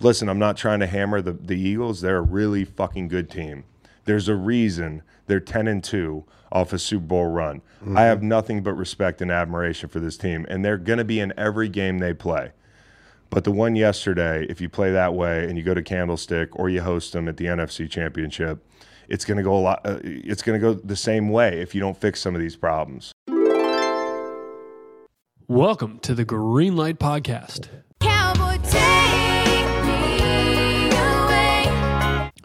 listen, I'm not trying to hammer the, the Eagles. They're a really fucking good team. There's a reason they're 10 and 2 off a Super Bowl run. I have nothing but respect and admiration for this team, and they're going to be in every game they play. But the one yesterday, if you play that way and you go to Candlestick or you host them at the NFC Championship, it's going to go a lot. Uh, it's going to go the same way if you don't fix some of these problems. Welcome to the Green Light Podcast.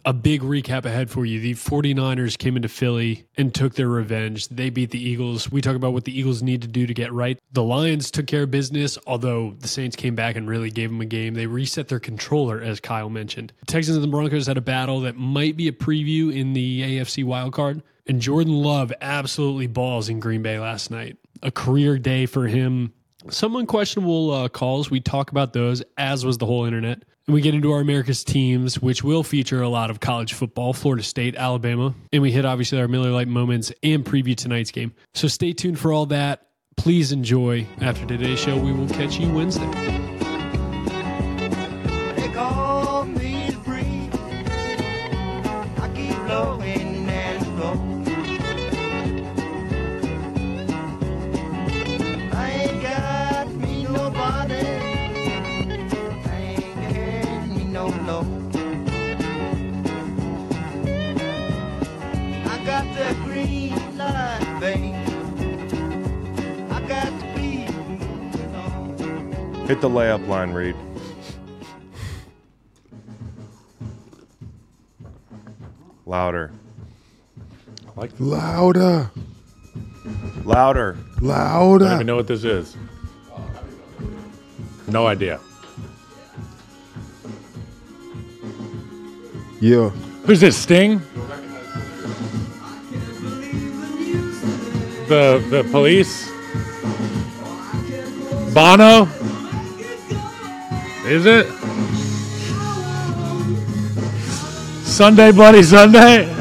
A big recap ahead for you. The 49ers came into Philly and took their revenge. They beat the Eagles. We talk about what the Eagles need to do to get right. The Lions took care of business, although the Saints came back and really gave them a game. They reset their controller, as Kyle mentioned. The Texans and the Broncos had a battle that might be a preview in the AFC wildcard. And Jordan Love absolutely balls in Green Bay last night. A career day for him. Some unquestionable uh, calls. We talk about those, as was the whole internet. And we get into our America's teams, which will feature a lot of college football, Florida State, Alabama. And we hit obviously our Miller Lite moments and preview tonight's game. So stay tuned for all that. Please enjoy. After today's show, we will catch you Wednesday. Hit the layup line, Reed. Louder. I like louder, Louder. Louder. I don't even know what this is. No idea. Yeah. Who's this? Sting? The the police? Bono? Is it? Sunday Bloody Sunday?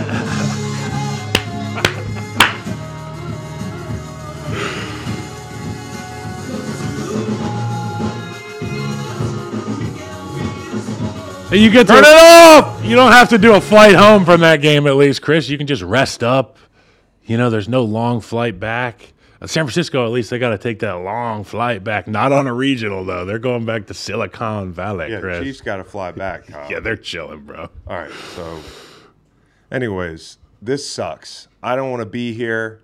You get to Turn it off! You don't have to do a flight home from that game, at least, Chris. You can just rest up. You know, there's no long flight back. San Francisco, at least, they got to take that long flight back. Not on a regional, though. They're going back to Silicon Valley, Yeah, Chris. Chiefs got to fly back, Kyle. yeah, they're chilling, bro. All right. So, anyways, this sucks. I don't want to be here.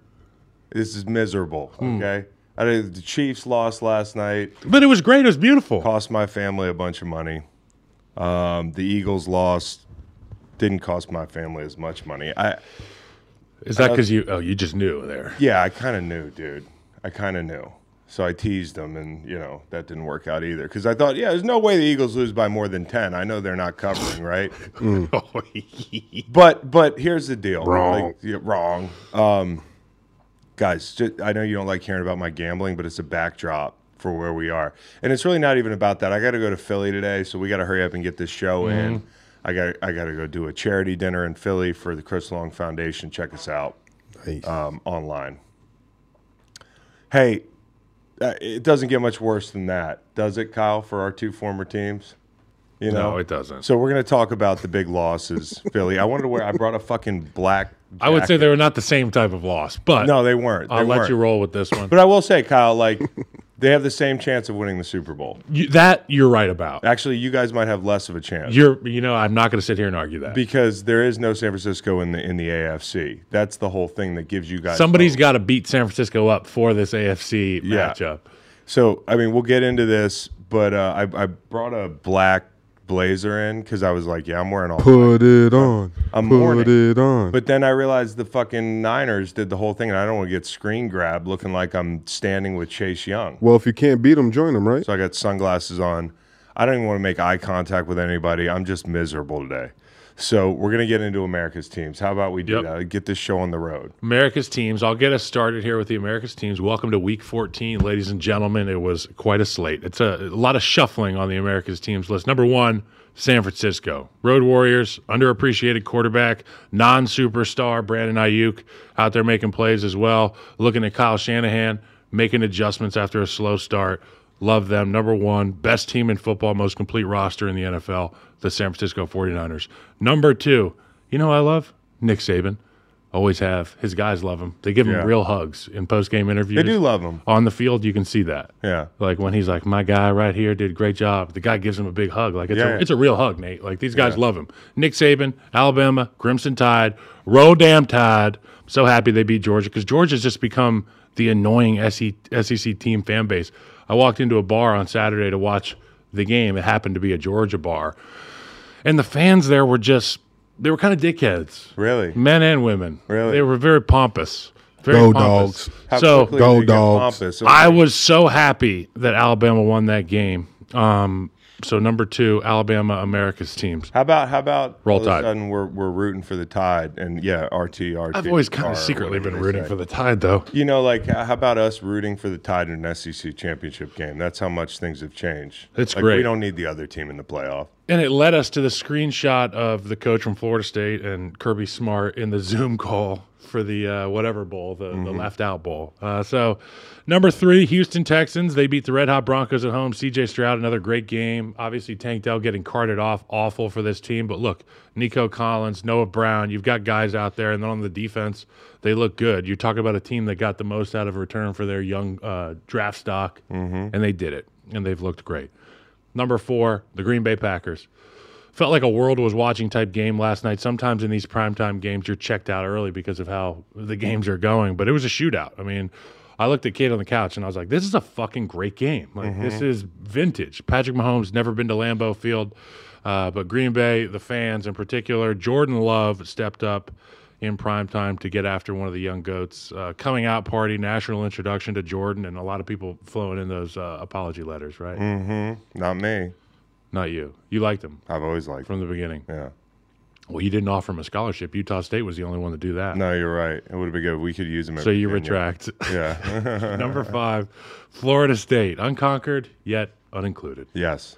This is miserable. Okay. I did, the Chiefs lost last night. But it was great. It was beautiful. Cost my family a bunch of money. Um, the Eagles lost. Didn't cost my family as much money. I Is that because you? Oh, you just knew there. yeah, I kind of knew, dude. I kind of knew. So I teased them, and you know that didn't work out either. Because I thought, yeah, there's no way the Eagles lose by more than ten. I know they're not covering, right? Oh, But but here's the deal. Wrong. Like, yeah, wrong. Um, guys, just, I know you don't like hearing about my gambling, but it's a backdrop for where we are, and it's really not even about that. I got to go to Philly today, so we got to hurry up and get this show in. I got I got to go do a charity dinner in Philly for the Chris Long Foundation. Check us out Nice. um, online. Hey, uh, it doesn't get much worse than that, does it, Kyle? For our two former teams, you know, No, it doesn't. So we're gonna talk about the big losses, Philly. I wanted to wear. I brought a fucking black. I would say they were not the same type of loss, but No, they weren't. They I'll let weren't. you roll with this one. But I will say, Kyle, like they have the same chance of winning the Super Bowl. You, that you're right about. Actually, you guys might have less of a chance You're, you know, I'm not going to sit here and argue that. because there is no San Francisco in the in the AFC. That's the whole thing that gives you guys. Somebody's got to beat San Francisco up for this AFC Yeah. matchup. So I mean, we'll get into this, but uh, I, I brought a black blazer in because I was like, yeah, I'm wearing all. Put it on. I'm Put mourning. it on. But then I realized the fucking Niners did the whole thing, and I don't want to get screen grabbed looking like I'm standing with Chase Young. well, if you can't beat them, join them, right? So I got sunglasses on. I don't even want to make eye contact with anybody. I'm just miserable today. So we're gonna get into America's teams. How about we do Yep. that? Get this show on the road. America's teams. I'll get us started here with the America's teams. Welcome to Week 14, ladies and gentlemen. It was quite a slate. It's a, a lot of shuffling on the America's teams list. Number one, San Francisco Road Warriors, underappreciated quarterback, non-superstar Brandon Aiyuk out there making plays as well. Looking at Kyle Shanahan making adjustments after a slow start. Love them. Number one, best team in football, most complete roster in the NFL, the San Francisco 49ers. Number two, you know who I love? Nick Saban. Always have. His guys love him. They give him Yeah. real hugs in post game interviews. They do love him. On the field, you can see that. Yeah. Like when he's like, "My guy right here did a great job." The guy gives him a big hug. Like it's Yeah, a, yeah. it's a real hug, Nate. Like these guys love him. Nick Saban, Alabama, Crimson Tide, roll damn Tide. So happy they beat Georgia because Georgia's just become the annoying SEC team fan base. I walked into a bar on Saturday to watch the game. It happened to be a Georgia bar, and the fans there were just they were kind of dickheads, Really? men and women. Really? they were very pompous. Very Go pompous. dogs. How so Go did they get Dogs. pompous? I was so happy that Alabama won that game. Um, so number two, Alabama, America's teams. How about how about Roll all of a Tide. sudden we're we're rooting for the Tide and yeah, RT RT. I've always kind of secretly been rooting say. for the Tide, though. You know, like uh, how about us rooting for the Tide in an SEC championship game? That's how much things have changed. It's like, great. We don't need the other team in the playoff. And it led us to the screenshot of the coach from Florida State and Kirby Smart in the Zoom call for the uh, whatever bowl, the, the left out bowl. Uh, so, number three, Houston Texans. They beat the Red Hot Broncos at home. CJ Stroud, another great game. Obviously, Tank Dell getting carted off, awful for this team. But look, Nico Collins, Noah Brown, you've got guys out there. And then on the defense, they look good. You talk about a team that got the most out of return for their young uh, draft stock, and they did it. And they've looked great. Number four, the Green Bay Packers. Felt like a world was watching type game last night. Sometimes in these primetime games, you're checked out early because of how the games are going, but it was a shootout. I mean, I looked at Kate on the couch and I was like, this is a fucking great game. Like, this is vintage. Patrick Mahomes never been to Lambeau Field, uh, but Green Bay, the fans in particular, Jordan Love stepped up in prime time to get after one of the young goats. Uh, coming out party, national introduction to Jordan, and a lot of people flowing in those uh, apology letters, right? Not me. Not you. You liked him I've always liked. from the beginning. Yeah. Well, you didn't offer him a scholarship. Utah State was the only one to do that. No, you're right. It would have been good. We could use him. So you retract. Yeah. Number five, Florida State, unconquered yet unincluded. yes.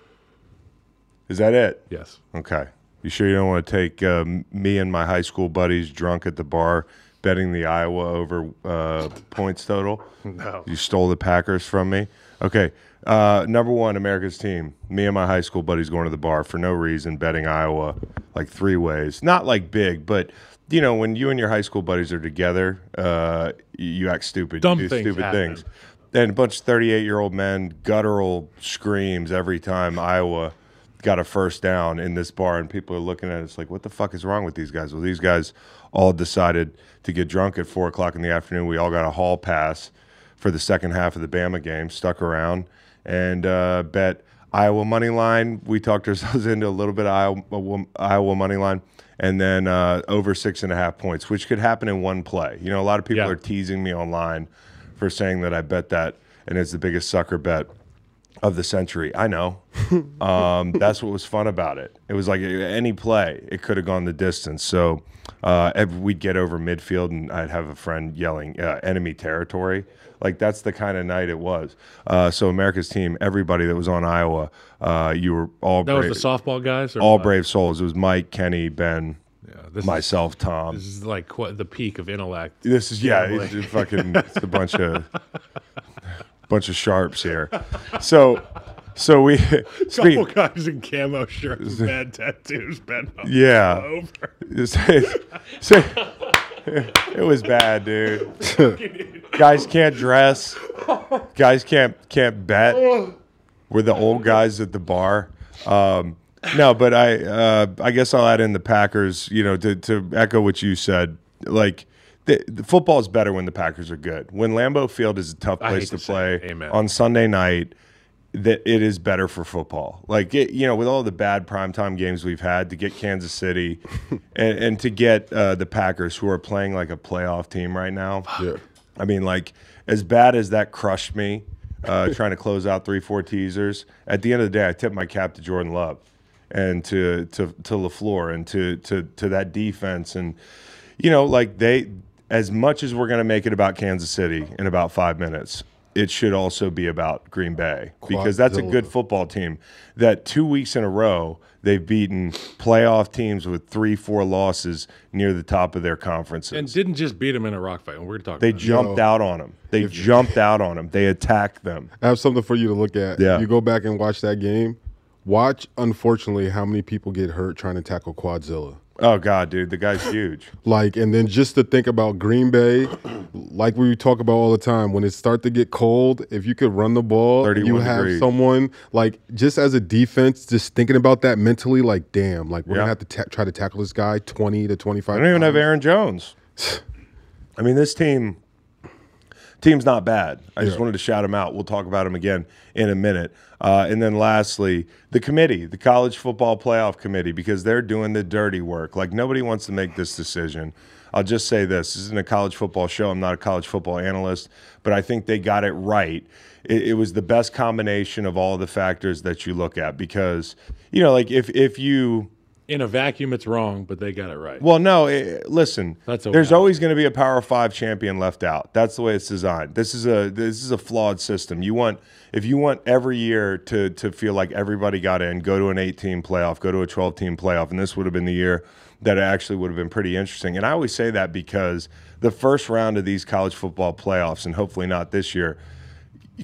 Is that it? Yes. Okay. You sure you don't want to take um, me and my high school buddies drunk at the bar betting the Iowa over uh, points total? No. You stole the Packers from me. Okay. Uh, number one, America's team. Me and my high school buddies going to the bar for no reason, betting Iowa like three ways. Not like big, but you know when you and your high school buddies are together, uh, you- act stupid. Dumb you do things stupid happen. things. And a bunch of 38 year old men guttural screams every time Iowa got a first down in this bar, and people are looking at us like, "What the fuck is wrong with these guys?" Well, these guys all decided to get drunk at four o'clock in the afternoon. We all got a hall pass for the second half of the Bama game, stuck around and uh, bet Iowa money line. We talked ourselves into a little bit of Iowa, Iowa money line, and then uh, over six and a half points, which could happen in one play. You know, a lot of people Yeah. are teasing me online for saying that I bet that, and it's the biggest sucker bet of the century. I know. um, that's what was fun about it. It was like any play, it could have gone the distance. So uh, we'd get over midfield, and I'd have a friend yelling uh, "enemy territory." Like that's the kind of night it was. Uh, so America's team, everybody that was on Iowa, uh, you were all That brave, was the softball guys? Or all what? brave souls. It was Mike, Kenny, Ben, Yeah, this myself, Tom. This is like qu- the peak of intellect. This is yeah, Yeah, it's fucking it's a bunch of bunch of sharps here. So so we speak, Couple guys in camo shirts, bad tattoos, up yeah. over. Say- say- it was bad, dude. guys can't dress. Guys can't can't bet. We're the old guys at the bar. Um, no, but I uh, I guess I'll add in the Packers. You know, to to echo what you said, like. The, the football is better when the Packers are good. When Lambeau Field is a tough place to to play on Sunday night, that it is better for football. Like it, you know, with all the bad primetime games we've had, to get Kansas City and, and to get uh, the Packers, who are playing like a playoff team right now. Yeah. I mean, like as bad as that crushed me, uh, trying to close out three, four teasers. At the end of the day, I tip my cap to Jordan Love and to to to LaFleur and to to to that defense and you know, like they as much as we're going to make it about Kansas City in about five minutes. it should also be about Green Bay because that's a good football team. That two weeks in a row they've beaten playoff teams with three, four losses near the top of their conferences. and didn't just beat them in a rock fight. We're talking. they about it. jumped out on them. They jumped out on them. They attacked them. I have something for you to look at. Yeah. You go back and watch that game. Watch, unfortunately, how many people get hurt trying to tackle Quadzilla. Oh God, dude, the guy's huge. Like, and then just to think about Green Bay, like we talk about all the time, when it start to get cold, if you could run the ball, you have degrees. someone like just as a defense, just thinking about that mentally, like, damn, like we're Yeah. gonna have to ta- try to tackle this guy twenty to twenty five. I don't even have Aaron Jones. I mean, this team team's not bad. I just wanted to shout him out. We'll talk about him again in a minute. Uh, and then lastly, the committee, the college football playoff committee, because they're doing the dirty work. Like nobody wants to make this decision. I'll just say this: this isn't a college football show. I'm not a college football analyst, but I think they got it right. It, it was the best combination of all the factors that you look at because you know, like if if you in a vacuum, it's wrong, but they got it right. well, no. eh, listen, That's there's always going to be a Power Five champion left out. That's the way it's designed. This is a this is a flawed system. You want if you want every year to to feel like everybody got in, go to an 18 playoff, go to a 12 team playoff, and this would have been the year that it actually would have been pretty interesting. And I always say that because the first round of these college football playoffs, and hopefully not this year,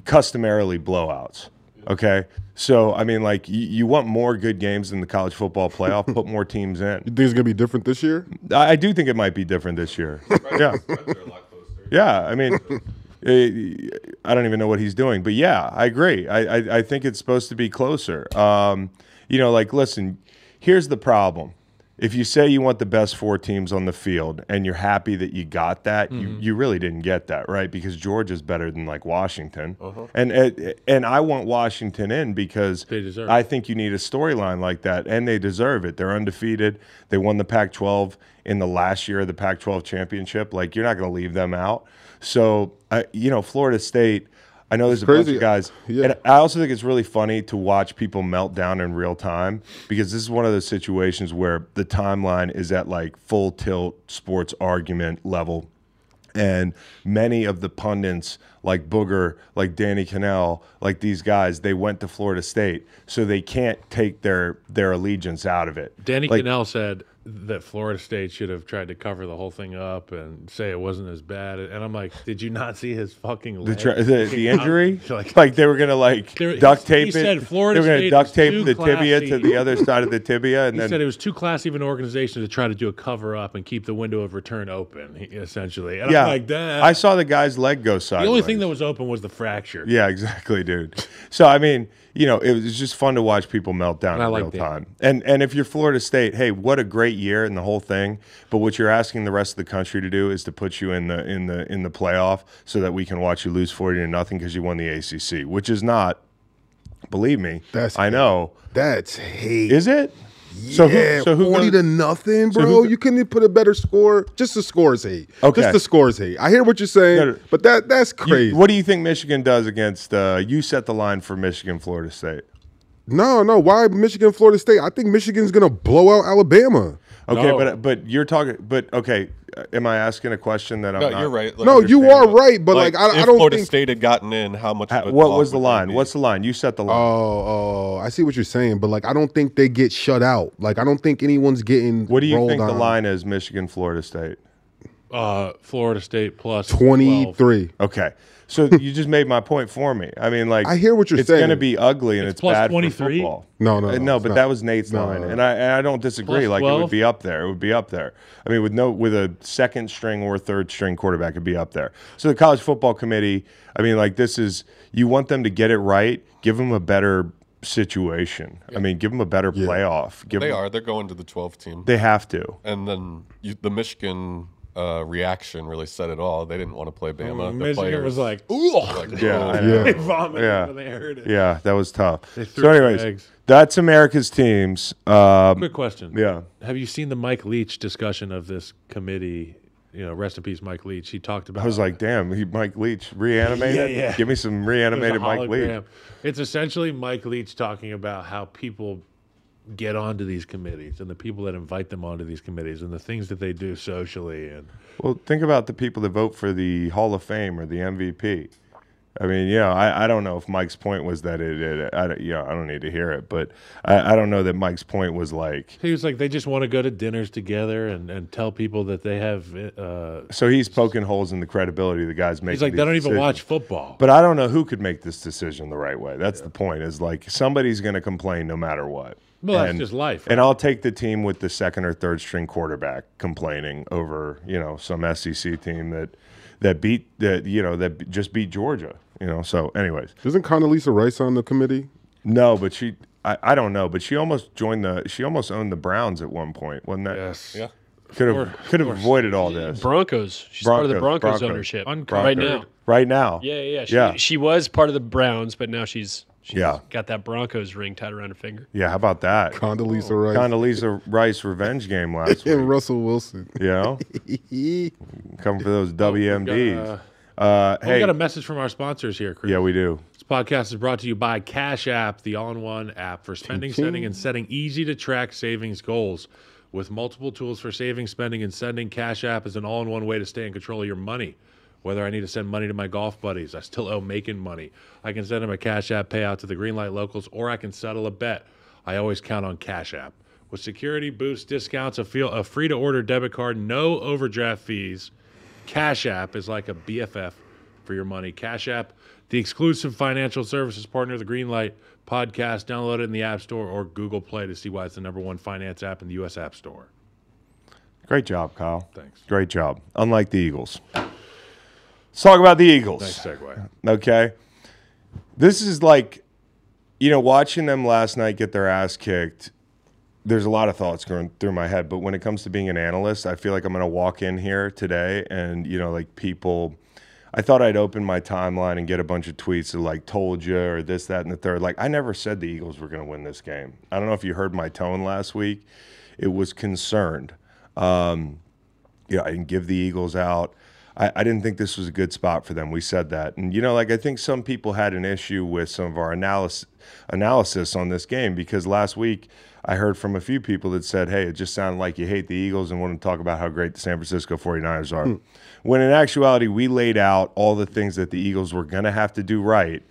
customarily blowouts. Okay. So, I mean, like, you, you want more good games in the college football playoff, put more teams in. You think it's gonna be different this year? I I do think it might be different this year. yeah. Yeah. I mean, eh, I don't even know what he's doing, but yeah, I agree. I, I, I think it's supposed to be closer. Um, you know, like, listen, here's the problem. If you say you want the best four teams on the field and you're happy that you got that, you, you really didn't get that, right? Because Georgia's better than like Washington. And, and and I want Washington in because. I think you need a storyline like that, and they deserve it. They're undefeated. They won the Pac 12 in the last year of the Pac 12 championship. Like, you're not going to leave them out. So, I, you know, Florida State, I know there's a bunch of guys. Yeah. And I also think it's really funny to watch people melt down in real time because this is one of those situations where the timeline is at like full tilt sports argument level and many of the pundits like Booger, like Danny Kanell, like these guys, they went to Florida State, so they can't take their their allegiance out of it. Danny like, Kanell said that Florida State should have tried to cover the whole thing up and say it wasn't as bad. And I'm like, did you not see his fucking the, tra- the, the injury, Like- like, they were gonna like There- duct he tape it. said Florida they were gonna State duct tape the tibia to the other side of the tibia, and He then said it was too classy of an organization to try to do a cover up and keep the window of return open, essentially. And yeah, I'm like, that. I saw the guy's leg go sideways. the only thing that was open was the fracture. Yeah, exactly, dude. So I mean, you know, it was just fun to watch people melt down And in real that. time. And and if you're Florida State, hey, what a great year and the whole thing. But what you're asking the rest of the country to do is to put you in the in the in the playoff so that we can watch you lose forty to nothing because you won the ACC, which is not. Believe me, That's I know. That's hate. Is it? So yeah, who? So who? forty goes- to nothing, so bro. who you couldn't put a better score. Just the scores hate. Okay. Just the scores hate. I hear what you're saying, No, but that that's you- crazy. what do you think Michigan does against? Uh, you set the line for Michigan, Florida State. no, no. Why Michigan, Florida State? I think Michigan's gonna blow out Alabama. Okay, No. but but you're talking. But okay, uh, am I asking a question that I'm No, not? you're right. Like, No, you are what- right, but, like, I- I if don't think Florida think- State had gotten in, how much? Ha- of a what was the line? What's the line? You set the line. Oh, oh, I see what you're saying, but like I don't think they get shut out. Like I don't think anyone's getting. What do you rolled think the line is? Michigan, Florida State. Uh, Florida State plus Twenty three. Okay, so you just made my point for me. I mean, like I hear what you're it's going to be ugly and It's it's, plus bad 23? for football. No, no, Uh, no, no. But not. that was Nate's No, line, no, no. and I and I don't disagree. Plus like it would be up there. It would be up there. I mean, with no with a second string or third string quarterback, it'd be up there. So the college football committee. I mean, like this is you want them to get it right. Give them a better situation. I mean, give them a better playoff. Give They them, are. They're going to the 12 team, They have to. and then you, the Michigan uh, reaction really said it all. They didn't want to play Bama. The Michigan players, was like, ooh. like, Yeah, oh, I know. They vomited Yeah. when they heard it. Yeah, that was tough. threw So, anyways, eggs. that's America's teams. Um, Quick question. yeah. Have you seen the Mike Leach discussion of this committee? You know, rest in peace, Mike Leach. He talked about. I was like, damn, he, Mike Leach reanimated. Yeah, yeah. Give me some It was a reanimated Mike Leach. hologram. It's essentially Mike Leach talking about how people get onto these committees and the people that invite them onto these committees and the things that they do socially and Well, think about the people that vote for the Hall of Fame or the MVP. I mean, yeah, I, I don't know if Mike's point was that it, it I yeah, I don't need to hear it, but I, I don't know that Mike's point was like, He was like, they just want to go to dinners together and, and tell people that they have. Uh, so he's poking holes in the credibility of the guys making. he's like, they don't even watch football. But I don't know who could make this decision the right way. That's the point. Is like somebody's going to complain no matter what. Well, that's just life, And I'll take the team with the second or third string quarterback complaining over you know some SEC team that that beat that you know that just beat Georgia. You know. So, anyways, Isn't Condoleezza Rice on the committee? no, but she. I, I don't know, but she almost joined the. She almost owned the Browns at one point, wasn't that? yes. Yeah. Could have Of could have avoided all this Broncos. She's part of the Broncos, Broncos, Broncos. ownership Uncovered. right now. right now. Yeah, yeah, yeah. She, Yeah. she was part of the Browns, but now she's, she's Yeah. got that Broncos ring tied around her finger. Yeah, how about that? Condoleezza Rice Condoleezza Rice revenge game last week. and Russell Wilson. You know, come for those WMDs. uh, Uh, We hey, got a message from our sponsors here, Chris. yeah, we do. This podcast is brought to you by Cash App, the all-in-one app for spending, setting, and setting easy-to-track savings goals. With multiple tools for saving, spending, and sending, Cash App is an all-in-one way to stay in control of your money. Whether I need to send money to my golf buddies, I still owe making money. I can send them a Cash App payout to the Greenlight locals, or I can settle a bet. I always count on Cash App. With security boosts, discounts, a, feel, a free-to-order debit card, no overdraft fees, Cash App is like a BFF for your money. Cash App, the exclusive financial services partner of the Greenlight podcast. Download it in the App Store or Google Play to see why it's the number one finance app in the U.S. App Store. Great job, Kyle. Thanks. Great job. Unlike the Eagles. Let's talk about the Eagles. Nice segue. Okay. This is like, you know, watching them last night get their ass kicked. There's a lot of thoughts going through my head, but when it comes to being an analyst, I feel like I'm going to walk in here today and, you know, like people, I thought I'd open my timeline and get a bunch of tweets that like told you or this, that, and the third. Like, I never said the Eagles were going to win this game. I don't know if you heard my tone last week. It was concerned. Um, you know, I didn't give the Eagles out. I, I didn't think this was a good spot for them. We said that. And, you know, like I think some people had an issue with some of our analysis, analysis on this game because last week I heard from a few people that said, hey, it just sounded like you hate the Eagles and want to talk about how great the San Francisco 49ers are. Hmm. When in actuality, we laid out all the things that the Eagles were going to have to do right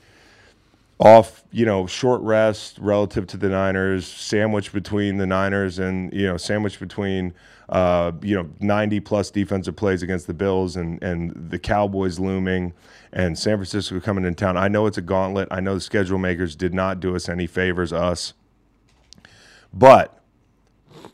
off, you know, short rest relative to the Niners, sandwich between the Niners and, you know, sandwich between, uh, you know, 90 plus defensive plays against the Bills and, and the Cowboys looming and San Francisco coming in town. I know it's a gauntlet. I know the schedule makers did not do us any favors, us. But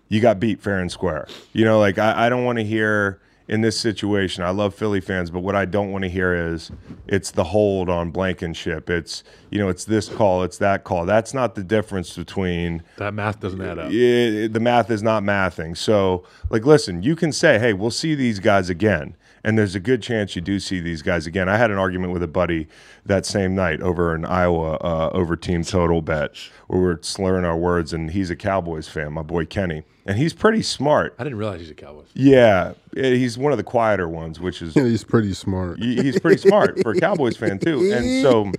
you got beat fair and square. You know, like I, I don't want to hear in this situation. I love Philly fans, but what I don't want to hear is it's the hold on Blankenship. It's you know, it's this call, it's that call. That's not the difference between That math doesn't add up. it, the math is not mathing. So, like, listen, you can say, hey, we'll see these guys again. And there's a good chance you do see these guys again. I had an argument with a buddy that same night over an Iowa uh, over team total bet where we are slurring our words, and he's a Cowboys fan, my boy Kenny. And he's pretty smart. I didn't realize he's a Cowboys. Yeah, he's one of the quieter ones, which is Yeah, he's pretty smart. he's pretty smart for a Cowboys fan too. And so,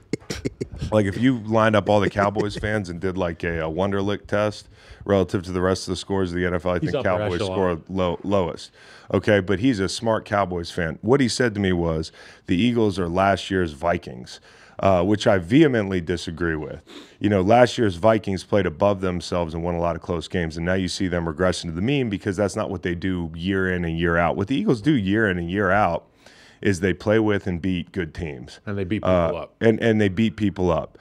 like, if you lined up all the Cowboys fans and did like a, a Wonderlic test relative to the rest of the scores of the NFL, I He's think Cowboys score low, lowest. Okay, but he's a smart Cowboys fan. What he said to me was the Eagles are last year's Vikings. Uh, which I vehemently disagree with. You know, last year's Vikings played above themselves and won a lot of close games, and now you see them regressing to the mean because that's not what they do year in and year out. What the Eagles do year in and year out is they play with and beat good teams. And they beat people Uh, up. And and they beat people up.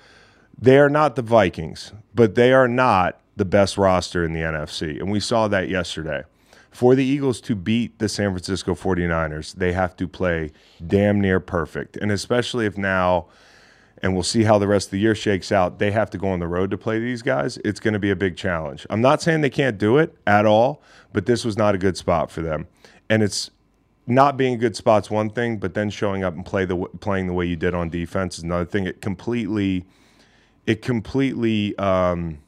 They are not the Vikings, but they are not the best roster in the NFC. And we saw that yesterday. For the Eagles to beat the San Francisco 49ers, they have to play damn near perfect. And especially if now and we'll see how the rest of the year shakes out. They have to go on the road to play these guys. It's going to be a big challenge. I'm not saying they can't do it at all, but this was not a good spot for them. And it's not being a good spot's one thing, but then showing up and play the playing the way you did on defense is another thing. It completely, it completely um,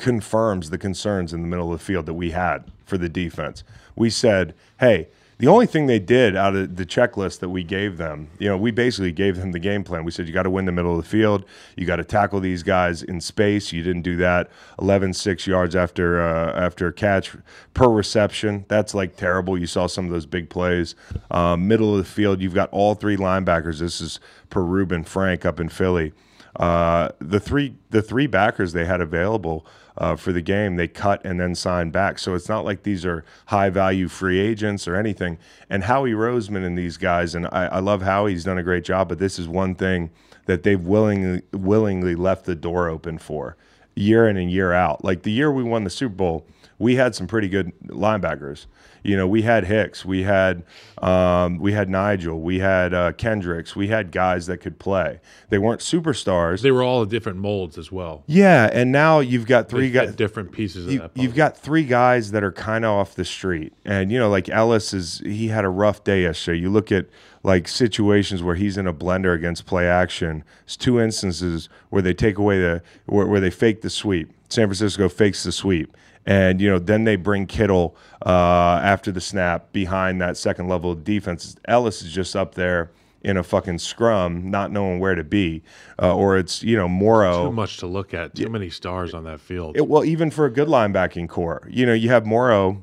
confirms the concerns in the middle of the field that we had for the defense. We said, "Hey, The only thing they did out of the checklist that we gave them, you know, we basically gave them the game plan. We said you got to win the middle of the field, you got to tackle these guys in space. You didn't do that. 11 6 yards after uh, after catch per reception. That's like terrible. You saw some of those big plays. Um, middle of the field, you've got all three linebackers. This is per Reuben Frank up in Philly. Uh, the three the three backers they had available uh, for the game they cut and then signed back. So it's not like these are high value free agents or anything. And Howie Roseman and these guys, and I, I love Howie. He's done a great job. But this is one thing that they've willingly willingly left the door open for year in and year out. Like the year we won the Super Bowl, we had some pretty good linebackers. You know, we had Hicks, we had um, we had Nigel, we had uh, Kendricks, we had guys that could play. They weren't superstars. They were all different molds as well. yeah, and now you've got three guys. different pieces of You, that. you've got three guys that are kind of off the street, and you know, like Elliss is. He had a rough day yesterday. You look at like situations where he's in a blender against play action. It's two instances where they take away the where, where they fake the sweep. San Francisco fakes the sweep, and you know then they bring Kittle uh, after the snap behind that second level of defense. Elliss is just up there in a fucking scrum, not knowing where to be, uh, or it's you know Morrow. too much to look at. Too many stars on that field. It, well, even for a good linebacking core, you know, you have Morrow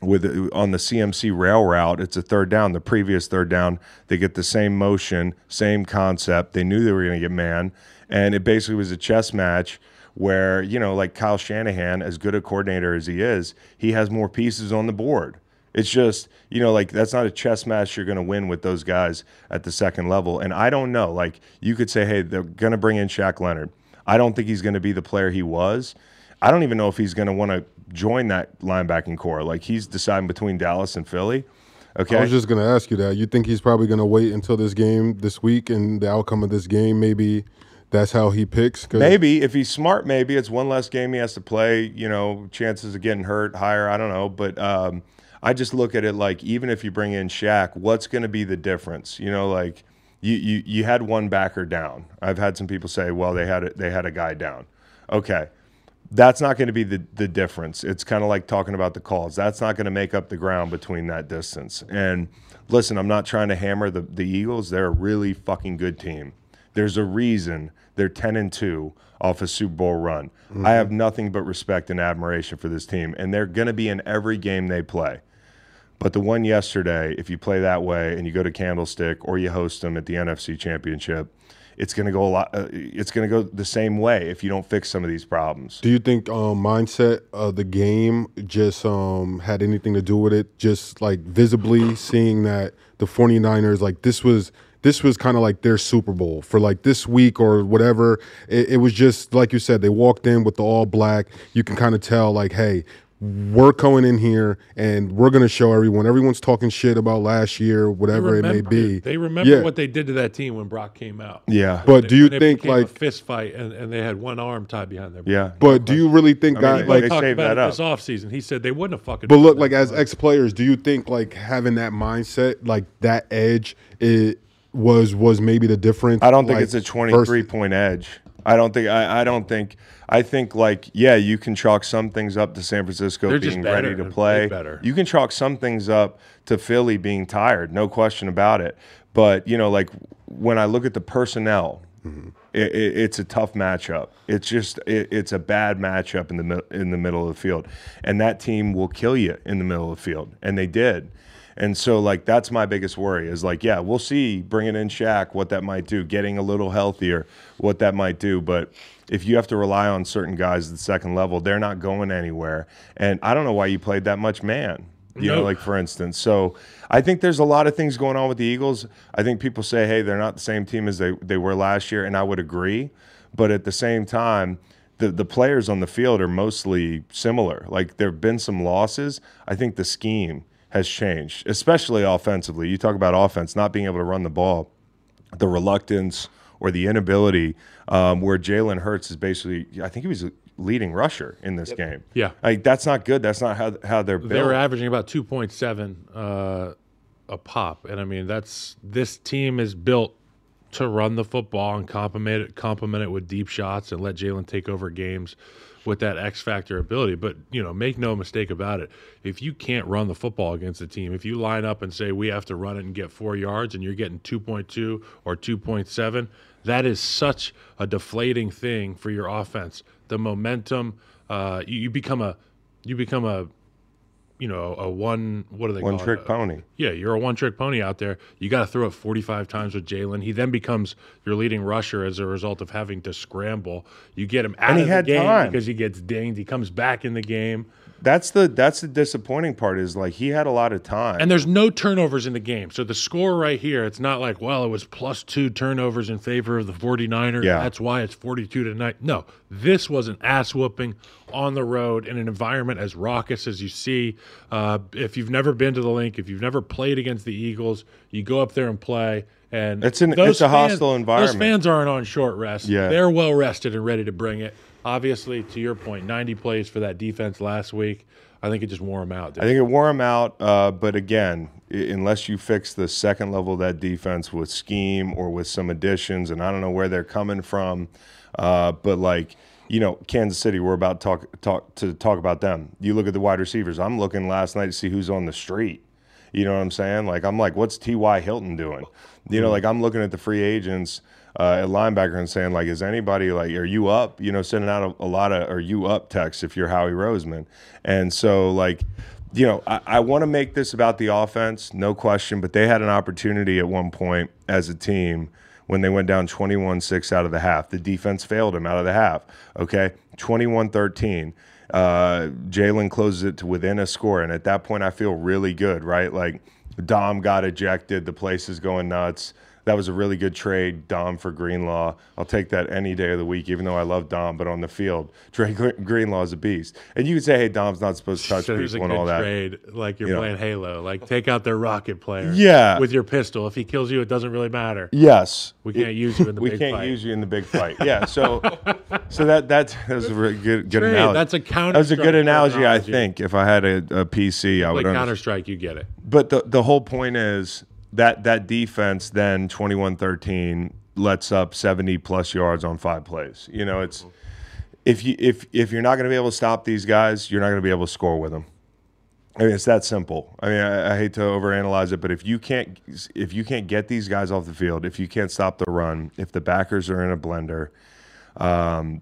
with on the CMC rail route. It's a third down. The previous third down, they get the same motion, same concept. They knew they were going to get man, and it basically was a chess match where you know, like Kyle Shanahan, as good a coordinator as he is, he has more pieces on the board. It's just, you know, like that's not a chess match you're going to win with those guys at the second level. And I don't know. Like you could say, hey, they're going to bring in Shaq Leonard. I don't think he's going to be the player he was. I don't even know if he's going to want to join that linebacking core. Like he's deciding between Dallas and Philly. Okay. I was just going to ask you that. You think he's probably going to wait until this game this week and the outcome of this game? Maybe that's how he picks. Maybe if he's smart, maybe it's one less game he has to play. You know, chances of getting hurt higher. I don't know, but um, I just look at it like even if you bring in Shaq, what's going to be the difference? You know, like you, you you had one backer down. I've had some people say, well, they had a, they had a guy down. Okay, that's not going to be the the difference. It's kind of like talking about the calls. That's not going to make up the ground between that distance. And listen, I'm not trying to hammer the the Eagles. They're a really fucking good team. There's a reason they're 10 and 2 off a Super Bowl run. I have nothing but respect and admiration for this team, and they're going to be in every game they play. But the one yesterday, if you play that way and you go to Candlestick or you host them at the NFC Championship, it's going to go a lot. Uh, it's going to go the same way if you don't fix some of these problems. Do you think um, mindset of the game just um, had anything to do with it? Just like visibly seeing that the 49ers, like this was this was kind of like their Super Bowl for like this week or whatever. It, it was just like you said, they walked in with the all black. You can kind of tell like, hey, we're going in here and we're gonna show everyone. Everyone's talking shit about last year, whatever it may be. They remember Yeah. what they did to that team when Brock came out. Yeah. But do you When it think became a like? fist fight and, and they had one arm tied behind their back? yeah. But do you really think I that mean, like? they talked saved about that it this up. offseason. He said they wouldn't have fucking. But look, like as ex players, do you think like having that mindset, like that edge, it was was maybe the difference? I don't think like, it's a 23 versus- point edge. I don't think I, I don't think I think like yeah, you can chalk some things up to San Francisco They're just being better ready to and play. better. You can chalk some things up to Philly being tired, no question about it. But you know, like when I look at the personnel, mm-hmm. it, it, it's a tough matchup. It's just it, it's a bad matchup in the mi- in the middle of the field, and that team will kill you in the middle of the field, and they did. And so, like, that's my biggest worry is like, yeah, we'll see bringing in Shaq what that might do, getting a little healthier, what that might do. But if you have to rely on certain guys at the second level, they're not going anywhere. And I don't know why you played that much man, you know, like for instance. So I think there's a lot of things going on with the Eagles. I think people say, hey, they're not the same team as they, they were last year. And I would agree. But at the same time, the, the players on the field are mostly similar. Like there have been some losses. I think the scheme has changed, especially offensively. You talk about offense, not being able to run the ball, the reluctance or the inability, um, where Jalen Hurts is basically, I think he was a leading rusher in this game. Yeah. Like that's not good. That's not how, how they're built. they were averaging about 2.7 uh, a pop, and I mean that's this team is built to run the football and complement it, complement it with deep shots and let Jalen take over games with that X factor ability. But you know, make no mistake about it. If you can't run the football against a team, if you line up and say we have to run it and get four yards, and you're getting 2.2 or 2.7, that is such a deflating thing for your offense. The momentum, uh, you, you become a, you become a, you know, a one. What are they One trick it? pony. Yeah, you're a one trick pony out there. You got to throw it 45 times with Jalen. He then becomes your leading rusher as a result of having to scramble. You get him out And he of the had game time. because he gets dinged. He comes back in the game. That's the that's the disappointing part is like he had a lot of time. And there's no turnovers in the game. So the score right here, it's not like, well, it was plus two turnovers in favor of the 49ers. Yeah. That's why it's 42 to 9. No, this was an ass whooping on the road in an environment as raucous as you see. Uh, if you've never been to the Linc, if you've never played against the Eagles, you go up there and play. And It's an- those it's a hostile environment. Those fans aren't on short rest. Yeah. They're well rested and ready to bring it. Obviously, to your point, 90 plays for that defense last week. I think it just wore them out. I think it wore him out. Uh, but again, i- unless you fix the second level of that defense with scheme or with some additions, and I don't know where they're coming from, uh, but like you know, Kansas City, we're about to talk talk to talk about them. You look at the wide receivers. I'm looking last night to see who's on the street. You know what I'm saying? Like I'm like, what's T.Y. Hilton doing? You know, like I'm looking at the free agents uh, at linebacker and saying like, is anybody like, are you up? You know, sending out a, a lot of are you up texts if you're Howie Roseman, and so like. You know, I, I want to make this about the offense, no question, but they had an opportunity at one point as a team when they went down 21 6 out of the half. The defense failed him out of the half. Okay. 21 13. Uh, Jalen closes it to within a score. And at that point, I feel really good, right? Like, Dom got ejected. The place is going nuts. That was a really good trade, Dom for Greenlaw. I'll take that any day of the week, even though I love Dom. But on the field, Dre Greenlaw is a beast. And you could say, hey, Dom's not supposed to touch So people and all that. trade, like you're You know. playing Halo. Like take out their rocket player, Yeah. with your pistol. If he kills you, it doesn't really matter. Yes, We can't use you in the we big can't fight. use you in the big fight. Yeah, so so that that, that was a really good good analogy. that's a counter. That was a good Counter-Strike analogy, I think. If I had a, a PC, I Like would. Counter Strike, you get it. But the the whole point is that that defense then 21-13 lets up 70 plus yards on five plays. You know, it's if you if if you're not going to be able to stop these guys, you're not going to be able to score with them. I mean, it's that simple. I mean, I, I hate to overanalyze it, but if you can't if you can't get these guys off the field, if you can't stop the run, if the backers are in a blender, um,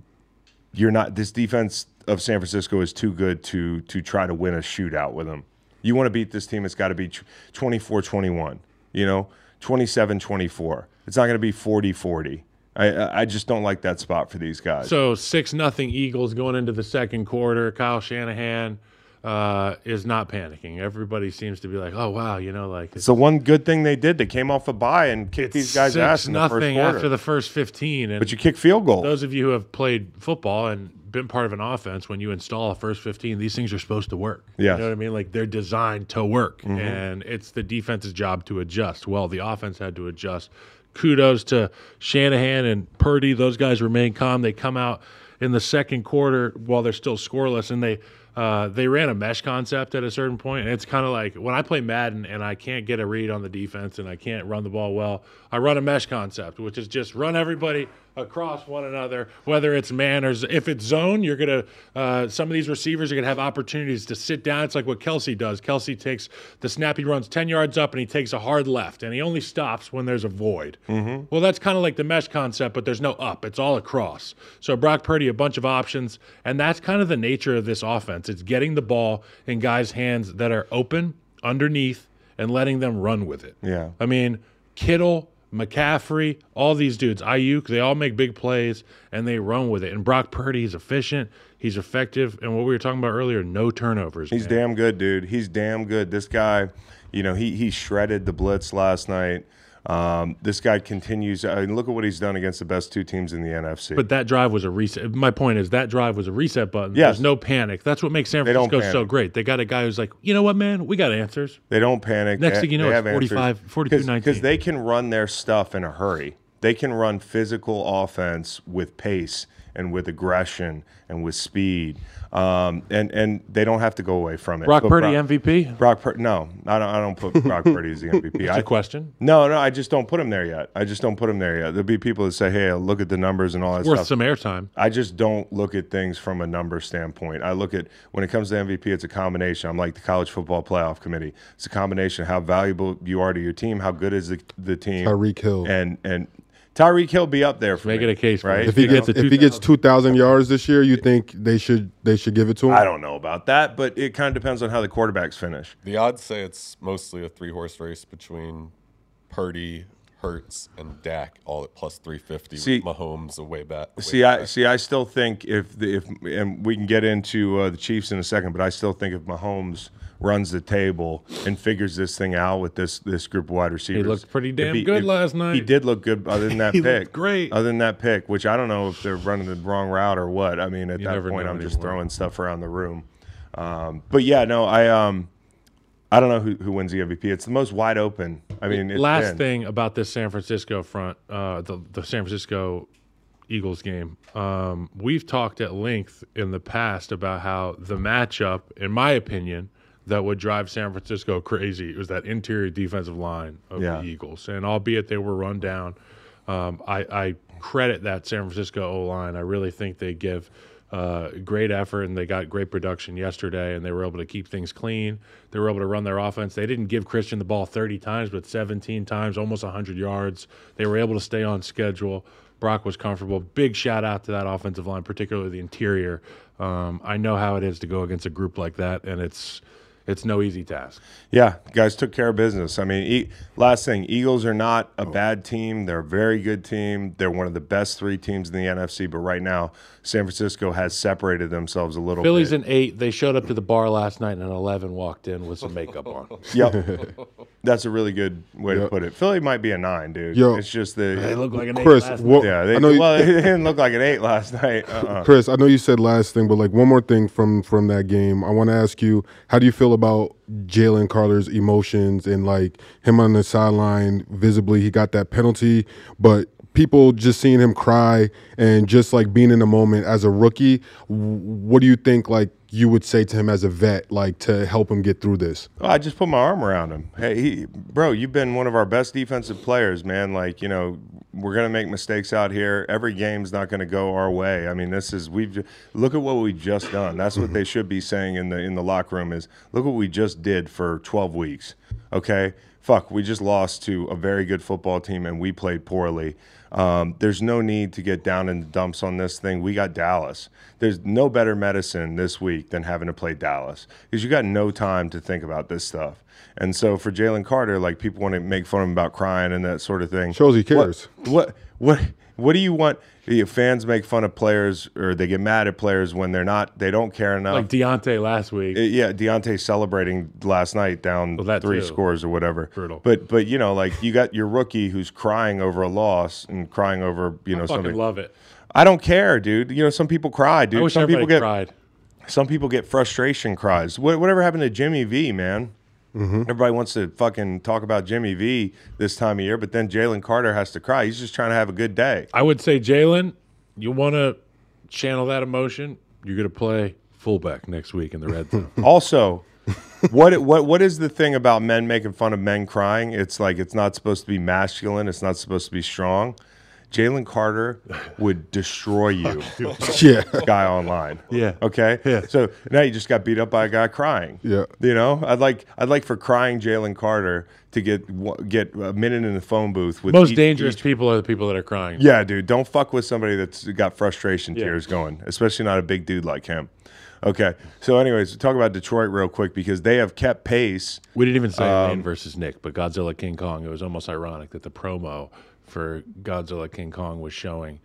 you're not. This defense of San Francisco is too good to to try to win a shootout with them. You want to beat this team, it's got to be 24-21, You know, 27-24. It's not going to be 40-40. I- I I just don't like that spot for these guys. So six nothing Eagles going into the second quarter. Kyle Shanahan uh, is not panicking. Everybody seems to be like, oh wow, you know, like it's the one good thing they did. They came off a bye and kicked these guys' ass in the first quarter. after the first fifteen. And but you kick field goal. those of you who have played football and been part of an offense, when you install a first 15, these things are supposed to work. Yes. You know what I mean? Like they're designed to work, and it's the defense's job to adjust. Well, the offense had to adjust. Kudos to Shanahan and Purdy. Those guys remain calm. They come out in the second quarter while they're still scoreless, and they uh, they ran a mesh concept at a certain point, and it's kind of like when I play Madden and I can't get a read on the defense and I can't run the ball well. I run a mesh concept, which is just run everybody across one another, whether it's man or if it's zone, you're gonna. Uh, some of these receivers are gonna have opportunities to sit down. It's like what Kelce does. Kelce takes the snap, he runs ten yards up, and he takes a hard left, and he only stops when there's a void. Well, that's kind of like the mesh concept, but there's no up. It's all across. So Brock Purdy, a bunch of options, and that's kind of the nature of this offense. It's getting the ball in guys' hands that are open underneath and letting them run with it. Yeah. I mean, Kittle, McCaffrey, all these dudes, Aiyuk, they all make big plays and they run with it. And Brock Purdy is efficient, he's effective, and what we were talking about earlier, no turnovers. He's man. damn good, dude. He's damn good. This guy, you know, he he shredded the blitz last night. Um, this guy continues. I mean, look at what he's done against the best two teams in the NFC. But that drive was a reset. My point is that drive was a reset button. Yes. There's no panic. That's what makes San Francisco so great. They got a guy who's like, you know what, man, we got answers. they don't panic. Next thing you know, it's have 45 42-19. because they can run their stuff in a hurry. They can run physical offense with pace and with aggression and with speed. Um, and and they don't have to go away from it. Brock But Purdy Brock, MVP. Brock Purdy. no, I don't. I don't put Brock Purdy as the MVP. That's I, a question. no, no, I just don't put him there yet. I just don't put him there yet. There'll be people that say, "Hey, look at the numbers and all that stuff. Worth stuff." some airtime. I just don't look at things from a number standpoint. I look at when it comes to MVP, it's a combination. I'm like the college football playoff committee. It's a combination of how valuable you are to your team, how good is the, the team, Tyreek Hill. and and Tyreek Hill be up there for Make me, it a case right? if he You gets know, if he gets two thousand yards this year, you think they should they should give it to him? I don't know about that, but it kind of depends on how the quarterbacks finish. The odds say it's mostly a three horse race between Purdy, Hurts, and Dak, all at plus 350. See- with Mahomes away back. way See, I see. I still think if the, if and we can get into uh, the Chiefs in a second, but I still think if Mahomes runs the table and figures this thing out with this this group of wide receivers, He looked pretty damn good last night. He did look good, other than that He pick. looked great. Other than that pick, which I don't know if they're running the wrong route or what. I mean, at You that point, I'm just throwing stuff around the room. Um, but yeah, no, I um, I don't know who, who wins the MVP. It's the most wide open. I mean, it's Last been. thing about this San Francisco front, uh, the the San Francisco Eagles game. Um, we've talked at length in the past about how the matchup, in my opinion, that would drive San Francisco crazy It was that interior defensive line of Yeah. the Eagles. And albeit they were run down, um, I, I credit that San Francisco O line. I really think they give uh, great effort and they got great production yesterday and they were able to keep things clean. They were able to run their offense. They didn't give Christian the ball 30 times, but 17 times, almost 100 yards. They were able to stay on schedule. Brock was comfortable. Big shout out to that offensive line, particularly the interior. Um, I know how it is to go against a group like that, and it's it's no easy task. Yeah, guys took care of business. I mean, e- last thing, Eagles are not a oh. bad team. They're a very good team. They're one of the best three teams in the NFC. But right now, San Francisco has separated themselves a little Phillies bit. an eight. They showed up to the bar last night, and an eleven walked in with some makeup on. Yep, that's a really good way to put it. Philly might be a nine, dude. Yo. it's just the They look like an eight. Chris, last what, yeah. They, I know you- well, it didn't look like an eight last night. Uh-uh. Chris, I know you said last thing, but like one more thing from from that game, I want to ask you, how do you feel about Jalen Carter's emotions and like him on the sideline? Visibly, he got that penalty, but people just seeing him cry and just like being in the moment as a rookie. What do you think? Like you would say to him as a vet, like to help him get through this? Well, I just put my arm around him. Hey, he, bro, you've been one of our best defensive players, man. Like, you know, we're gonna make mistakes out here. Every game's not gonna go our way. I mean, this is we've look at what we've just done. That's what mm-hmm. they should be saying in the in the locker room is look what we just did for 12 weeks. Okay, fuck, we just lost to a very good football team and we played poorly. Um, there's no need to get down in the dumps on this thing. We got Dallas. There's no better medicine this week than having to play Dallas because you got no time to think about this stuff. And so for Jalen Carter, like people want to make fun of him about crying and that sort of thing. Shows he cares. What what what do you want? the Fans make fun of players or they get mad at players when they're not. They don't care enough. Like Deontay last week. Uh, yeah, Deontay celebrating last night down Well, three too. scores or whatever. Brutal. But but you know, like you got your rookie who's crying over a loss and crying over you know Fucking something. love it. I don't care, dude. You know, some people cry, dude. I some people get cried. some people get frustration cries. What, whatever happened to Jimmy V, man? Mm-hmm. Everybody wants to fucking talk about Jimmy V this time of year, but then Jalen Carter has to cry. He's just trying to have a good day. I would say, Jalen, you want to channel that emotion. You're going to play fullback next week in the red zone. Also, what what what is the thing about men making fun of men crying? It's like it's not supposed to be masculine. It's not supposed to be strong. Jalen Carter would destroy you, Yeah. guy online. Yeah. Okay. Yeah. So now you just got beat up by a guy crying. Yeah. You know, I'd like I'd like for crying Jalen Carter to get get a minute in the phone booth with Most each- dangerous each- people are the people that are crying. yeah, dude. Don't fuck with somebody that's got frustration Yeah. tears going, especially not a big dude like him. Okay. So, anyways, talk about Detroit real quick because they have kept pace. We didn't even say Um, versus Nick, but Godzilla King Kong. It was almost ironic that the promo for Godzilla King Kong was showing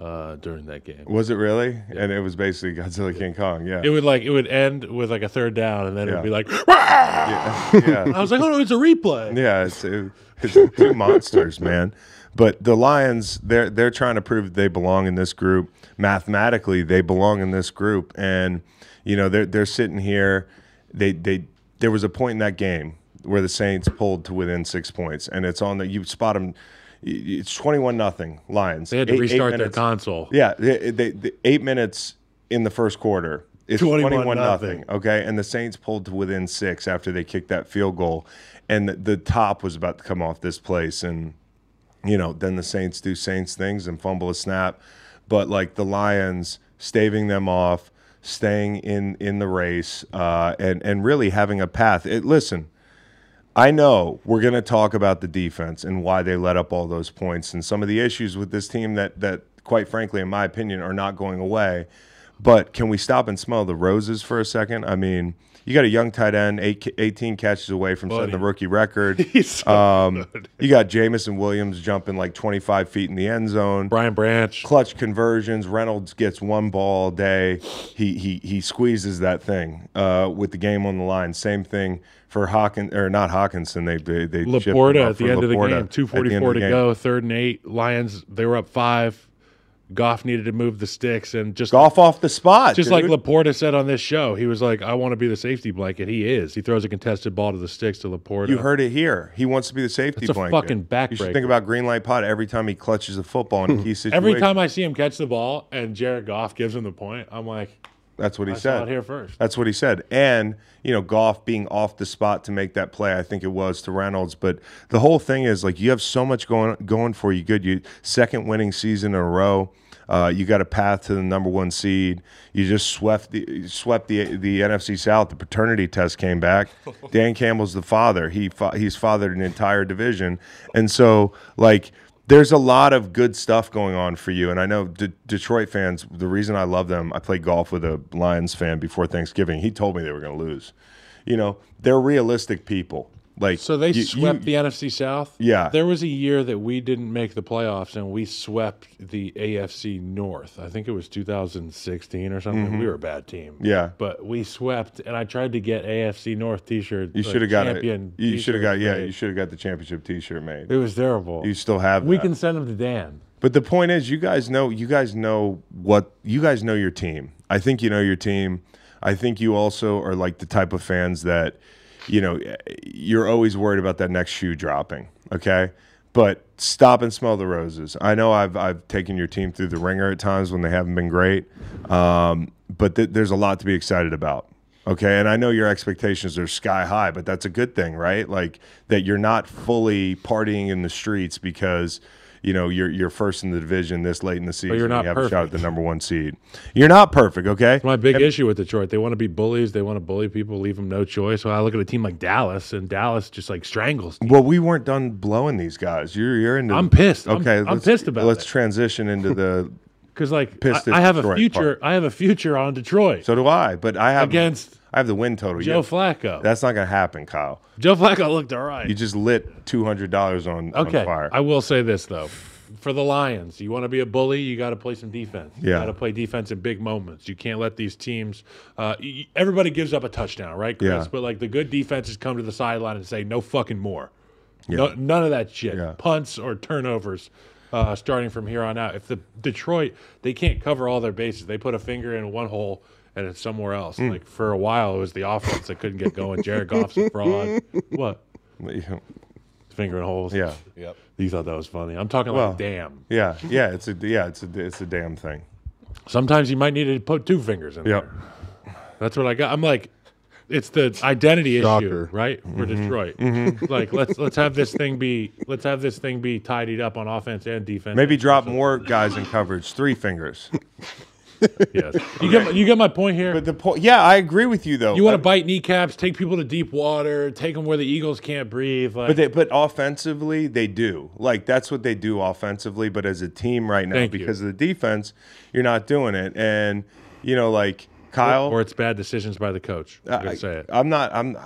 uh, during that game. Was it really? And it was basically Godzilla King Kong. Yeah. It would like it would end with like a third down, and then it'd be like. yeah. I was like, oh no, it's a replay. Yeah, it's, it, it's two monsters, man. But the Lions, they're they're trying to prove they belong in this group. Mathematically, they belong in this group, and you know they're they're sitting here. They they there was a point in that game where the Saints pulled to within six points, and it's on that you spot them. It's twenty-one nothing Lions. They had to Eight- eight restart their console. Yeah, they, they, they- eight minutes in the first quarter. It's 21 21 nothing. nothing. Okay, and the Saints pulled to within six after they kicked that field goal, and the, the top was about to come off this place, and you know then the Saints do Saints things and fumble a snap, but like the Lions staving them off, staying in in the race, uh, and and really having a path. It, listen, I know we're going to talk about the defense and why they let up all those points and some of the issues with this team that that quite frankly in my opinion are not going away. But can we stop and smell the roses for a second? I mean, you got a young tight end, eight, 18 catches away from setting the rookie record. He's so um, good. you got Jameson Williams jumping like 25 feet in the end zone Brian Branch. clutch conversions. Reynolds gets one ball a day. He he he squeezes that thing uh, with the game on the line. Same thing for Hawkins or not Hockenson. They they, they Laporta at the end of the game, end of the to game. go, third and eight. Lions they were up five. Goff needed to move the sticks and just Goff off the spot. just dude. like Laporta said on this show, he was like, "I want to be the safety blanket." He is. He throws a contested ball to the sticks to Laporta. You heard it here. He wants to be the safety That's a blanket. fucking You should think about Green Light Pod every time he clutches the football in a key situation. Every time I see him catch the ball and Jared Goff gives him the point, I'm like, That's what he I said. here first. That's what he said. And, you know, Goff being off the spot to make that play, I think it was to Reynolds. But the whole thing is like you have so much going going for you. Good. You second winning season in a row. Uh, you got a path to the number one seed. You just swept the swept the the NFC South. The paternity test came back. Dan Campbell's the father. He fa- he's fathered an entire division, and so like there's a lot of good stuff going on for you. And I know D- Detroit fans, the reason I love them, I played golf with a Lions fan before Thanksgiving. He told me they were going to lose. You know, they're realistic people. Like So they you- swept you- the NFC South. Yeah. There was a year that we didn't make the playoffs and we swept the AFC North. I think it was 2016 or something. We were a bad team. Mm-hmm. Yeah. But we swept, and I tried to get AFC North T-shirt. You should have got it. You should have got yeah. made. You should have got the championship T-shirt made. It was terrible. You still have. we can send them to Dan. But the point is, you guys know, you guys know what you guys know your team. I think you know your team. I think you also are like the type of fans that, you know, you're always worried about that next shoe dropping. Okay, but stop and smell the roses. I know I've I've taken your team through the ringer at times when they haven't been great, um, but th- there's a lot to be excited about. Okay, and I know your expectations are sky high, but that's a good thing, right? Like that you're not fully partying in the streets because you know you're you're first in the division this late in the season. But you're not you have a shot at perfect. the number one seed. You're not perfect, okay? My big issue with Detroit, they want to be bullies. They want to bully people, leave them no choice. So I look at a team like Dallas, and Dallas just like strangles. teams. Well, we weren't done blowing these guys. You're you're into. I'm pissed. I'm- Okay, I'm pissed about Let's it. transition into the. Because like Pissed I, I have a future. part. I have a future on Detroit So do I, but I have against I have the win total. Joe Flacco. That's not gonna happen, Kyle. Joe Flacco looked all right. You just lit two hundred dollars on, okay, on fire. I will say this though. For the Lions, you want to be a bully, you got to play some defense. You Yeah. got to play defense in big moments. You can't let these teams. Uh, everybody gives up a touchdown, right, Chris? Yeah. But like the good defenses come to the sideline and say, "No fucking more." No, none of that shit. Yeah. Punts or turnovers. Uh, starting from here on out, if the Detroit they can't cover all their bases, they put a finger in one hole and it's somewhere else. Hmm. Like for a while, it was the offense that couldn't get going. Jared Goff's a fraud. What finger in holes? yeah, Yep. You thought that was funny. I'm talking Well- like damn. yeah, yeah. It's a yeah, it's a it's a damn thing. Sometimes you might need to put two fingers in Yep. there. That's what I got. I'm like, it's the identity issue, right? For Mm-hmm. Detroit. Like let's let's have this thing be let's have this thing be tidied up on offense and defense. Maybe drop more guys in coverage. Three fingers. Yes. You get my, you get my point here. But the point, yeah, I agree with you though. you want to bite kneecaps, take people to deep water, take them where the Eagles can't breathe. Like, But they, but offensively, they do. Like that's what they do offensively. But as a team right now, Thank you. because of the defense, you're not doing it. And you know, like Kyle, or it's bad decisions by the coach. I'm I, say it. I'm not. I'm.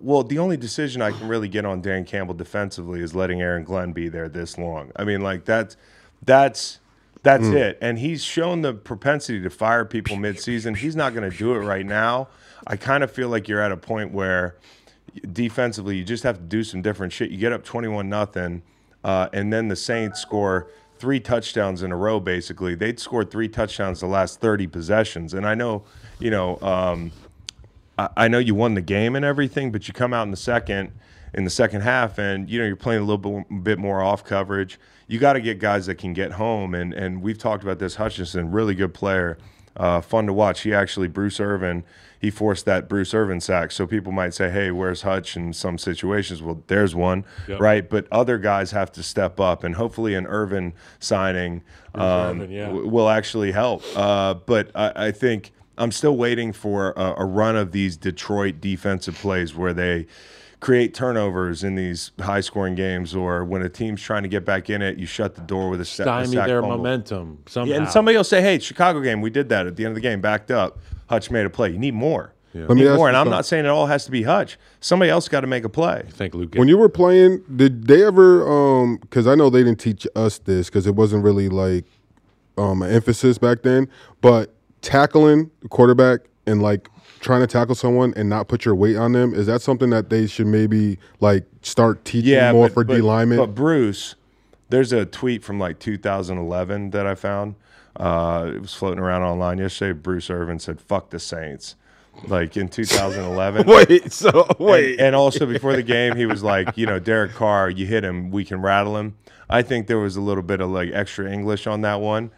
Well, the only decision I can really get on Dan Campbell defensively is letting Aaron Glenn be there this long. I mean, like that's that's that's it. And he's shown the propensity to fire people midseason. He's not going to do it right now. I kind of feel like you're at a point where defensively you just have to do some different shit. You get up 21 nothing, uh, and then the Saints score three touchdowns in a row. Basically, they'd scored three touchdowns the last 30 possessions, and I know, you know. Um, I- I know you won the game and everything, but you come out in the second in the second half, and you know you're playing a little bit, bit more off coverage. You got to get guys that can get home, and and we've talked about this. Hutchinson, really good player, uh, fun to watch. He actually Bruce Irvin, he forced that Bruce Irvin sack. So people might say, hey, where's Hutch in some situations? Well, there's one, Yep. right? But other guys have to step up, and hopefully an Irvin signing um, Irvin, yeah. will actually help. Uh, but I, I think I'm still waiting for a, a run of these Detroit defensive plays where they create turnovers in these high scoring games, or when a team's trying to get back in it, you shut the door with a, sa- a Stymie sack their fumble. momentum somehow. Yeah, and somebody will say, "Hey, Chicago game, we did that at the end of the game, backed up. Hutch made a play. You need more. You Let me ask more." And I'm something. not saying it all has to be Hutch. Somebody else got to make a play. I think Luke. When you were playing, did they ever? Um, because I know they didn't teach us this because it wasn't really like um an emphasis back then. But tackling the quarterback and like trying to tackle someone and not put your weight on them is that something that they should maybe like start teaching Yeah, more but, for but, D linemen? But Bruce, there's a tweet from like 2011 that I found. Uh, it was floating around online yesterday. Bruce Irvin said, "Fuck the Saints." Like in 2011. wait, so And, and also before the game, he was like, you know, Derek Carr, you hit him, we can rattle him. I think there was a little bit of like extra English on that one.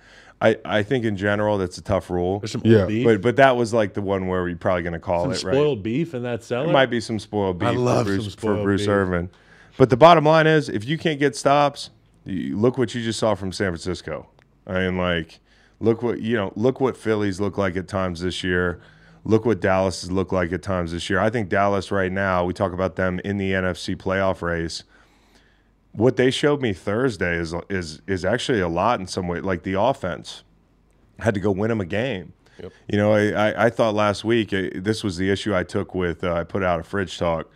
I, I think in general that's a tough rule. There's some Yeah, beef, But but that was like the one where we're probably going to call some it right. spoiled beef in that cellar. There might be some spoiled beef I love for some Bruce, for Bruce beef. Irvin. But the bottom line is, if you can't get stops, you, look what you just saw from San Francisco. I mean, like, look what you know. Look what Phillies look like at times this year. Look what Dallas has looked like at times this year. I think Dallas right now. We talk about them in the NFC playoff race. What they showed me Thursday is is is actually a lot in some way. Like the offense had to go win them a game. You know, I, I, I thought last week uh, this was the issue I took with uh, I put out a fridge talk.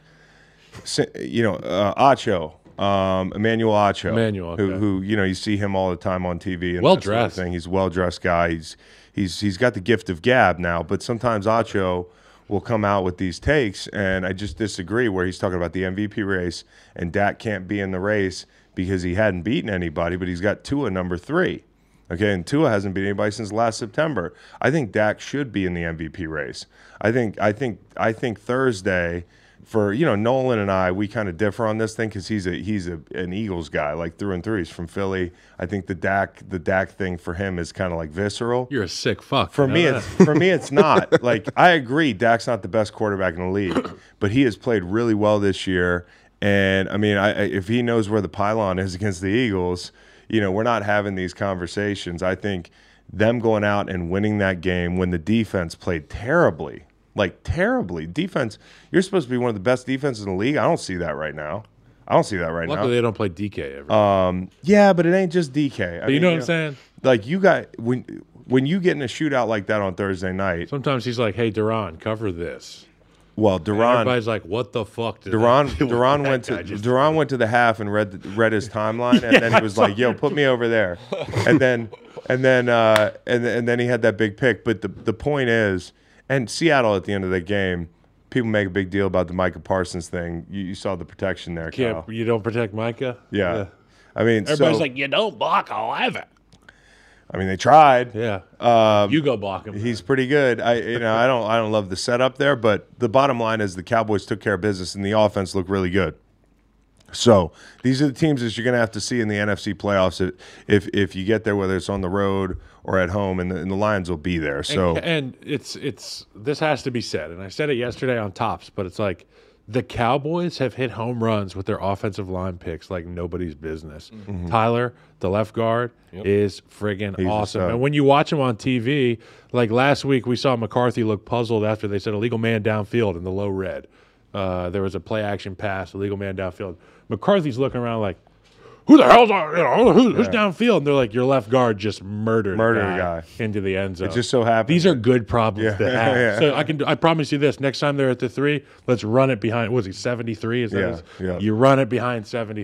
You know, uh, Acho, um, Emmanuel Acho, Emmanuel, who okay. who you know you see him all the time on TV and Well that sort of dressed. thing. He's well dressed guy. He's he's he's got the gift of gab now, but sometimes Acho will come out with these takes, and I just disagree. Where he's talking about the MVP race and Dak can't be in the race because he hadn't beaten anybody, but he's got Tua number three. Okay, and Tua hasn't beat anybody since last September. I think Dak should be in the MVP race. I think I think I think Thursday for you know Nolan and I we kind of differ on this thing because he's a he's a, an Eagles guy like through and through. He's from Philly. I think the Dak the Dak thing for him is kind of like visceral. You're a sick fuck. For me, it's for me, it's not. Like I agree, Dak's not the best quarterback in the league, but he has played really well this year. And I mean, I- if he knows where the pylon is against the Eagles, you know, we're not having these conversations. I think them going out and winning that game when the defense played terribly, like terribly. Defense, you're supposed to be one of the best defenses in the league. I don't see that right now. I don't see that right now. Luckily, now. they don't play DK ever. Um, yeah, but it ain't just DK. I you know what I'm saying? Like you got when when you get in a shootout like that on Thursday night. Sometimes he's like, "Hey, DaRon, cover this." Well, DaRon, everybody's like, "What the fuck?" Did DaRon, DaRon went to DaRon went to the half and read the, read his timeline, and then he was like, "Yo, put me over there," and then and then uh, and and then he had that big pick. But the the point is, and Seattle at the end of the game, people make a big deal about the Micah Parsons thing. You, you saw the protection there, Can't, Kyle. you don't protect Micah. Yeah. I mean, Everybody's so, like, "You don't block eleven. I mean, they tried. Yeah. Um, you go block him. He's pretty good. I you know I don't I don't love the setup there, but the bottom line is the Cowboys took care of business and the offense looked really good. So these are the teams that you're going to have to see in the NFC playoffs if if, if you get there, whether it's on the road or at home, and the, and the Lions will be there. So and, and it's it's this has to be said, and I said it yesterday on tops, but it's like the Cowboys have hit home runs with their offensive line picks like nobody's business. Tyler, the left guard, is friggin' a awesome. And when you watch him on TV, like last week, we saw McCarthy look puzzled after they said illegal man downfield in the low red. Uh, there was a play action pass, illegal man downfield. McCarthy's looking around like, who the hell's on, you know, who, who's downfield? And they're like, your left guard just murdered, Murdered a a guy. into the end zone. it just so happens These are good problems Yeah. to have. Yeah. So I can I promise you this: next time they're at the three, let's run it behind. Was he seventy three? Is that Yeah, his- yeah. Mm-hmm. You run it behind seventy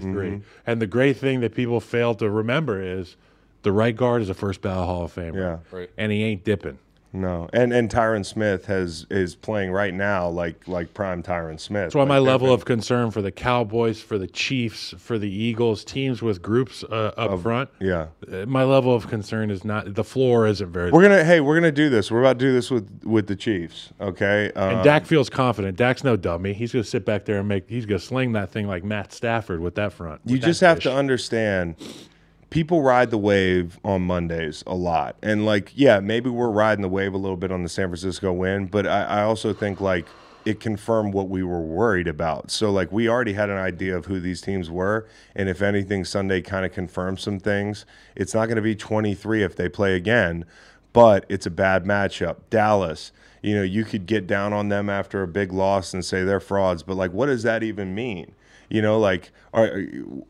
And the great thing that people fail to remember is the right guard is a first ballot Hall of Famer. Yeah. Right. and he ain't dipping. No, and and Tyron Smith has is playing right now like like prime Tyron Smith. That's why my level of concern for the Cowboys, for the Chiefs, for the Eagles, teams with groups uh, up front. yeah. uh, My level of concern is not the floor isn't very. We're gonna hey, we're gonna do this. We're about to do this with with the Chiefs. Okay. Um, and Dak feels confident. Dak's no dummy. He's going to sit back there and make. He's to sling that thing like Matt Stafford with that front. you that just have to understand. People ride the wave on Mondays a lot, and like, yeah, maybe we're riding the wave a little bit on the San Francisco win, but I, I also think like it confirmed what we were worried about. So like, we already had an idea of who these teams were, and if anything, Sunday kind of confirmed some things. It's not going to be 23 if they play again, but it's a bad matchup. Dallas, you know, you could get down on them after a big loss and say they're frauds, but like, what does that even mean? You know, like, are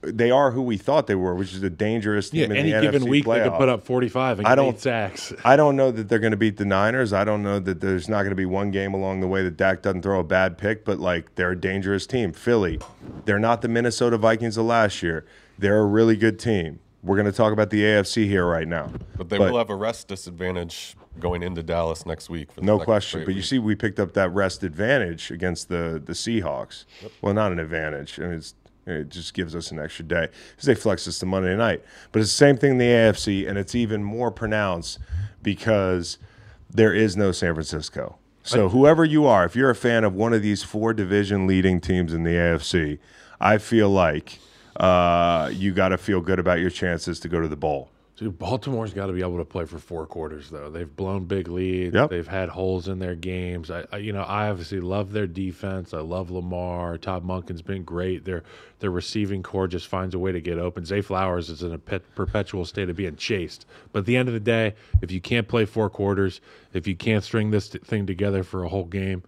they are who we thought they were, which is a dangerous Yeah, team in any the given NFC week they could put up forty-five and I get don't- eight sacks. I don't know that they're going to beat the Niners. I don't know that there's not going to be one game along the way that Dak doesn't throw a bad pick, but like they're a dangerous team. Philly, they're not the Minnesota Vikings of last year. They're a really good team. We're going to talk about the AFC here right now. But they will have a rest disadvantage going into Dallas next week. For the No question. But you see, we picked up that rest advantage against the the Seahawks. Well, not an advantage. I mean, it's, it just gives us an extra day because they flex us to Monday night. But it's the same thing in the AFC, and it's even more pronounced because there is no San Francisco. So whoever you are, if you're a fan of one of these four division leading teams in the AFC, I feel like uh, you got to feel good about your chances to go to the bowl. Dude, Baltimore's got to be able to play for four quarters though. They've blown big leads. Yep. They've had holes in their games. I, I, you know, I obviously love their defense. I love Lamar. Todd Monken's been great. Their their receiving corps just finds a way to get open. Zay Flowers is in a pet, perpetual state of being chased. But at the end of the day, if you can't play four quarters, if you can't string this t- thing together for a whole game,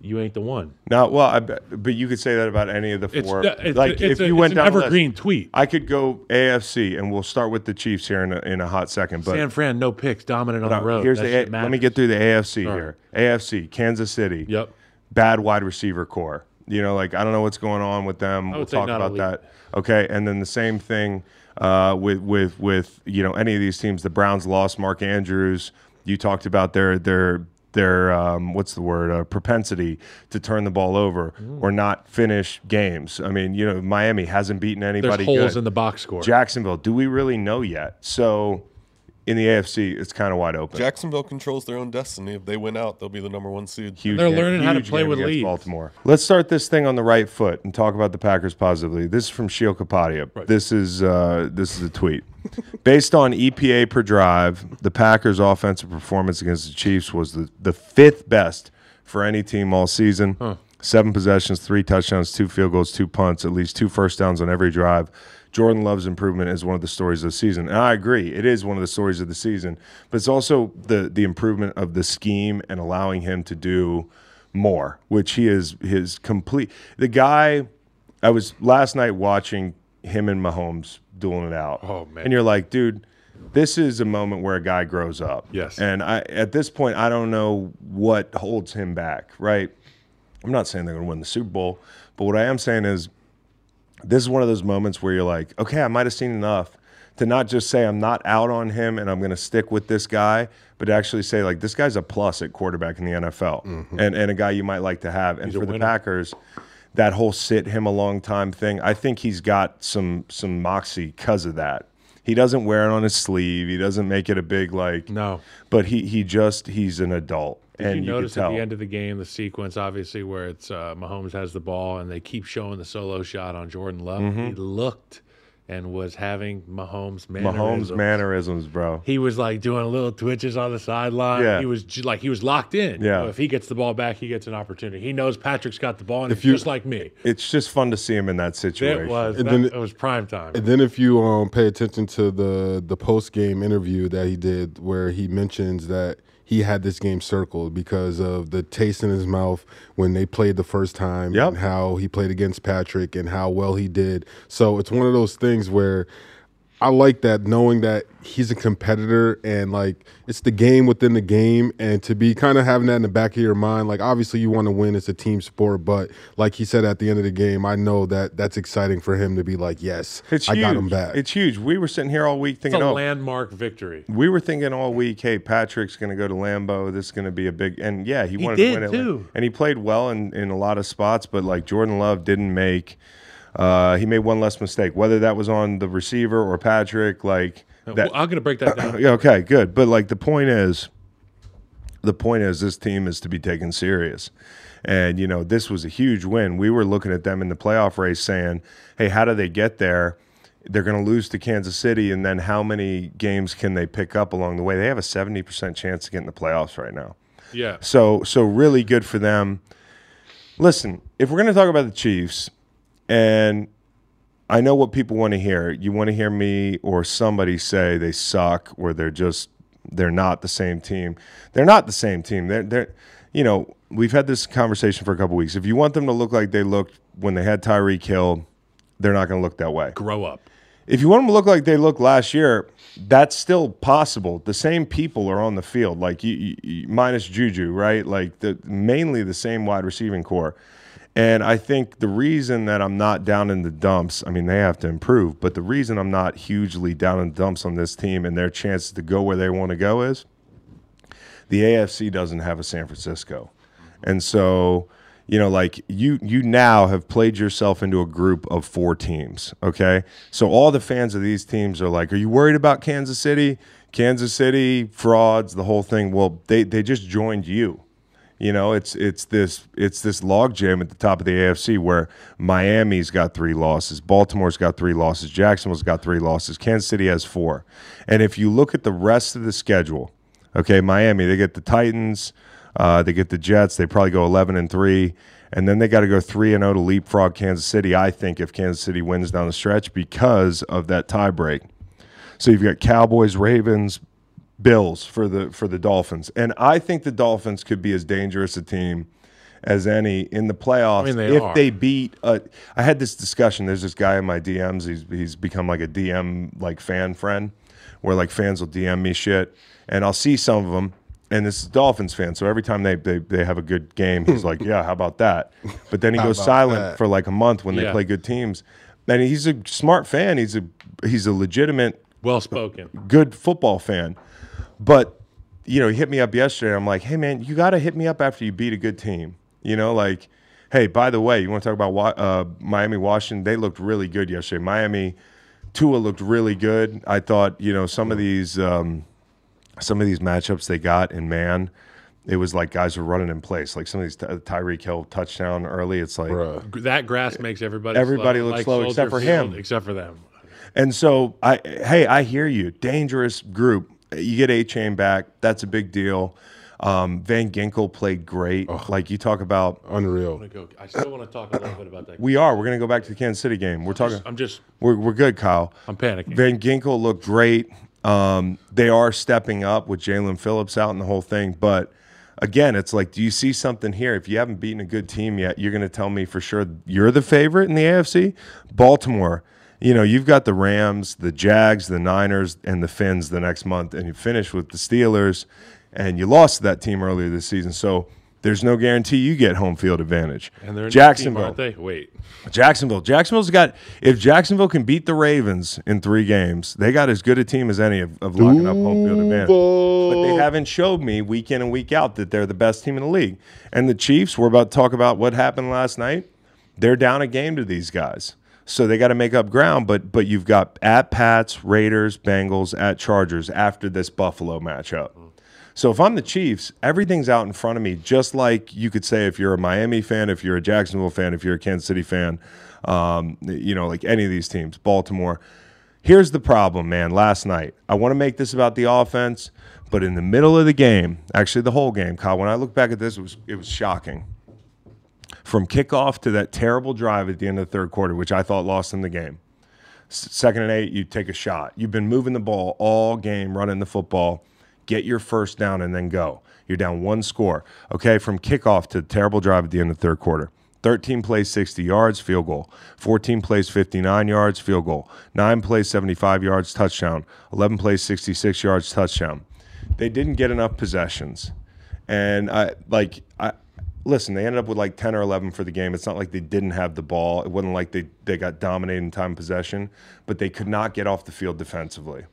you ain't the one. Now, well, I, bet- but you could say that about any of the four. it's, like it's if a- you it's went an down the list, evergreen tweet. I could go AFC, and we'll start with the Chiefs here in a, in a hot second. But San Fran, no picks, dominant on now, the road. here's That the. let me get through the AFC All here. AFC, Kansas City. Yep. Bad wide receiver corps. You know, like I don't know what's going on with them. We'll talk about elite. that. Okay, and then the same thing uh, with with with you know any of these teams. The Browns lost Mark Andrews. You talked about their their their um, what's the word uh, propensity to turn the ball over Mm. or not finish games. I mean, you know, Miami hasn't beaten There's anybody. holes good. in the box score. Jacksonville. Do we really know yet? So in the AFC, it's kind of wide open. Jacksonville controls their own destiny. If they win out, they'll be the number one seed. Huge They're game- learning how to play with against leads. Baltimore. Let's start this thing on the right foot and talk about the Packers positively. This is from Sheil Kapadia. This is uh, this is a tweet. Based on EPA per drive, the Packers' offensive performance against the Chiefs was the, the fifth best for any team all season. Seven possessions, three touchdowns, two field goals, two punts, at least two first downs on every drive. Jordan Love's improvement is one of the stories of the season. And I agree, it is one of the stories of the season, but it's also the the improvement of the scheme and allowing him to do more, which he is his complete. The guy, I was last night watching him and Mahomes dueling it out. Oh, man. And you're like, dude, this is a moment where a guy grows up. Yes. And I at this point, I don't know what holds him back. Right. I'm not saying they're going to win the Super Bowl, but what I am saying is this is one of those moments where you're like, okay, I might have seen enough to not just say I'm not out on him and I'm going to stick with this guy, but to actually say like this guy's a plus at quarterback in the NFL and and a guy you might like to have. And Mm-hmm. for the. Packers, that whole sit him a long time thing, I think he's got some some moxie because of that. He doesn't wear it on his sleeve. He doesn't make it a big like No. but he he just he's an adult. Did and you you, notice can at the end of the game the sequence, obviously, where it's uh, Mahomes has the ball and they keep showing the solo shot on Jordan Love? He looked and was having Mahomes mannerisms. Mahomes mannerisms, bro. He was like doing little twitches on the sideline. Yeah. He was like he was locked in. You Yeah. know, if he gets the ball back, he gets an opportunity. He knows Patrick's got the ball, and If you- just like me. It's just fun to see him in that situation. It was. And that- then- it was prime time. And then if you um, pay attention to the the post game interview that he did, where he mentions that he had this game circled because of the taste in his mouth when they played the first time, Yep. and how he played against Patrick and how well he did. So it's one of those things where I like that knowing that he's a competitor and like it's the game within the game and to be kind of having that in the back of your mind like obviously you want to win it's a team sport but like he said at the end of the game I know that that's exciting for him to be like yes It's I huge. got him back It's huge. We were sitting here all week It's thinking, a oh, landmark victory. we were thinking all week, hey, Patrick's going to go to Lambeau. This is going to be a big, and yeah, he, He wanted did, to win it, too. and he played well in, in a lot of spots. But like Jordan Love didn't make, uh, he made one less mistake, whether that was on the receiver or Patrick. Like that, Well, I'm going to break that down. yeah, okay, good. But like the point is, the point is this team is to be taken serious. And you know, this was a huge win. We were looking at them in the playoff race saying, "Hey, how do they get there? They're going to lose to Kansas City and then how many games can they pick up along the way? They have a 70% chance to get in the playoffs right now." Yeah. So so really good for them. Listen, if we're going to talk about the Chiefs, and I know what people want to hear. You want to hear me or somebody say they suck or they're just they're not the same team. They're not the same team. They're they're you know, we've had this conversation for a couple weeks. If you want them to look like they looked when they had Tyreek Hill, they're not going to look that way. Grow up. If you want them to look like they looked last year, that's still possible. The same people are on the field, like you, you, you- minus Juju, right? Like the mainly the same wide receiving corps. And I think the reason that I'm not down in the dumps, I mean, they have to improve, but the reason I'm not hugely down in the dumps on this team and their chances to go where they want to go is the AFC doesn't have a San Francisco. And so, you know, like you you now have played yourself into a group of four teams, okay? So all the fans of these teams are like, "Are you worried about Kansas City? Kansas City frauds, the whole thing." Well, they they just joined you. You know, it's it's this it's this logjam at the top of the AFC where Miami's got three losses, Baltimore's got three losses, Jacksonville's got three losses, Kansas City has four. And if you look at the rest of the schedule, okay, Miami they get the Titans, uh, they get the Jets, they probably go eleven and three, and then they got to go three and zero to leapfrog Kansas City. I think if Kansas City wins down the stretch because of that tie break. So you've got Cowboys, Ravens, Bills for the for the Dolphins, and I think the Dolphins could be as dangerous a team as any in the playoffs I mean, they if are. they beat. A, I had this discussion. There's this guy in my DMs. He's he's become like a DM like fan friend, where like fans will DM me shit, and I'll see some of them. And this is Dolphins fan, so every time they, they they have a good game, he's like, "Yeah, how about that?" But then he goes silent that? for like a month when they play good teams. And he's a smart fan. He's a he's a legitimate Well spoken. good football fan. But you know, he hit me up yesterday. I'm like, hey man, you got to hit me up after you beat a good team. You know, like, hey, by the way, you want to talk about uh, Miami, Washington? They looked really good yesterday. Miami, Tua looked really good. I thought, you know, some of these um, some of these matchups they got in man. It was like guys were running in place. Like some of these Ty- Tyreek Hill touchdown early. It's like, Bruh. That grass makes everybody Everybody slow, looks like slow except for him. Except for them. And so I hey, I hear you. Dangerous group. You get Achane back. That's a big deal. Um, Van Ginkel played great. Like you talk about unreal I'm go. I still want to talk a little bit about that. we are. We're gonna go back to the Kansas City game. We're talking I'm just. we're we're good, Kyle. I'm panicking. Van Ginkel looked great. Um, they are stepping up with Jaelan Phillips out and the whole thing. But again, it's like, do you see something here? If you haven't beaten a good team yet, you're going to tell me for sure you're the favorite in the AFC? Baltimore, you know, you've got the Rams, the Jags, the Niners, and the Fins the next month, and you finish with the Steelers, and you lost to that team earlier this season. So there's no guarantee you get home field advantage. and they're Jacksonville. Team, aren't they? Wait. Jacksonville. Jacksonville's got if Jacksonville can beat the Ravens in three games, they got as good a team as any of, of locking up home field advantage. But they haven't showed me week in and week out that they're the best team in the league. And the Chiefs, we're about to talk about what happened last night. They're down a game to these guys. So they got to make up ground, but but you've got at Pats, Raiders, Bengals, at Chargers after this Buffalo matchup. So if I'm the Chiefs, everything's out in front of me, just like you could say if you're a Miami fan, if you're a Jacksonville fan, if you're a Kansas City fan, um, you know, like any of these teams, Baltimore. Here's the problem, man. Last night, I want to make this about the offense, but in the middle of the game, actually the whole game, Kyle, when I look back at this, it was it was shocking. From kickoff to that terrible drive at the end of the third quarter, which I thought lost them the game. Second and eight, you take a shot. You've been moving the ball all game, running the football. Get your first down and then go. You're down one score. Okay, from kickoff to terrible drive at the end of the third quarter. 13 plays 60 yards, field goal. 14 plays 59 yards, field goal. 9 plays 75 yards, touchdown. 11 plays 66 yards, touchdown. They didn't get enough possessions. And I like I listen, they ended up with like 10 or 11 for the game. It's not like they didn't have the ball. It wasn't like they they got dominated in time possession, but they could not get off the field defensively.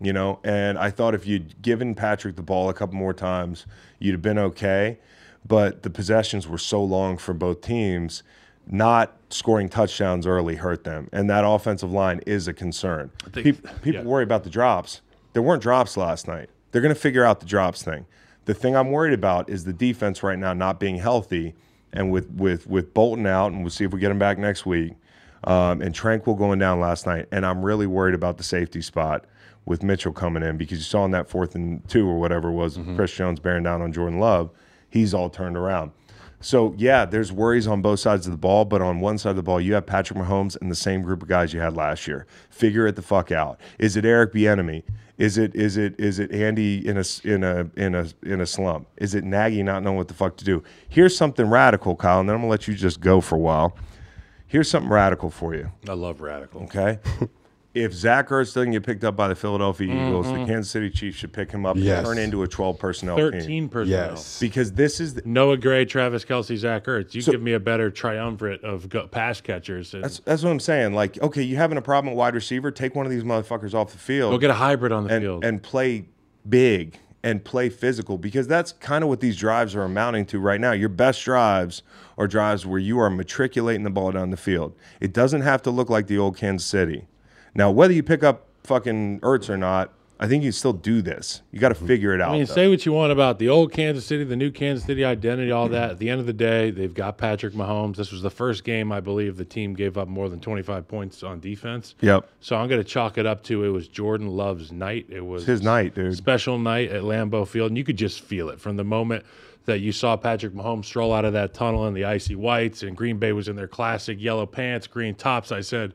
You know, and I thought if you'd given Patrick the ball a couple more times, you'd have been okay. But the possessions were so long for both teams, not scoring touchdowns early hurt them. And that offensive line is a concern. think- Peop- people yeah. worry about the drops. There weren't drops last night. They're going to figure out the drops thing. The thing I'm worried about is the defense right now not being healthy, and with with with Bolton out, and we'll see if we get him back next week. Um, and Tranquill going down last night, and I'm really worried about the safety spot with Mitchell coming in because you saw in that fourth and two or whatever it was Chris Jones bearing down on Jordan Love, he's all turned around. So yeah, there's worries on both sides of the ball, but on one side of the ball, you have Patrick Mahomes and the same group of guys you had last year. Figure it the fuck out. Is it Eric Bieniemy? Is it is it is it Andy in a in a in a in a slump? Is it Nagy not knowing what the fuck to do? Here's something radical, Kyle, and then I'm gonna let you just go for a while. Here's something radical for you. I love radical. Okay. if Zach Ertz doesn't get picked up by the Philadelphia Eagles, the mm-hmm. Kansas City Chiefs should pick him up Yes. and turn into a 12 personnel team. Thirteen personnel. Yes. Because this is the, Noah Gray, Travis Kelce, Zach Ertz. You give me a better triumvirate of go- pass catchers. And That's, that's what I'm saying. Like, okay, you having a problem at wide receiver? Take one of these motherfuckers off the field go get a hybrid on the and, field. and play big and play physical because that's kind of what these drives are amounting to right now. Your best drives are drives where you are matriculating the ball down the field. It doesn't have to look like the old Kansas City. Now, whether you pick up fucking Ertz or not, I think you still do this. You got to mm-hmm. figure it out. I mean, though. say what you want about the old Kansas City, the new Kansas City identity, all that. At the end of the day, they've got Patrick Mahomes. This was the first game, I believe, the team gave up more than 25 points on defense. Yep. So I'm going to chalk it up to it was Jordan Love's night. It was It's his night, dude. special night at Lambeau Field, and you could just feel it from the moment that you saw Patrick Mahomes stroll out of that tunnel in the icy whites, and Green Bay was in their classic yellow pants, green tops. I said,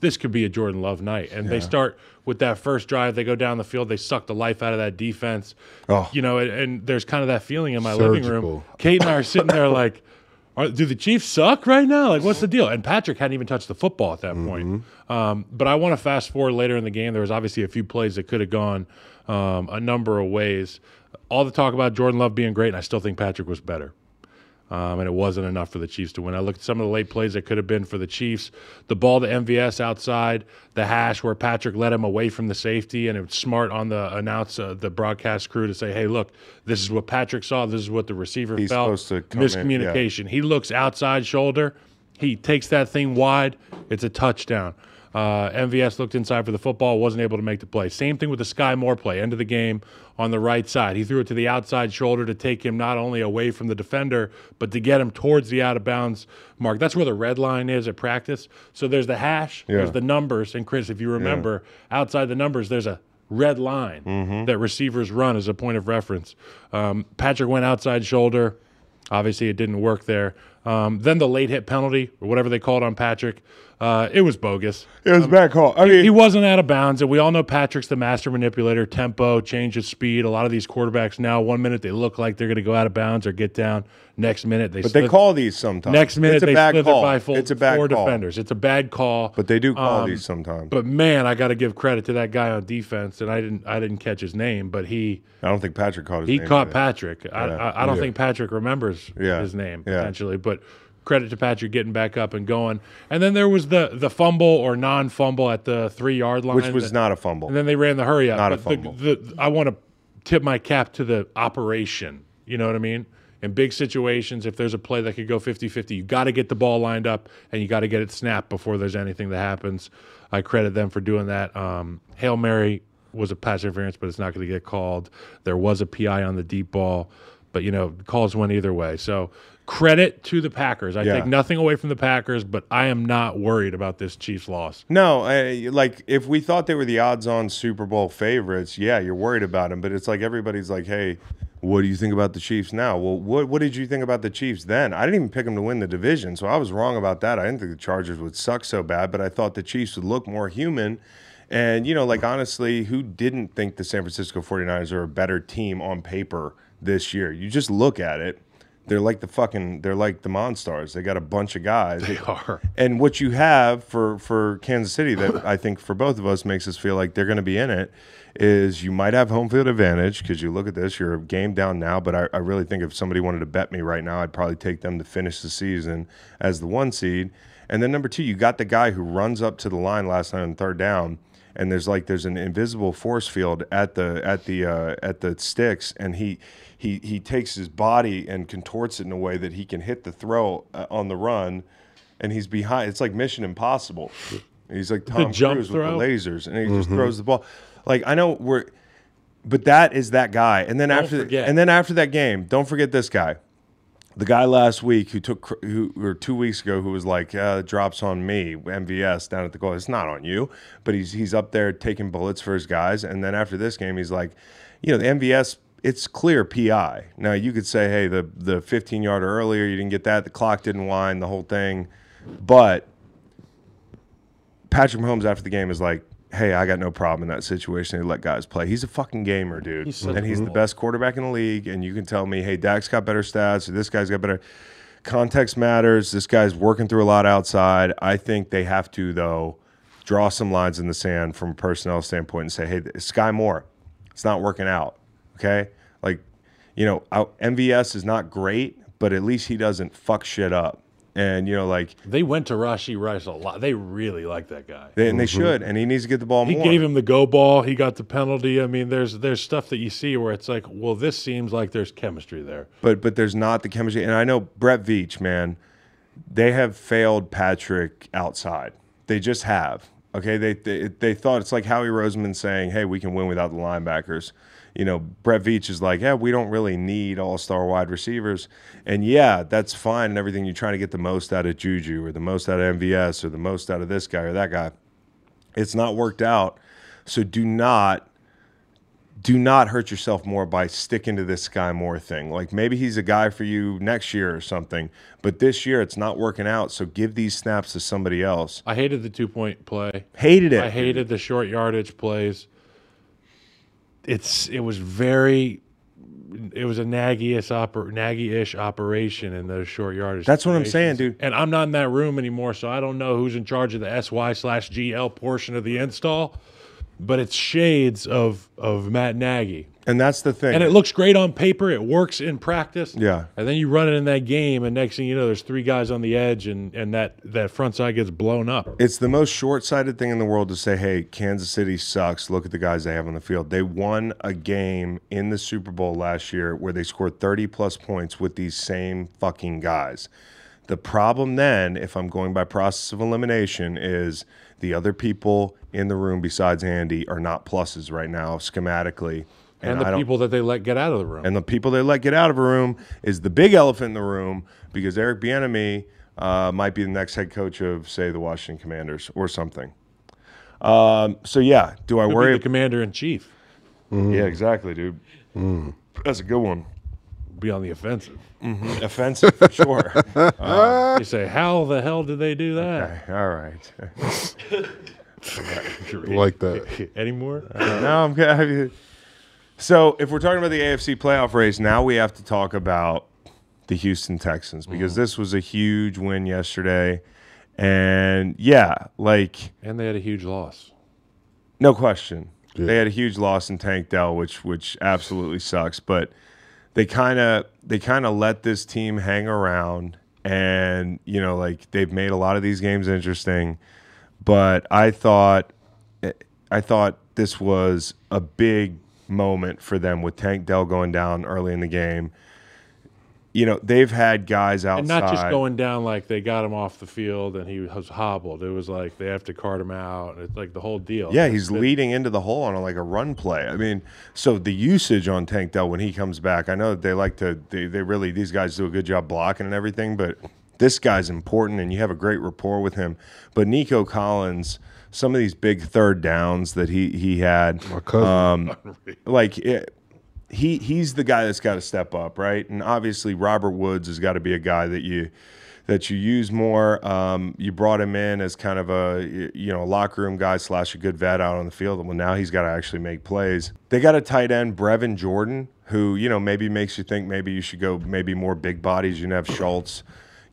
this could be a Jordan Love night. And they start with that first drive. They go down the field. They suck the life out of that defense. Oh. You know, and, and there's kind of that feeling in my living room. Kate and I are sitting there like, are, do the Chiefs suck right now? Like, what's the deal? And Patrick hadn't even touched the football at that point. Um, but I want to fast forward later in the game. There was obviously a few plays that could have gone um, a number of ways. All the talk about Jordan Love being great, and I still think Patrick was better. Um, and it wasn't enough for the Chiefs to win. I looked at some of the late plays that could have been for the Chiefs. The ball to MVS outside, the hash where Patrick led him away from the safety, and it was smart on the announce uh, the broadcast crew to say, "Hey, look, this is what Patrick saw. This is what the receiver He's felt. supposed to come in, yeah. Miscommunication. He looks outside shoulder. He takes that thing wide. It's a touchdown. Uh, MVS looked inside for the football, wasn't able to make the play. Same thing with the Sky Moore play, end of the game on the right side. He threw it to the outside shoulder to take him not only away from the defender, but to get him towards the out of bounds mark. That's where the red line is at practice. So there's the hash, there's the numbers. And Chris, if you remember, outside the numbers, there's a red line Mm-hmm. that receivers run as a point of reference. Um, Patrick went outside shoulder. Obviously, it didn't work there. Um, then the late hit penalty, or whatever they called on Patrick, uh, it was bogus. It was a bad call. I mean, He wasn't out of bounds, and we all know Patrick's the master manipulator. Tempo, change of speed. A lot of these quarterbacks now, one minute they look like they're going to go out of bounds or get down. Next minute they but they call these sometimes. Next minute it's a they bad slither call. by full, it's a bad four call. defenders. It's a bad call. But they do call Um, these sometimes. But man, I got to give credit to that guy on defense, and I didn't. I didn't catch his name, but he I don't think Patrick caught his he caught. Patrick. I, I, I don't think Patrick remembers Yeah. his name Yeah. potentially, but credit to Patrick getting back up and going. And then there was the the fumble or non fumble at the three yard line, which was that- not a fumble. And then they ran the hurry up. Not a But the- fumble. The, I want to tip my cap to the operation. You know what I mean? In big situations, if there's a play that could go 50 50, you got to get the ball lined up and you got to get it snapped before there's anything that happens. I credit them for doing that. Um, Hail Mary was a pass interference, but it's not going to get called. There was a PI on the deep ball, but, you know, calls went either way. So credit to the Packers. I Yeah. take nothing away from the Packers, but I am not worried about this Chiefs loss. No, I, like if we thought they were the odds-on Super Bowl favorites, yeah, you're worried about them. But it's like everybody's like, "Hey, what do you think about the Chiefs now?" Well, what what did you think about the Chiefs then? I didn't even pick them to win the division, so I was wrong about that. I didn't think the Chargers would suck so bad, but I thought the Chiefs would look more human. And you know, like honestly, who didn't think the San Francisco 49ers are a better team on paper this year? You just look at it. They're like the fucking. They're like the Monstars. They got a bunch of guys. They are. And what you have for for Kansas City that I think for both of us makes us feel like they're going to be in it is you might have home field advantage because you look at this, you're a game down now. But I, I really think if somebody wanted to bet me right now, I'd probably take them to finish the season as the one seed. And then number two, you got the guy who runs up to the line last night on third down, and there's like there's an invisible force field at the at the uh, at the sticks, and he he he takes his body and contorts it in a way that he can hit the throw uh, on the run, and he's behind. It's like Mission Impossible. He's like Tom Cruise throw? with the lasers, and he just throws the ball. Like I know we're, but that is that guy. And then after forget. and then after that game, don't forget this guy the guy last week who took who or two weeks ago who was like uh, drops on me MVS down at the goal. It's not on you, but he's he's up there taking bullets for his guys. And then after this game, he's like, you know, the MVS. It's clear PI. Now you could say, hey, the the 15 yarder earlier, you didn't get that. The clock didn't wind. The whole thing, but Patrick Mahomes after the game is like, hey, I got no problem in that situation. They let guys play. He's a fucking gamer, dude. He's and he's the best quarterback in the league. And you can tell me, hey, Dak's got better stats, or this guy's got better. Context matters. This guy's working through a lot outside. I think they have to, though, draw some lines in the sand from a personnel standpoint and say, hey, Sky Moore, it's not working out. Okay? Like, you know, out- MVS is not great, but at least he doesn't fuck shit up. And, you know, like, They went to Rashee Rice a lot. They really like that guy. they, and they mm-hmm. should. And he needs to get the ball more. He more. gave him the go ball. He got the penalty. I mean, there's there's stuff that you see where it's like, well, this seems like there's chemistry there. but but there's not the chemistry. And I know Brett Veach, man, they have failed Patrick outside. They just have. Okay, they they, they thought it's like Howie Roseman saying, "Hey, we can win without the linebackers." You know, Brett Veach is like, "Yeah, we don't really need all-star wide receivers." And yeah, that's fine and everything. You're trying to get the most out of Juju or the most out of MVS or the most out of this guy or that guy. It's not worked out. So do not do not hurt yourself more by sticking to this guy more thing. Like maybe he's a guy for you next year or something, but this year it's not working out. So give these snaps to somebody else. I hated the two point play. Hated it. I hated the short yardage plays. It's it was very it was a naggy-ish oper, naggy-ish operation in those short yardage. That's what I'm saying, dude. And I'm not in that room anymore, so I don't know who's in charge of the SY slash GL portion of the install. But it's shades of of Matt Nagy. And that's the thing. And it looks great on paper. It works in practice. Yeah. And then you run it in that game, and next thing you know, there's three guys on the edge, and, and that, that front side gets blown up. it's the most short-sighted thing in the world to say, "Hey, Kansas City sucks. Look at the guys they have on the field." They won a game in the Super Bowl last year where they scored 30 plus points with these same fucking guys. The problem then, if I'm going by process of elimination, is the other people in the room besides Andy are not pluses right now schematically. And, I the people that they let get out of the room. and the people they let get out of a room is the big elephant in the room because Eric Bieniemy uh, might be the next head coach of, say, the Washington Commanders or something. Um, so yeah, do I Could be worry? the commander in chief. yeah, exactly, dude. That's a good one. Be on the offensive. Offensive for sure. You say, how the hell did they do that? All right. like that. Anymore? Uh, no, I'm good. So if we're talking about the AFC playoff race, now we have to talk about the Houston Texans because mm-hmm. this was a huge win yesterday. And yeah, like And they had a huge loss. No question. They had a huge loss in Tank Dell, which which absolutely sucks. But they kind of they kind of let this team hang around, and you know, like they've made a lot of these games interesting. But I thought I thought this was a big moment for them with Tank Dell going down early in the game. You know, they've had guys outside. And not just going down like they got him off the field and he was hobbled. It was like they have to cart him out. It's like the whole deal. Yeah, he's It- leading into the hole on a, like a run play. I mean, so the usage on Tank Dell when he comes back, I know that they like to, they, they really, these guys do a good job blocking and everything, but this guy's important and you have a great rapport with him. But Nico Collins, some of these big third downs that he, he had, um, like it, he he's the guy that's got to step up, right? And obviously Robert Woods has got to be a guy that you that you use more. Um, you brought him in as kind of a you know locker room guy slash a good vet out on the field. Well, now he's got to actually make plays. They got a tight end, Brevin Jordan, who you know maybe makes you think maybe you should go maybe more big bodies. You can have Schultz,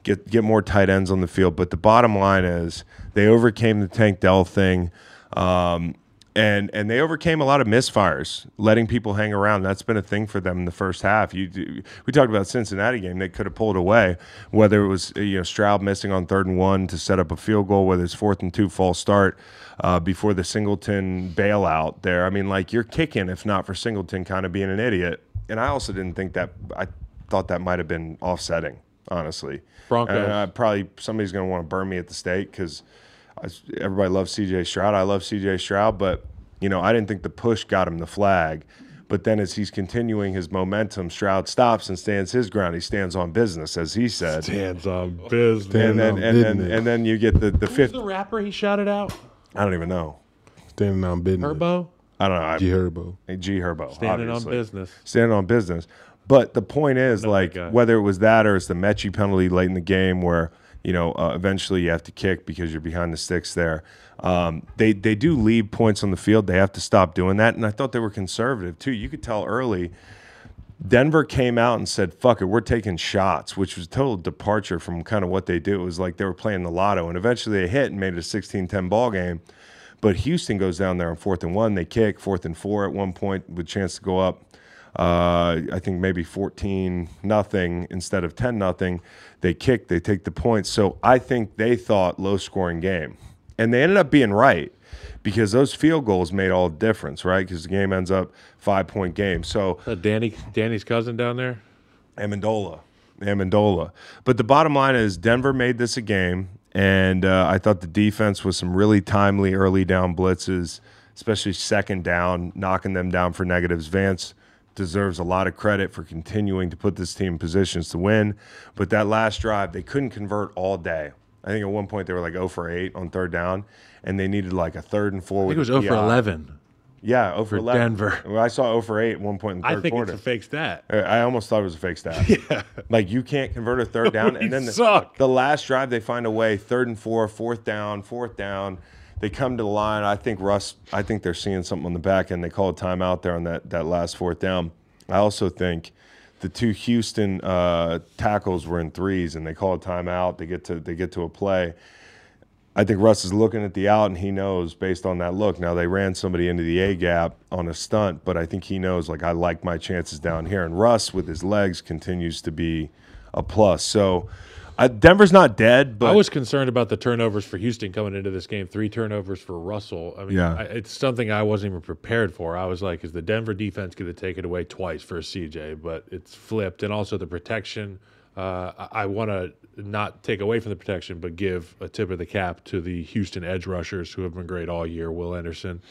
get get more tight ends on the field. But the bottom line is they overcame the Tank Dell thing. Um, and and they overcame a lot of misfires, letting people hang around. That's been a thing for them in the first half. You we talked about Cincinnati game; they could have pulled away. Whether it was you know Stroud missing on third and one to set up a field goal, whether it's fourth and two false start uh, before the Singleton bailout there. I mean, like you're kicking if not for Singleton kind of being an idiot. And I also didn't think that. I thought that might have been offsetting, honestly. Broncos. And I probably somebody's going to want to burn me at the stake because everybody loves C.J. Stroud. I love C.J. Stroud, but you know I didn't think the push got him the flag. But then as he's continuing his momentum, Stroud stops and stands his ground. He stands on business, as he said. Stands on business. And then on and then and then you get the the Who's fifth. the rapper he shouted out? I don't even know. Standing on business. Herbo? I don't know. I, G Herbo. G Herbo. Standing on business. standing on business. But the point is, like, whether it was that or it's the Metchie penalty late in the game where, you know, uh, eventually you have to kick because you're behind the sticks there. Um, they, they do leave points on the field. They have to stop doing that. And I thought they were conservative, too. You could tell early. Denver came out and said, fuck it, we're taking shots, which was a total departure from kind of what they do. It was like they were playing the lotto. And eventually they hit and made it a 16 10 ball game. But Houston goes down there on fourth and one. They kick fourth and four at one point with chance to go up. Uh, I think maybe 14 nothing instead of 10 nothing. They kick, they take the points. So I think they thought low scoring game. And they ended up being right because those field goals made all the difference, right? Because the game ends up five point game. So Uh, Danny, Danny's cousin down there. Amendola. Amendola. But the bottom line is Denver made this a game, and uh, I thought the defense was some really timely early down blitzes, especially second down, knocking them down for negatives. Vance deserves a lot of credit for continuing to put this team in positions to win. But that last drive, they couldn't convert all day. I think at one point they were like 0 for 8 on third down, and they needed like a third and four. I think it was with 0 for 11. Yeah, 0 for, for 11. Denver. Well, I saw 0 for 8 at one point in the third I think quarter. it's a fake stat. I I almost thought it was a fake stat. yeah. Like you can't convert a third down, and then the, suck. the last drive they find a way. Third and four, fourth down, fourth down. They come to the line. I think Russ. I think they're seeing something on the back end. They call a timeout there on that that last fourth down. I also think the two Houston uh, tackles were in threes, and they call a timeout. They get to they get to a play. I think Russ is looking at the out and he knows based on that look. Now they ran somebody into the A gap on a stunt, but I think he knows like I like my chances down here. And Russ with his legs continues to be a plus. So uh, Denver's not dead, but I was concerned about the turnovers for Houston coming into this game. Three turnovers for Russell. I mean, Yeah. I, it's something I wasn't even prepared for. I was like, is the Denver defense going to take it away twice for CJ? But it's flipped, and also the protection. Uh, I, I want to not take away from the protection, but give a tip of the cap to the Houston edge rushers who have been great all year. Will Anderson,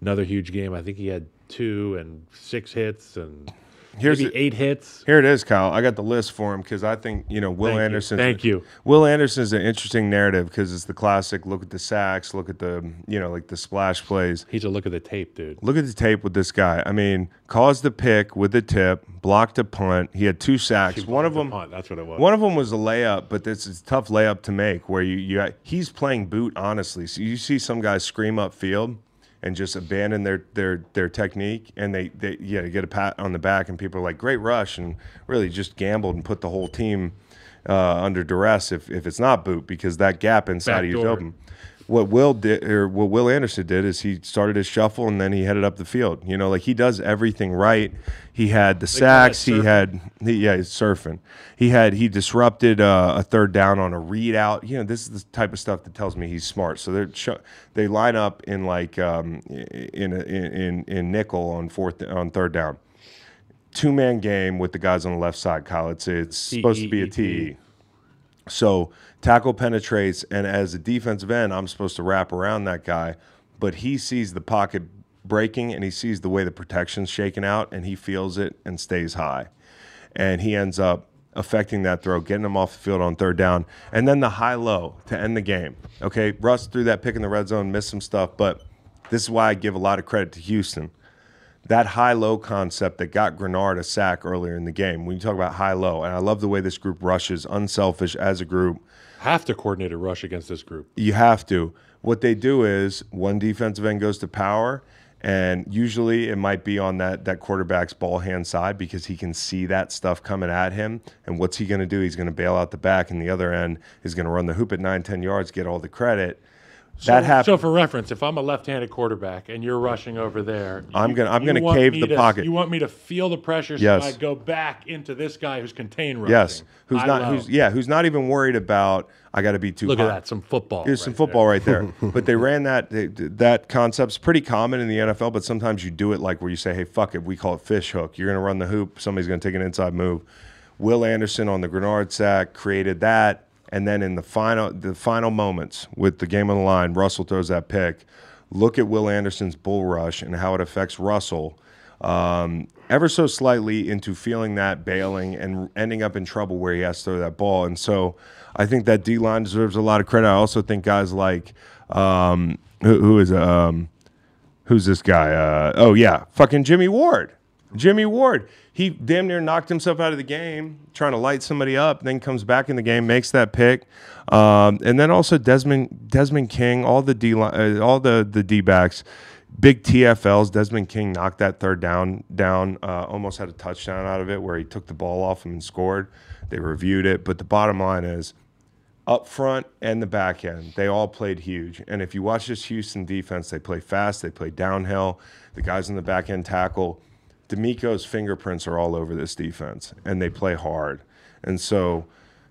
another huge game. I think he had two and six hits and Here's maybe the- eight hits. Here it is, Kyle. I got the list for him because I think you know Will Anderson. Thank you. Will Anderson is an interesting narrative because it's the classic. Look at the sacks. Look at the you know like the splash plays. He's a look at the tape, dude. Look at the tape with this guy. I mean, caused the pick with the tip, blocked a punt. He had two sacks. One of them, punt, that's what it was. one of them was a layup, but this is a tough layup to make. Where you you he's playing boot honestly. So you see some guys scream up field and just abandon their their their technique, and they they yeah get a pat on the back, and people are like great rush, and really just gambled and put the whole team uh, under duress if if it's not boot because that gap inside of you is open what Will did or what Will Anderson did is he started his shuffle and then he headed up the field. You know, like he does everything right. He had the sacks. He had he, yeah, he's surfing. He had he disrupted uh, a third down on a read out. You know, this is the type of stuff that tells me he's smart. So they're they line up in like um, in, in in in nickel on fourth on third down. Two man game with the guys on the left side. Kyle, it's it's supposed to be a. TE. So tackle penetrates, and as a defensive end, I'm supposed to wrap around that guy, but he sees the pocket breaking and he sees the way the protection's shaking out, and he feels it and stays high, and he ends up affecting that throw, getting him off the field on third down, and then the high low to end the game. Okay, Russ threw that pick in the red zone, missed some stuff, but this is why I give a lot of credit to Houston that high low concept that got Greenard a sack earlier in the game. When you talk about high low, and I love the way this group rushes, unselfish as a group. Have to coordinate a rush against this group. You have to. What they do is one defensive end goes to power, And usually it might be on that that quarterback's ball hand side because he can see that stuff coming at him. And what's he going to do? He's going to bail out the back, and the other end is going to run the hoop at 9, 10 yards, get all the credit. That happened. So for reference, if I'm a left-handed quarterback and you're rushing over there, I'm gonna- I'm gonna cave the to- pocket. You want me to feel the pressure so Yes. I go back into this guy who's contained rushing. yes, who's high not low. who's yeah, who's not even worried about I got to be too Look high. at that, some football. Here's some right football right there. but they ran that they, that concept's pretty common in the NFL. But sometimes you do it like where you say, "Hey, fuck it," we call it fish hook. You're going to run the hoop. Somebody's going to take an inside move. Will Anderson on the Greenard sack created that, and then in the final the final moments with the game on the line, Russell throws that pick. Look at Will Anderson's bull rush and how it affects Russell. Um, ever so slightly into feeling that bailing and ending up in trouble where he has to throw that ball. And so I think that D line deserves a lot of credit. I also think guys like um, who, who is um, who's this guy? Uh, oh yeah, fucking Jimmy Ward. Jimmy Ward. He damn near knocked himself out of the game trying to light somebody up. Then comes back in the game, makes that pick, um, and then also Desmond Desmond King. All the D uh, all the the D backs. Big TFLs. Desmond King knocked that third down down. Uh, almost had a touchdown out of it where he took the ball off him and scored. They reviewed it, but the bottom line is up front and the back end, they all played huge. And if you watch this Houston defense, they play fast, they play downhill. The guys in the back end tackle. DeMeco's fingerprints are all over this defense, and they play hard. And so,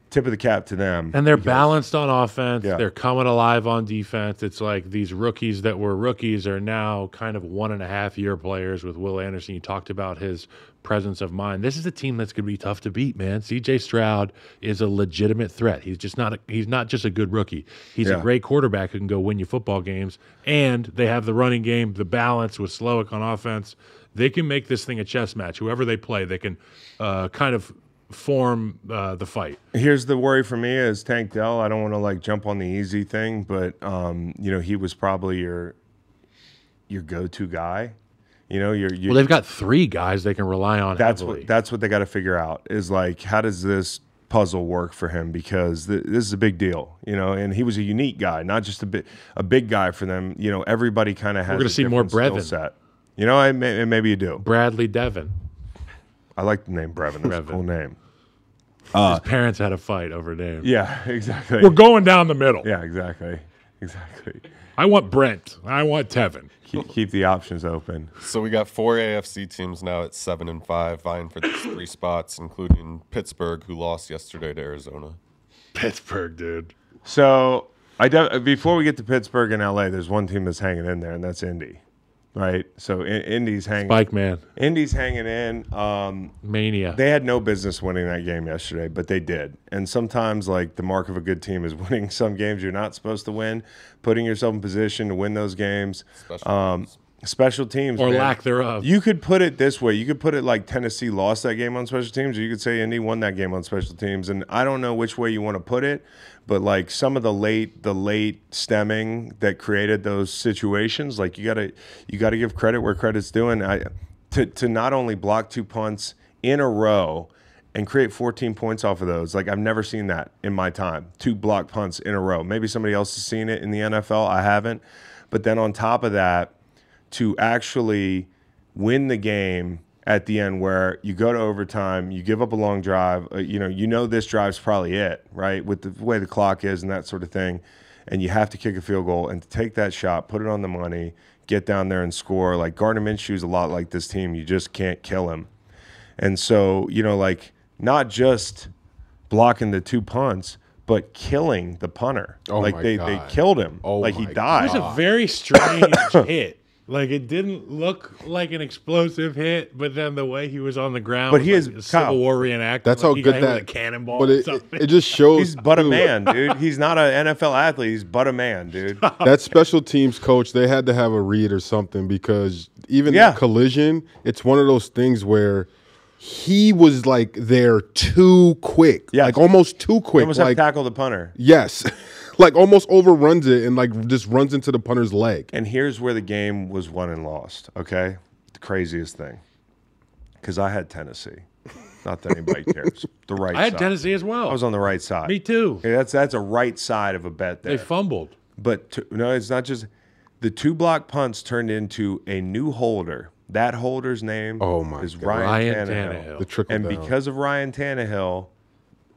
tip of the cap to them. And they're balanced on offense. Yeah. They're coming alive on defense. It's like these rookies that were rookies are now kind of one and a half year players with Will Anderson. You talked about his presence of mind. This is a team that's going to be tough to beat, man. CJ Stroud is a legitimate threat. He's just not a, he's not just a good rookie. He's Yeah. a great quarterback who can go win you football games. And they have the running game, the balance with Slowik on offense. They can make this thing a chess match. Whoever they play, they can uh, kind of form uh, the fight. Here's the worry for me is Tank Dell. I don't want to like jump on the easy thing, but um, you know he was probably your your go-to guy. You know, you're, you Well, they've got three guys they can rely on. that's heavily. what that's what they got to figure out is like how does this puzzle work for him because th- this is a big deal, you know, and he was a unique guy, not just a bit a big guy for them. You know, everybody kind of has. gonna see more different skill Brevin. Set. You know, I may, maybe you do. Bradley Devon. I like the name Brevin. That's a cool name. His uh, parents had a fight over name. Yeah, exactly. We're going down the middle. yeah, exactly, exactly. I want Brent. I want Tevin. Keep, keep the options open. So we got four AFC teams now at seven and five, vying for these three spots, including Pittsburgh, who lost yesterday to Arizona. Pittsburgh, dude. So I de- before we get to Pittsburgh and LA, there's one team that's hanging in there, and that's Indy, right? So in- Indy's hanging. Spike man. Indy's hanging in. Um, Mania. they had no business winning that game yesterday, but they did. And sometimes, like the mark of a good team is winning some games you're not supposed to win, putting yourself in position to win those games. Special Um, teams. Special teams or man. lack thereof. You could put it this way. You could put it like Tennessee lost that game on special teams, or you could say Indy won that game on special teams. And I don't know which way you want to put it, but like some of the late the late stemming that created those situations, like you gotta you gotta give credit where credit's due. And I to to not only block two punts in a row and create 14 points off of those. Like I've never seen that in my time. Two block punts in a row. Maybe somebody else has seen it in the NFL. I haven't. But then on top of that, to actually win the game at the end where you go to overtime, you give up a long drive, uh, you know, you know this drive's probably it, right? With the way the clock is and that sort of thing, and you have to kick a field goal and to take that shot, put it on the money, get down there and score. Like Gardner Minshew's a lot like this team. You just can't kill him. And so, you know, like not just blocking the two punts, but killing the punter. Oh like my they, they killed him. Oh like he my died. it was a very strange hit. Like it didn't look like an explosive hit, but then the way he was on the ground, But he like is- a Civil Kyle, War reenactment. That's like how he good got hit with that a cannonball. But it, it, it just shows. He's but a man, dude. He's not an NFL athlete. He's but a man, dude. that special teams coach, they had to have a read or something because even Yeah. that collision, it's one of those things where he was like there too quick, Yes. like almost too quick, almost like have tackled the punter. yes, like almost overruns it and like just runs into the punter's leg. And here's where the game was won and lost. Okay, the craziest thing, because I had Tennessee. Not that anybody cares. The right. I had side. Tennessee as well. I was on the right side. Me too. Okay, that's that's a right side of a bet there. They fumbled. But to, no, it's not just The two block punts turned into a new holder. That holder's name Oh my is God. Ryan, Ryan Tannehill. Tannehill. The trickle And down. because of Ryan Tannehill,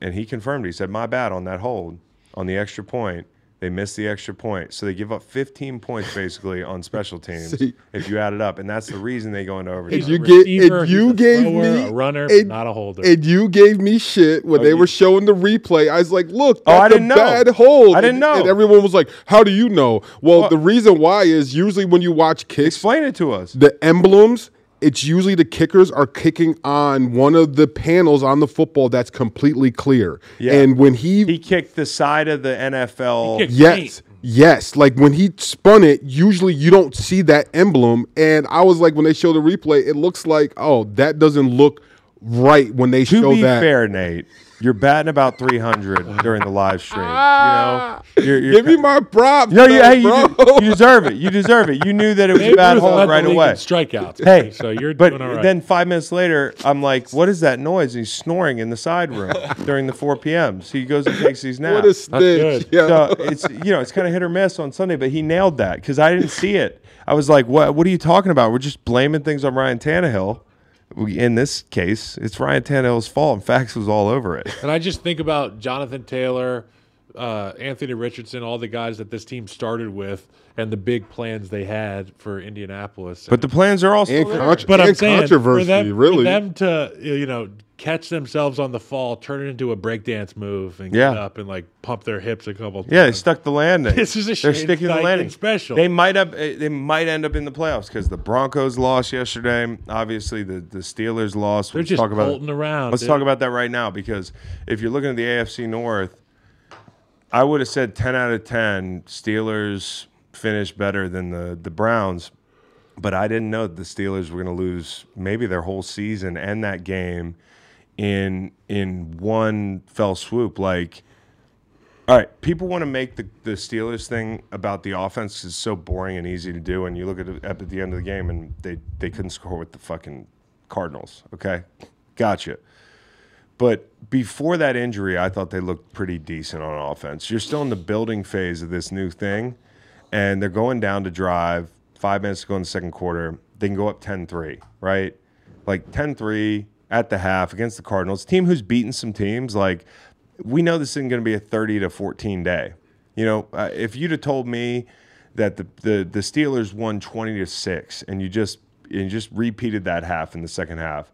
and he confirmed, he said, "My bad on that hold on the extra point." They missed the extra point, so they give up 15 points basically on special teams See. if you add it up, and that's the reason they go into overtime. And you a get receiver, and you gave thrower, me a runner, and, not a holder. And you gave me shit when oh, they were showing the replay. I was like, "Look, Oh, I didn't a know. bad hold." I didn't And- know. And everyone was like, "How do you know?" Well, Well- the reason why is usually when you watch kicks, Explain it to us. the emblems. It's usually the kickers are kicking on one of the panels on the football that's completely clear. Yeah. And when he, He kicked the side of the NFL. He kicked- yes, yes, like when he spun it, usually you don't see that emblem. And I was like, when they show the replay, it looks like, oh, that doesn't look right when they To show be that. fair, Nate, you're batting about 300 during the live stream. You ah. know, you're, you're Give me my props. no, you, though, hey, you, bro. de- you deserve it. You deserve it. You knew that it was a bad Ruth hold led the right away. strikeouts. Hey, so you're but doing all right. then five minutes later, I'm like, "What is that noise?" And he's snoring in the side room during the 4 p.m. So he goes and takes these naps. what a stitch. good. Yeah. So it's you know it's kind of hit or miss on Sunday, but he nailed that because I didn't see it. I was like, "What? What are you talking about? We're just blaming things on Ryan Tannehill." In this case, it's Ryan Tannehill's fault, and Fax was all over it. And I just think about Jonathan Taylor, uh, Anthony Richardson, all the guys that this team started with, and the big plans they had for Indianapolis. But the plans are also And there. contro- but I'm saying controversy, for them, for really. them to you know catch themselves on the fall, turn it into a breakdance move, and Yeah. get up and like pump their hips a couple. Times. Yeah, they stuck the landing. This is a They're sticking the Steichen landing. special. They might have. eh, They might end up in the playoffs because the Broncos lost yesterday. Obviously, the the Steelers lost. They're Let's just talk about bolting around. Let's dude. talk about that right now because if you're looking at the AFC North, I would have said 10 out of 10 Steelers finished better than the the Browns, but I didn't know that the Steelers were going to lose maybe their whole season and that game in in one fell swoop like all right, people want to make the, the Steelers thing about the offense is so boring and easy to do. And you look at it at the end of the game, and they, they couldn't score with the fucking Cardinals. Okay, gotcha. But before that injury, I thought they looked pretty decent on offense. You're still in the building phase of this new thing, and they're going down to drive. Five minutes to go in the second quarter. They can go up 10 3, right? Like 10 3 at the half against the Cardinals, team who's beaten some teams. Like, we know this isn't going to be a 30 to 14 day. You know, uh, if you'd have told me that the, the, the Steelers won 20 to 6 and you just and you just repeated that half in the second half,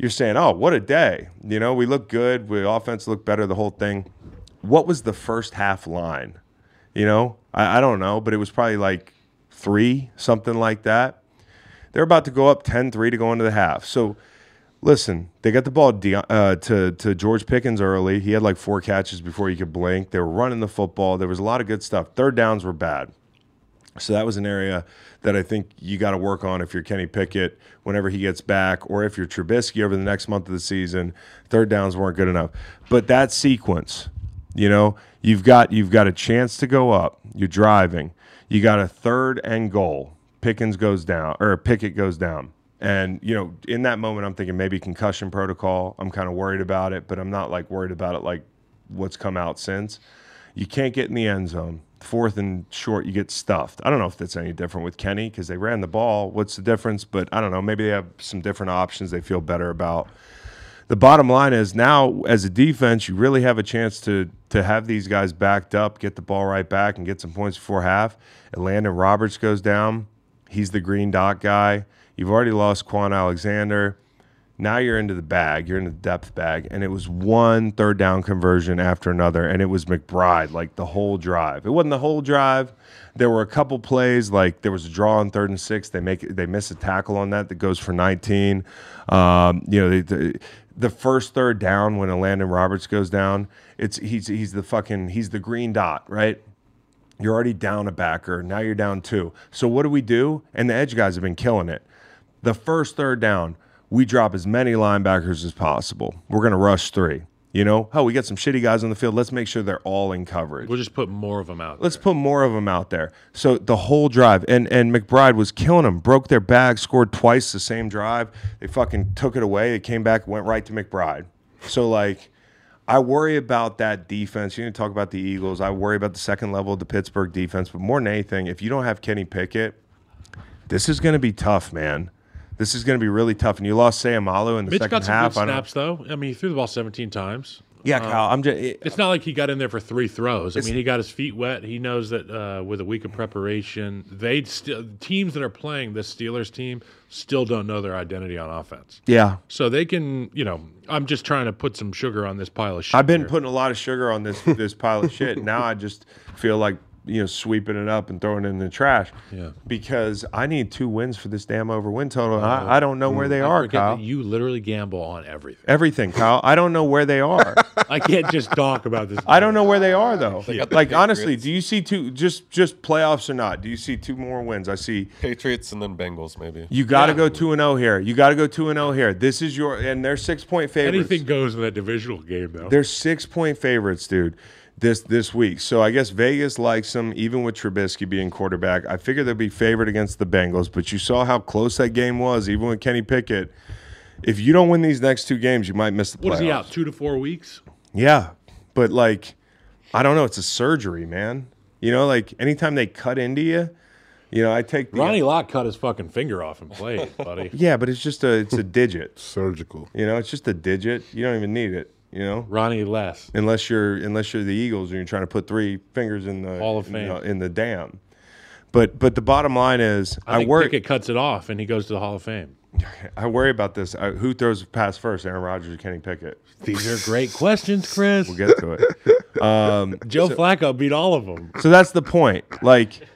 you're saying, "Oh, what a day." You know, we look good, we offense looked better the whole thing. What was the first half line? You know, I, I don't know, but it was probably like 3, something like that. They're about to go up 10-3 to go into the half. So Listen, they got the ball De- uh, to to George Pickens early. He had like four catches before you could blink. They were running the football. There was a lot of good stuff. Third downs were bad. So that was an area that I think you got to work on if you're Kenny Pickett whenever he gets back, or if you're Trubisky over the next month of the season. Third downs weren't good enough. But that sequence, you know, you've got you've got a chance to go up. You're driving. You got a third and goal. Pickens goes down, or Pickett goes down. And you know, in that moment, I'm thinking maybe concussion protocol. I'm kind of worried about it, but I'm not like worried about it like what's come out since. You can't get in the end zone. Fourth and short, you get stuffed. I don't know if that's any different with Kenny because they ran the ball. What's the difference? But I don't know. Maybe they have some different options they feel better about. The bottom line is now, as a defense, you really have a chance to to have these guys backed up, get the ball right back, and get some points before half. Landon Roberts goes down. He's the green dot guy. You've already lost Kwon Alexander. Now you're into the bag. You're in the depth bag. And it was one third down conversion after another. And it was McBride like the whole drive. It wasn't the whole drive. There were a couple plays, like there was a draw on third and six. They make they miss a tackle on that that goes for 19. Um, you know, they, the, the first third down when Elandon Roberts goes down, it's he's he's the fucking he's the green dot, right? You're already down a backer. Now you're down two. So what do we do? And the edge guys have been killing it. The first third down, we drop as many linebackers as possible. We're going to rush three. You know, oh, we got some shitty guys on the field. Let's make sure they're all in coverage. We'll just put more of them out. Let's put more of them out there. So the whole drive, and and McBride was killing them. Broke their bag, scored twice the same drive. They fucking took it away. It came back, went right to McBride. So like, I worry about that defense. You need to talk about the Eagles. I worry about the second level of the Pittsburgh defense. But more than anything, if you don't have Kenny Pickett, this is going to be tough, man. This is going to be really tough. And you lost Sam Alu in the Mitch second got some half. good I snaps though. I mean, he threw the ball 17 times. Yeah, Kyle. I'm just. it- It's not like he got in there for three throws. I mean, he got his feet wet. He knows that uh, with a week of preparation, they still teams that are playing the Steelers team still don't know their identity on offense. yeah. So they can, you know, I'm just trying to put some sugar on this pile of shit. I've been here. putting a lot of sugar on this this pile of shit. Now I just feel like you know sweeping it up and throwing it in the trash. Yeah. Because I need two wins for this damn over win total. and I, I don't know where mm. they I are, Kyle. you literally gamble on everything. Everything, Kyle. I don't know where they are. I can't just talk about this. I don't know where they are though. got the Like honestly, do you see two just just playoffs or not? Do you see two more wins? I see Patriots and then Bengals maybe. you got to Yeah. go 2 and 0 here. You got to go 2 and 0 here. This is your and they're 6 point favorites. Anything goes in that divisional game, though. They're 6 point favorites, dude. This this week. So I guess Vegas likes them even with Trubisky being quarterback. I figured they'd be favored against the Bengals, but you saw how close that game was even with Kenny Pickett. If you don't win these next two games, you might miss the playoffs. What is he out? Two to four weeks? Yeah, but like, I don't know. It's a surgery, man. You know, like anytime they cut into you, you know, I take the, Ronnie Lott cut his fucking finger off and played, buddy. Yeah, but it's just a it's a digit. Surgical. You know, it's just a digit. You don't even need it. You know, Ronnie less. unless you're unless you're the Eagles and you're trying to put three fingers in the Hall of in Fame. the, in the dam. But but the bottom line is, I, I, worry Pickett cuts it off and he goes to the Hall of Fame. I worry about this. I, who throws a pass first, Aaron Rodgers or Kenny Pickett? These are great questions, Chris. We'll get to it. Um, Joe Flacco beat all of them. So that's the point. Like,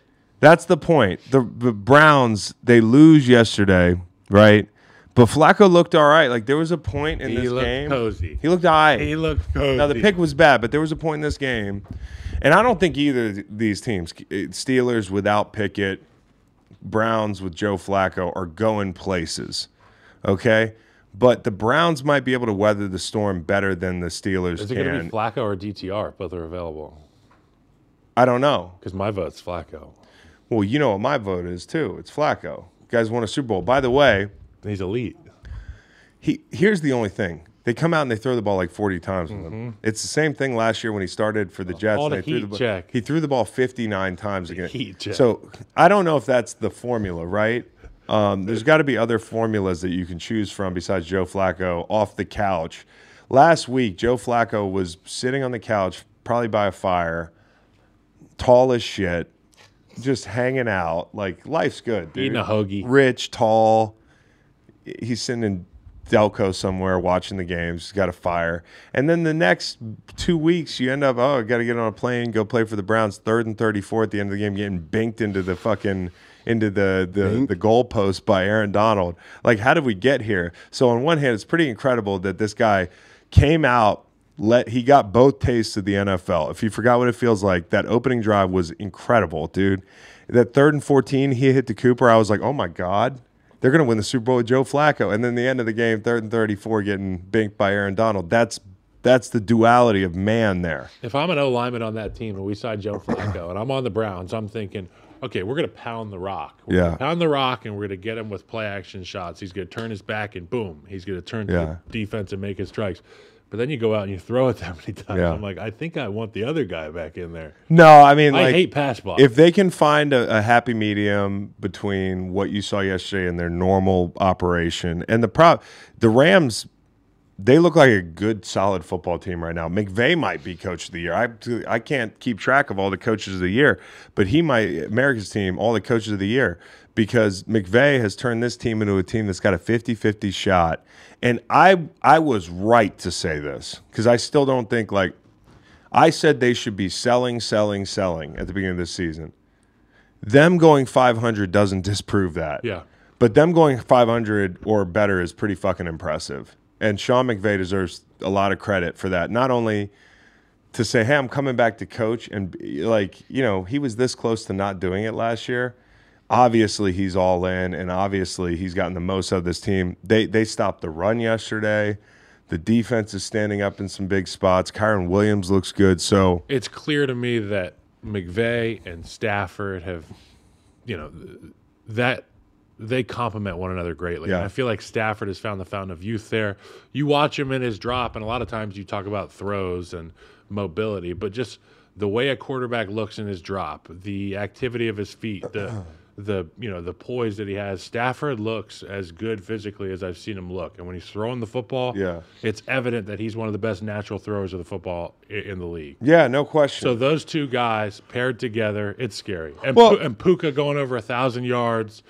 that's the point. The, the Browns they lose yesterday, right? But Flacco looked all right. Like there was a point in He this looked game. cozy. He looked all right. He looked cozy. now the pick was bad, but there was a point in this game, and I don't think either of these teams, eh, Steelers without Pickett, Browns with Joe Flacco, are going places. Okay. But the Browns might be able to weather the storm better than the Steelers Is it going to be Flacco or DTR? Both are available. I don't know. Because my vote's Flacco. Well, you know what my vote is too. It's Flacco. You guys won a Super Bowl. By the way, He's elite. he here's the only thing. They come out and they throw the ball like 40 times with him. It's the same thing last year when he started for the Jets. All the they threw heat the ball, check. He threw the ball 59 times again. heat check. So I don't know if that's the formula, right? Um, there's got to be other formulas that you can choose from besides Joe Flacco off the couch. Last week, Joe Flacco was sitting on the couch, probably by a fire, tall as shit, just hanging out. Like life's good. Dude. Eating a hoagie. Rich, tall. He's sitting in Delco somewhere watching the games. He's got a fire. And then the next two weeks, you end up, oh, I got to get on a plane, go play for the Browns, third and 34 at the end of the game, getting binked into the fucking into the the, the goalpost by Aaron Donald. Like, how did we get here? So on one hand, it's pretty incredible that this guy came out let he got both tastes of the NFL. If you forgot what it feels like, that opening drive was incredible, dude. That third and 14 he hit the Cooper, I was like, "Oh my god. They're going to win the Super Bowl with Joe Flacco." And then the end of the game, third and 34 getting binked by Aaron Donald. That's that's the duality of man there. If I'm an O lineman on that team and we sign Joe Flacco and I'm on the Browns, I'm thinking, okay, we're going to pound the rock. We're Yeah. pound the rock and we're going to get him with play action shots. He's going to turn his back and boom, he's going to turn Yeah. the defense and make his strikes. But then you go out and you throw it that many times. Yeah. I'm like, I think I want the other guy back in there. No, I mean I like hate pass blocks. if they can find a, a happy medium between what you saw yesterday and their normal operation and the pro the Rams they look like a good solid football team right now. McVay might be coach of the year. I I can't keep track of all the coaches of the year, but he might America's team all the coaches of the year because McVay has turned this team into a team that's got a 50-50 shot. And I I was right to say this cuz I still don't think like I said they should be selling, selling, selling at the beginning of this season. Them going 500 doesn't disprove that. Yeah. But them going 500 or better is pretty fucking impressive. And Sean McVay deserves a lot of credit for that. Not only to say, hey, I'm coming back to coach, and like, you know, he was this close to not doing it last year. Obviously, he's all in, and obviously, he's gotten the most out of this team. They they stopped the run yesterday. The defense is standing up in some big spots. Kyren Williams looks good. So it's clear to me that McVay and Stafford have, you know, that they complement one another greatly. Yeah. And I feel like Stafford has found the fountain of youth there. You watch him in his drop, and a lot of times you talk about throws and mobility, but just the way a quarterback looks in his drop, the activity of his feet, the the you know the poise that he has. Stafford looks as good physically as I've seen him look, and when he's throwing the football, Yeah. it's evident that he's one of the best natural throwers of the football i- in the league. Yeah, no question. So those two guys paired together, it's scary. And, Well- Pu- and Puka going over a thousand yards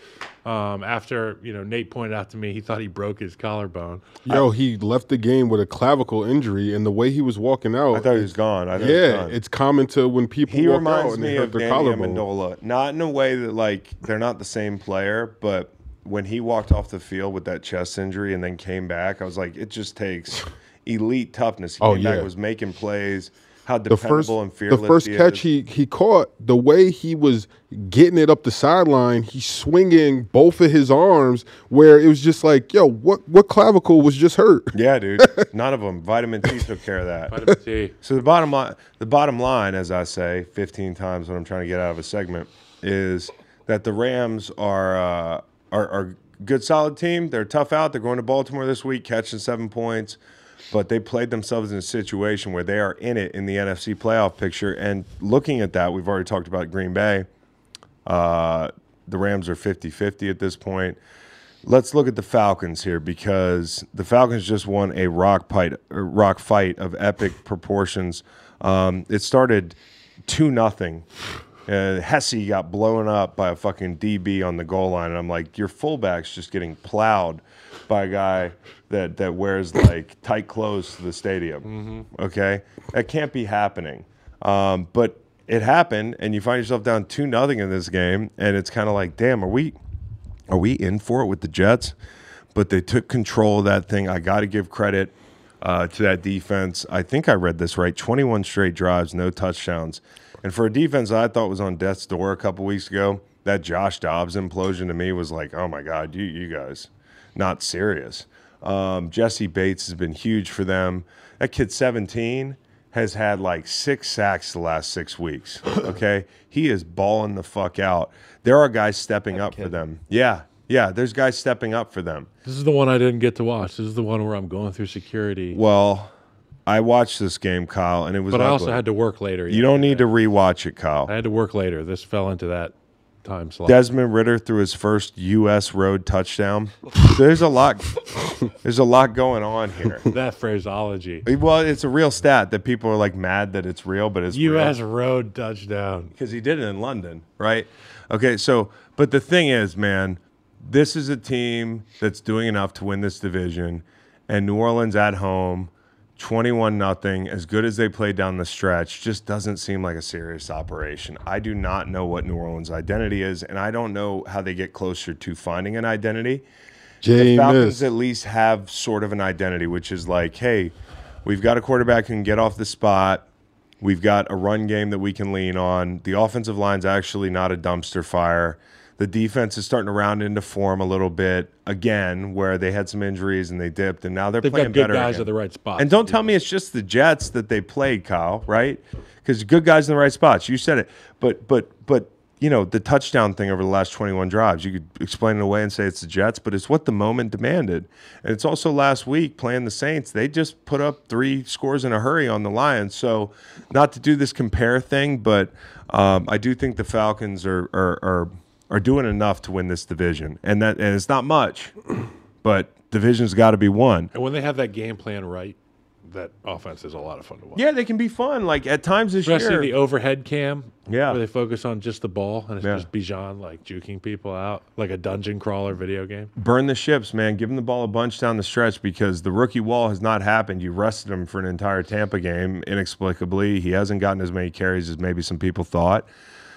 um, after you know Nate pointed out to me he thought he broke his collarbone. Yo, he left the game with a clavicle injury, and the way he was walking out, I thought he was gone. I thought he was yeah, it's common to when people he walk out reminds and me they hurt of their Danny collarbone. Amendola. Not in a way that like they're not the same player, but when he walked off the field with that chest injury and then came back, I was like, it just takes elite toughness. He Oh, came back, was making plays. How The first, and the first he catch is. he he caught, the way he was getting it up the sideline, he's swinging both of his arms, where it was just like, yo, what what clavicle was just hurt? Yeah, dude. None of them. Vitamin T took care of that. Vitamin T. So the bottom line, the bottom line, as I say 15 times when I'm trying to get out of a segment, is that the Rams are uh, are, are a good, solid team. They're tough out. They're going to Baltimore this week, catching seven points, but they played themselves in a situation where they are in it in the NFC playoff picture. And looking at that, we've already talked about Green Bay. Uh, the Rams are 50-50 at this point. Let's look at the Falcons here because the Falcons just won a rock fight, rock fight of epic proportions. Um, it started two nothing. Uh, Hesse got blown up by a fucking DB on the goal line, and I'm like, your fullback's just getting plowed by a guy that that wears like tight clothes to the stadium. Okay, that can't be happening. Um, but it happened, and you find yourself down two nothing in this game, and it's kind of like, damn, are we are we in for it with the Jets? But they took control of that thing. I got to give credit uh, to that defense. I think I read this right 21 straight drives, no touchdowns. And for a defense I thought was on death's door a couple weeks ago, that Josh Dobbs implosion to me was like, oh my God, you, you guys, not serious. Um, Jessie Bates has been huge for them. That kid, 17, has had like six sacks the last six weeks. Okay. he is balling the fuck out. There are guys stepping up for them. Yeah. Yeah. There's guys stepping up for them. This is the one I didn't get to watch. This is the one where I'm going through security. Well, I watched this game, Kyle, and it was. but I also had to work later. You don't need to rewatch it, Kyle. I had to work later. This fell into that time slot. Desmond Ridder threw his first U.S. road touchdown. There's a lot. There's a lot going on here. that phraseology. Well, it's a real stat that people are like mad that it's real, but it's real. U.S. road touchdown. because he did it in London, right? Okay, so but the thing is, man, this is a team that's doing enough to win this division, and New Orleans at home, twenty-one nothing. As good as they played down the stretch, just doesn't seem like a serious operation. I do not know what New Orleans' identity is, and I don't know how they get closer to finding an identity. The Falcons at least have sort of an identity, which is like, hey, we've got a quarterback who can get off the spot. We've got a run game that we can lean on. The offensive line's actually not a dumpster fire. The defense is starting to round into form a little bit again, where they had some injuries and they dipped, and now they're They've playing got good better. guys again. at the right spots. And don't tell me it's just the Jets that they played, Kyle, right? Because good guys in the right spots. You said it, but but but you know the touchdown thing over the last 21 drives. You could explain it away and say it's the Jets, but it's what the moment demanded. And it's also last week playing the Saints. They just put up three scores in a hurry on the Lions. So not to do this compare thing, but um, I do think the Falcons are are are are doing enough to win this division, and that and it's not much, but division's got to be won. And when they have that game plan right, that offense is a lot of fun to watch. Yeah, they can be fun. Like at times this Especially year, the overhead cam, Yeah. where they focus on just the ball and it's Yeah. just Bijan like juking people out, like a dungeon crawler video game. burn the ships, man. Give him the ball a bunch down the stretch because the rookie wall has not happened. You rested him for an entire Tampa game inexplicably. He hasn't gotten as many carries as maybe some people thought.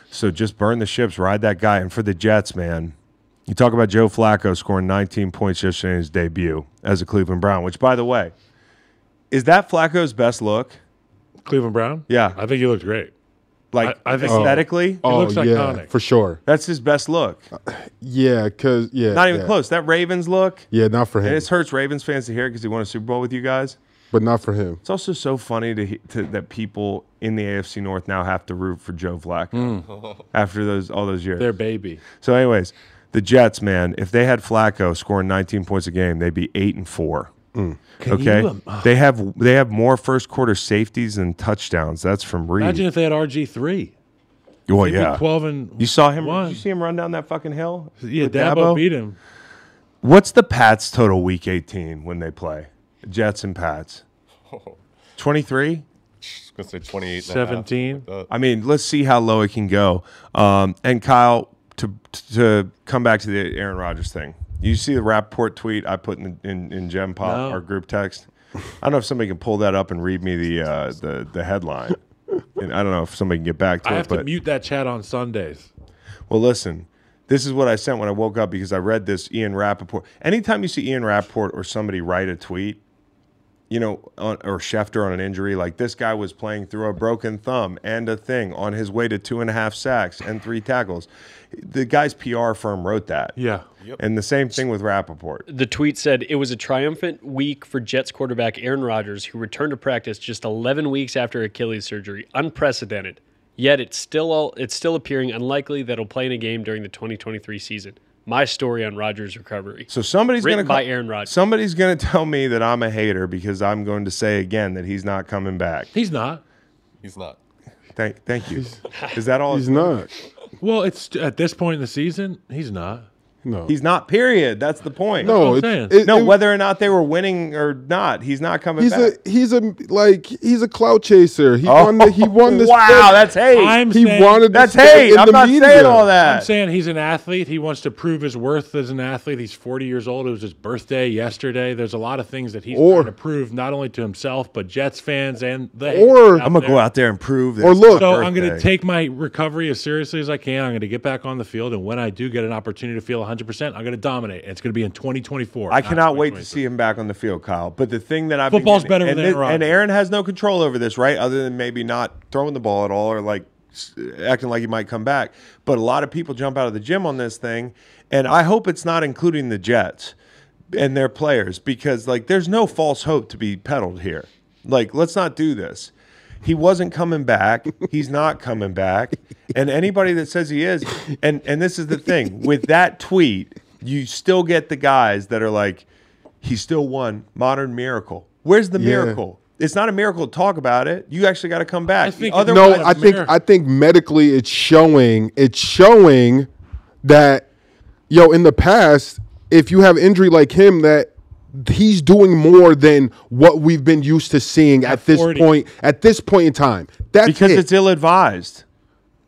So just burn the ships, ride that guy. And for the Jets, man, you talk about Joe Flacco scoring 19 points yesterday in his debut as a Cleveland Brown, which, by the way, is that Flacco's best look? Cleveland Brown? Yeah. I think he looked great. Like I- I think- aesthetically, oh looks yeah, iconic. for sure. that's his best look. Uh, yeah, cause yeah, Not even yeah. close. That Ravens look, Yeah, not for him. and it hurts Ravens fans to hear because he won a Super Bowl with you guys. But not for him. It's also so funny to, to that people in the AFC North now have to root for Joe Flacco after those all those years. Their baby. so, anyways, The Jets, man, if they had Flacco scoring 19 points a game, they'd be eight and four. okay, you, um, they have they have more first quarter safeties than touchdowns. That's from Reed. Imagine if they had RG three. well, yeah. twelve and You saw him. One. Did you see him run down that fucking hill? Yeah, with Dabo, beat him. What's the Pats total week 18 when they play? Jets and Pats. 23? I was gonna say 28 and a half, 17. like. I mean, let's see how low it can go. Um, and Kyle, to to come back to the Aaron Rodgers thing, you see the Rapoport tweet I put in in, in Gem Pop, No. our group text. I don't know if somebody can pull that up and read me the uh, the the headline. and I don't know if somebody can get back to I it. I have but to mute that chat on Sundays. well, listen, this is what I sent when I woke up because I read this Ian Rapoport. Anytime you see Ian Rapoport or somebody write a tweet, you know, on, or Schefter on an injury, like this guy was playing through a broken thumb and a thing on his way to two and a half sacks and three tackles. The guy's PR firm wrote that. Yeah. And the same thing with Rapoport. The tweet said it was a triumphant week for Jets quarterback Aaron Rodgers, who returned to practice just 11 weeks after Achilles surgery. Unprecedented. Yet it's still all, it's still appearing unlikely that he'll play in a game during the 2023 season. My story on Rodgers' recovery. So somebody's going to by Aaron Rodgers. Somebody's going to tell me that I'm a hater because I'm going to say again that he's not coming back. He's not. He's not. Thank, thank you. Is that all? He's not. Well, it's at this point in the season, he's not. No. He's not. Period. That's the point. no. what I'm it's- saying. it- No, it- whether or not they were winning or not, he's not coming He's back. a he's a like he's a clout chaser. He won the he won the Oh, wow, that's hate. I'm he saying, wanted that's hate. I'm not media. saying all that. I'm saying he's an athlete. He wants to prove his worth as an athlete. He's 40 years old. It was his birthday yesterday. There's a lot of things that he's Or- trying to prove, not only to himself, but Jets fans and the Or- I'm gonna there. go out there and prove. That Or look- my So I'm going to take my recovery as seriously as I can. I'm going to get back on the field, and when I do get an opportunity to feel 100, percent I'm going to dominate. And it's going to be in 2024. I cannot wait to see him back on the field, Kyle. But the thing that I've Football's been better getting- with and, Aaron thi- and Aaron has no control over this, right? Other than maybe not throwing the ball at all or like acting like he might come back. But a lot of people jump out of the gym on this thing, and I hope it's not including the Jets and their players because like there's no false hope to be peddled here. Like let's not do this. He wasn't coming back. He's not coming back. And anybody that says he is, and and this is the thing with that tweet, you still get the guys that are like, he still won. Modern miracle. Where's the Yeah. miracle? It's not a miracle to talk about it. You actually got to come back. I think No, I think Mir- I think medically it's showing it's showing that yo in the past if you have injury like him that he's doing more than what we've been used to seeing at, At this 40. point at this point in time. That's because it. it's ill advised.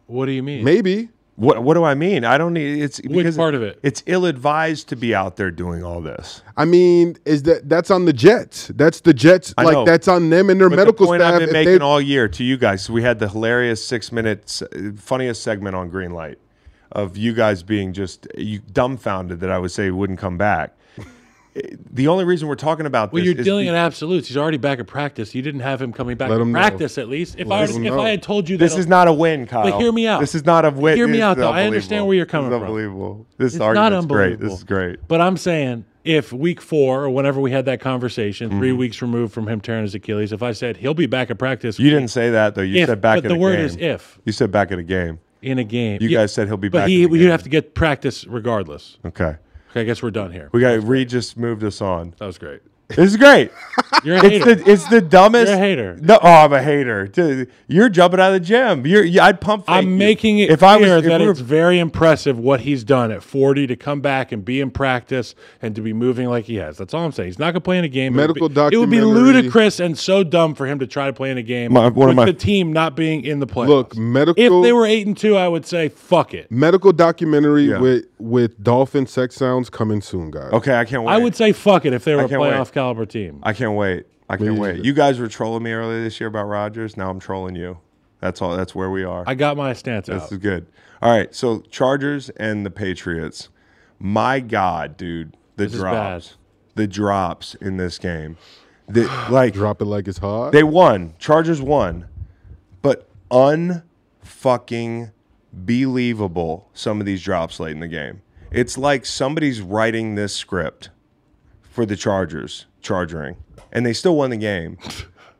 What do you mean? maybe What what do I mean? I don't need it's because part of it? It's ill advised to be out there doing all this. I mean is that that's on the Jets. That's the Jets I like know. that's on them and their But medical the point staff. I've been making all year to you guys. So we had the hilarious six minutes, uh, funniest segment on Green Light of you guys being just you dumbfounded that I would say wouldn't come back. The only reason we're talking about Well, this Well, you're is dealing be- in absolutes. He's already back at practice. You didn't have him coming back Let to him know. practice at least. If I Let was, him if know. I had told you that This is not a win, Kyle. But hear me out. This is not a win. Hear me This out, though. I understand where you're coming this is from. Unbelievable. This It's not argument's great. This is great. But I'm saying if week four or whenever we had that conversation, three Mm-hmm. weeks removed from him tearing his Achilles, if I said he'll be back at practice, You didn't say that though. You If, said back but at the a word game. is if. You said back at a game. in a game. You Yeah, guys said he'll be but back. he in the would have to get practice regardless. Okay. Okay, I guess we're done here. We got Reed just moved us on. That was great. This is great. You're a It's hater. the it's the dumbest. You're a hater. No, oh, I'm a hater. Dude, You're jumping out of the gym. You're. You, I'd pump. fake I'm you. making it If I was, clear if that we were- it's very impressive what he's done at 40 to come back and be in practice and to be moving like he has. That's all I'm saying. He's not going to play in a game. Medical it would, be, it would be documentary. ludicrous and so dumb for him to try to play in a game My- one of with my- the team not being in the playoffs. Look, medical if they were eight and two, I would say fuck it. medical documentary Yeah. with with dolphin sex sounds coming soon, guys. okay, I can't wait. I would say fuck it if they were I a can't wait. playoff caliber team. I can't wait. I can't Me wait. either. You guys were trolling me earlier this year about Rodgers. Now I'm trolling you. That's all. That's where we are. I got my stance This out. is good. All right, so Chargers and the Patriots. My God, dude, the This is drops, bad. the drops in this game. The, like Drop it like it's hot. they won. Chargers won, but unfucking believable. Some of these drops late in the game. It's like somebody's writing this script for the Chargers, chargering, and they still won the game.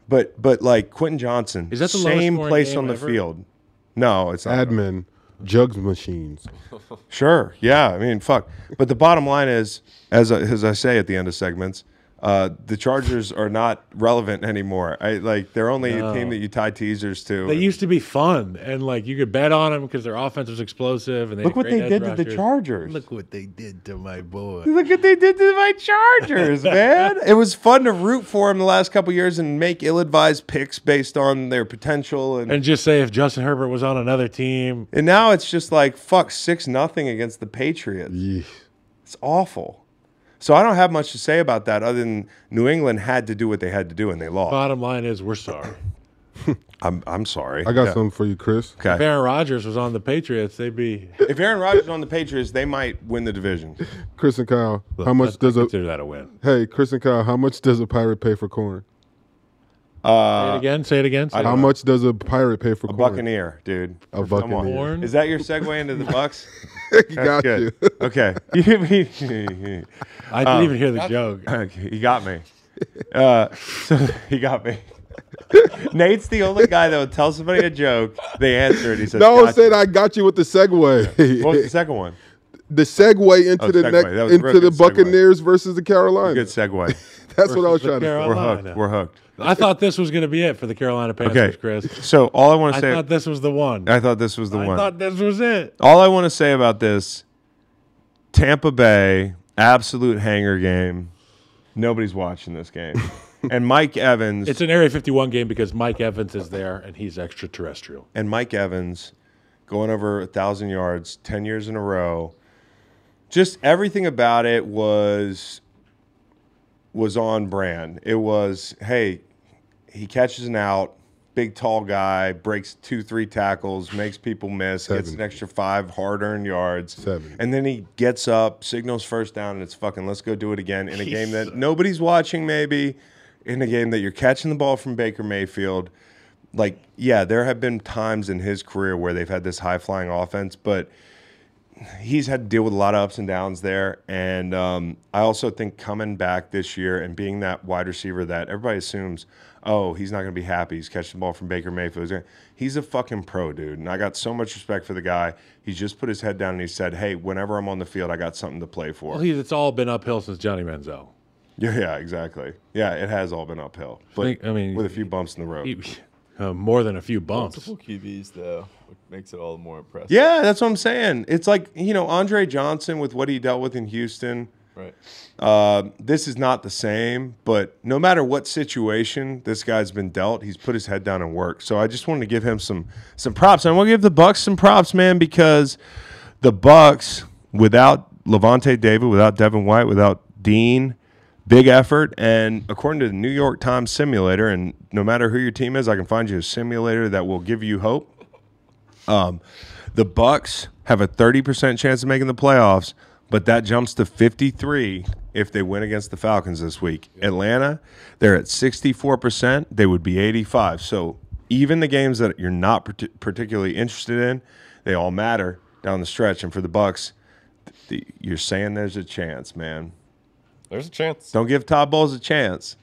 But but like Quentin Johnston, Is that the same place on the ever? field? No, it's not. Admin. jugs machines. Sure. Yeah. I mean, fuck. But the bottom line is, as I, as I say at the end of segments, uh, the Chargers are not relevant anymore. I like they're only a team that you tie teasers to. They used to be fun, and like you could bet on them because their offense was explosive. And they Look what they edge did to the. Chargers. Look what they did to my boy. Look what they did to my Chargers, man. It was fun to root for them the last couple years and make ill-advised picks based on their potential and And just say if Justin Herbert was on another team, and now it's just like fuck six nothing against the Patriots. Yeah. It's awful. So I don't have much to say about that other than New England had to do what they had to do and they lost. bottom line is we're sorry. I'm I'm sorry. I got Yeah. something for you, Chris. If Aaron Rodgers was on the Patriots, they'd be. If Aaron Rodgers was on the Patriots, they might win the division. Chris and Kyle, how much does a consider that a win? hey Chris and Kyle? How much does a pirate pay for corn? Say it again. Say it again. Say it How again. much does a pirate pay for A corn? Buccaneer, dude. A Come on. Buccaneer. Corn? Is that your segue into the Bucks? he got you. Okay. I didn't even hear the joke. Okay, he got me. Uh, so he got me. Nate's the only guy that would tell somebody a joke. They answer it. He says, No, "Gotcha." said I got you with the segue. What was the second one? the segue into Oh, the segue. next That was a into the good segue. Buccaneers versus the Carolina. Good segue. That's what I was Versus the trying to say. We're hooked. We're hooked. I thought this was going to be it for the Carolina Panthers, Okay, Chris. So all I want to I say, thought this was the one. I thought this was the one. I one. thought this was it. all I want to say about this, Tampa Bay, absolute hanger game. Nobody's watching this game. and Mike Evans. It's an Area 51 game because Mike Evans is there and he's extraterrestrial. and Mike Evans going over a thousand yards 10 years in a row. Just everything about it was was on brand. It was, hey, he catches an out, big tall guy, breaks two, three tackles, makes people miss, gets an extra five hard earned yards. Seven. And then he gets up, signals first down, and it's fucking let's go do it again in a game that nobody's watching, maybe, in a game that you're catching the ball from Baker Mayfield like yeah, there have been times in his career where they've had this high flying offense, but he's had to deal with a lot of ups and downs there. And um, I also think coming back this year and being that wide receiver that everybody assumes, oh, he's not going to be happy. He's catching the ball from Baker Mayfield. He's a fucking pro, dude. And I got so much respect for the guy. He's just put his head down and he said, hey, whenever I'm on the field, I got something to play for. Well, he's, it's all been uphill since Johnny Manziel. yeah, yeah, exactly. Yeah, it has all been uphill, but think- I mean, with a few bumps in the road. He, uh, more than a few bumps. Multiple QBs though, which makes it all the more impressive. Yeah, that's what I'm saying. It's like, you know, Andre Johnson with what he dealt with in Houston. Right. Uh, this is not the same, but no matter what situation this guy's been dealt, he's put his head down and worked. So I just wanted to give him some some props. And I want to give the Bucks some props, man, because the Bucks, without Lavonte David, without Devin White, without Dean, big effort. And according to the New York Times simulator, and no matter who your team is, I can find you a simulator that will give you hope. Um, the Bucks have a 30% chance of making the playoffs, but that jumps to 53 if they win against the Falcons this week. Atlanta, they're at 64%, they would be 85. So even the games that you're not partic- particularly interested in, they all matter down the stretch. And for the Bucks, th- you're saying there's a chance, man. There's a chance. Don't give Todd Bowles a chance.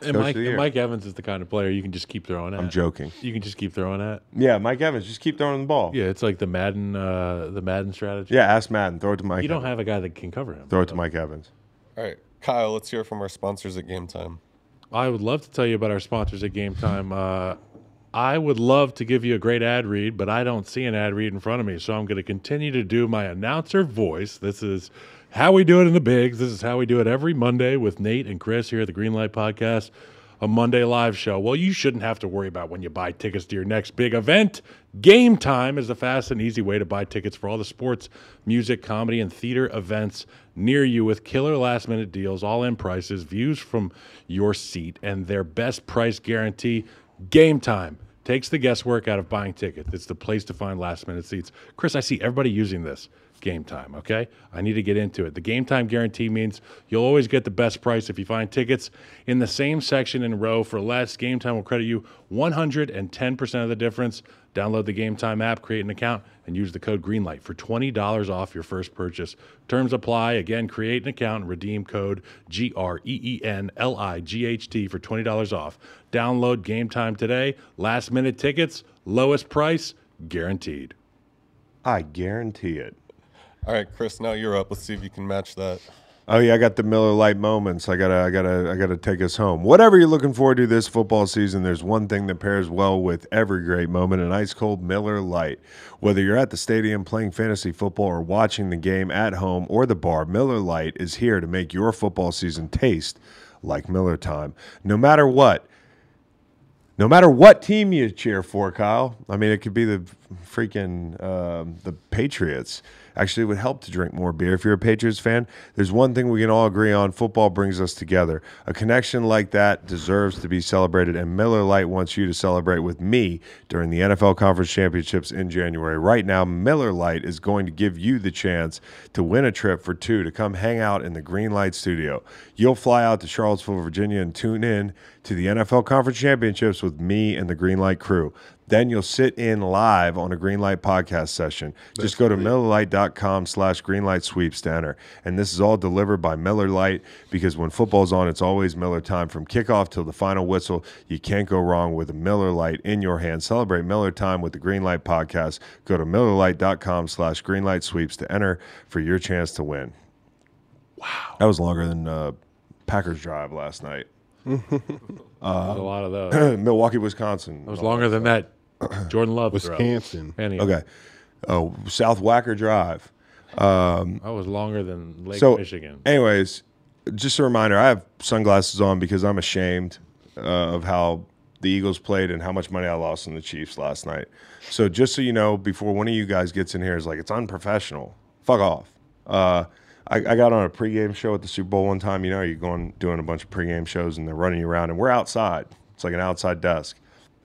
And Coach Mike, and. Mike Evans is the kind of player you can just keep throwing at. I'm joking. You can just keep throwing at. Yeah, Mike Evans, just keep throwing the ball. Yeah, it's like the Madden, uh, the Madden strategy. Yeah, ask Madden. Throw it to Mike. you don't Evans. have a guy that can cover him. Throw it to Mike Evans. All right, Kyle, let's hear from our sponsors at Game Time. I would love to tell you about our sponsors at Game Time. Uh, I would love to give you a great ad read, but I don't see an ad read in front of me, so I'm going to continue to do my announcer voice. This is how we do it in the bigs. This is how we do it every Monday with Nate and Chris here at the Greenlight Podcast, a Monday live show. Well, you shouldn't have to worry about when you buy tickets to your next big event. Game Time is the fast and easy way to buy tickets for all the sports, music, comedy, and theater events near you with killer last minute deals, all in prices, views from your seat, and their best price guarantee. Game Time takes the guesswork out of buying tickets. It's the place to find last minute seats. Chris, I see everybody using this. Game time, okay? I need to get into it. The game time guarantee means you'll always get the best price if you find tickets in the same section and row for less. Game time will credit you 110% of the difference. Download the Game Time app, create an account, and use the code GREENLIGHT for $20 off your first purchase. Terms apply. Again, create an account and redeem code G R E E N L I G H T for $20 off. Download Game Time today. Last minute tickets, lowest price, guaranteed. I guarantee it. All right, Chris, now you're up. Let's see if you can match that. Oh yeah, I got the Miller Lite moments. I gotta, I gotta, I gotta take us home. Whatever you're looking forward to this football season, there's one thing that pairs well with every great moment: an ice cold Miller Lite. Whether you're at the stadium playing fantasy football or watching the game at home or the bar, Miller Lite is here to make your football season taste like Miller time. No matter what, no matter what team you cheer for, Kyle. I mean, it could be the freaking um, the Patriots. Actually, it would help to drink more beer if you're a Patriots fan. There's one thing we can all agree on: football brings us together. A connection like that deserves to be celebrated, and Miller Lite wants you to celebrate with me during the NFL Conference Championships in January. Right now, Miller Lite is going to give you the chance to win a trip for two to come hang out in the Green Light Studio. You'll fly out to Charlottesville, Virginia, and tune in to the NFL Conference Championships with me and the Green Light crew. Then you'll sit in live on a Greenlight podcast session. Just go to millerlite.com slash greenlight sweeps to enter. And this is all delivered by Miller Lite because when football's on, it's always Miller time. From kickoff till the final whistle, you can't go wrong with a Miller Lite in your hand. Celebrate Miller time with the Greenlight podcast. Go to millerlite.com slash greenlight sweeps to enter for your chance to win. Wow. That was longer than uh, Packers drive last night. There's a lot of those. Milwaukee, Wisconsin. It was longer than that Jordan Love. Wisconsin. Okay. Oh, South Wacker Drive. that was longer than Lake so, Michigan. anyways, just a reminder: I have sunglasses on because I'm ashamed uh, of how the Eagles played and how much money I lost in the Chiefs last night. So, just so you know, before one of you guys gets in here, is like it's unprofessional. Fuck off. Uh, I, I got on a pregame show at the Super Bowl one time. You know, you're going doing a bunch of pregame shows and they're running you around, and we're outside. It's like an outside desk.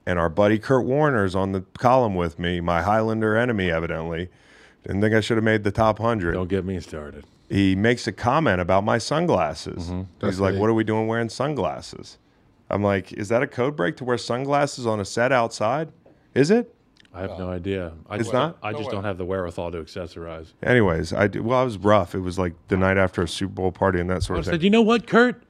And our buddy Kurt Warner's on the column with me, my Highlander enemy, evidently. Didn't think I should have made the top 100 Don't get me started. he makes a comment about my sunglasses. Mm-hmm. He's like, it. "What are we doing wearing sunglasses?" I'm like, "Is that a code break to wear sunglasses on a set outside? Is it?" I have no idea. I It's just, not? I just don't have the wherewithal to accessorize. Anyways, I do, well, I was rough. It was like the night after a Super Bowl party and that sort I of thing. I said, you know what, Kurt?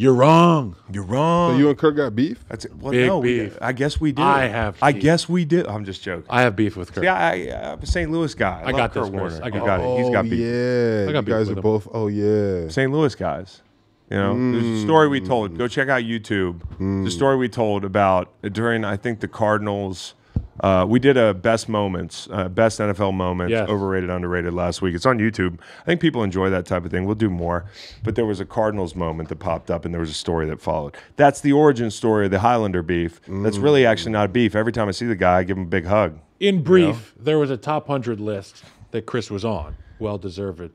You're wrong. You're wrong. So you and Kirk got beef? That's it. Well, Big no, we- beef. I guess we did. I have I beef. guess we did. I'm just joking. I have beef with Kurt. Yeah, I, uh, I'm a St. Louis guy. I, I love got Kurt this, Chris. Warner. I got You got it. He's got oh, beef. yeah. I got you guys with are him. both. Oh, yeah. St. Louis guys. You know, there's a story we told. Go check out YouTube. The mm. story we told about during, I think, the Cardinals. Uh, we did a best moments, uh, best NFL moments, Yes. overrated, underrated last week. It's on YouTube. I think people enjoy that type of thing. We'll do more. But there was a Cardinals moment that popped up, and there was a story that followed. That's the origin story of the Highlander beef. That's really actually not a beef. Every time I see the guy, I give him a big hug. In brief, there was a top hundred list that Chris was on. Well deserved.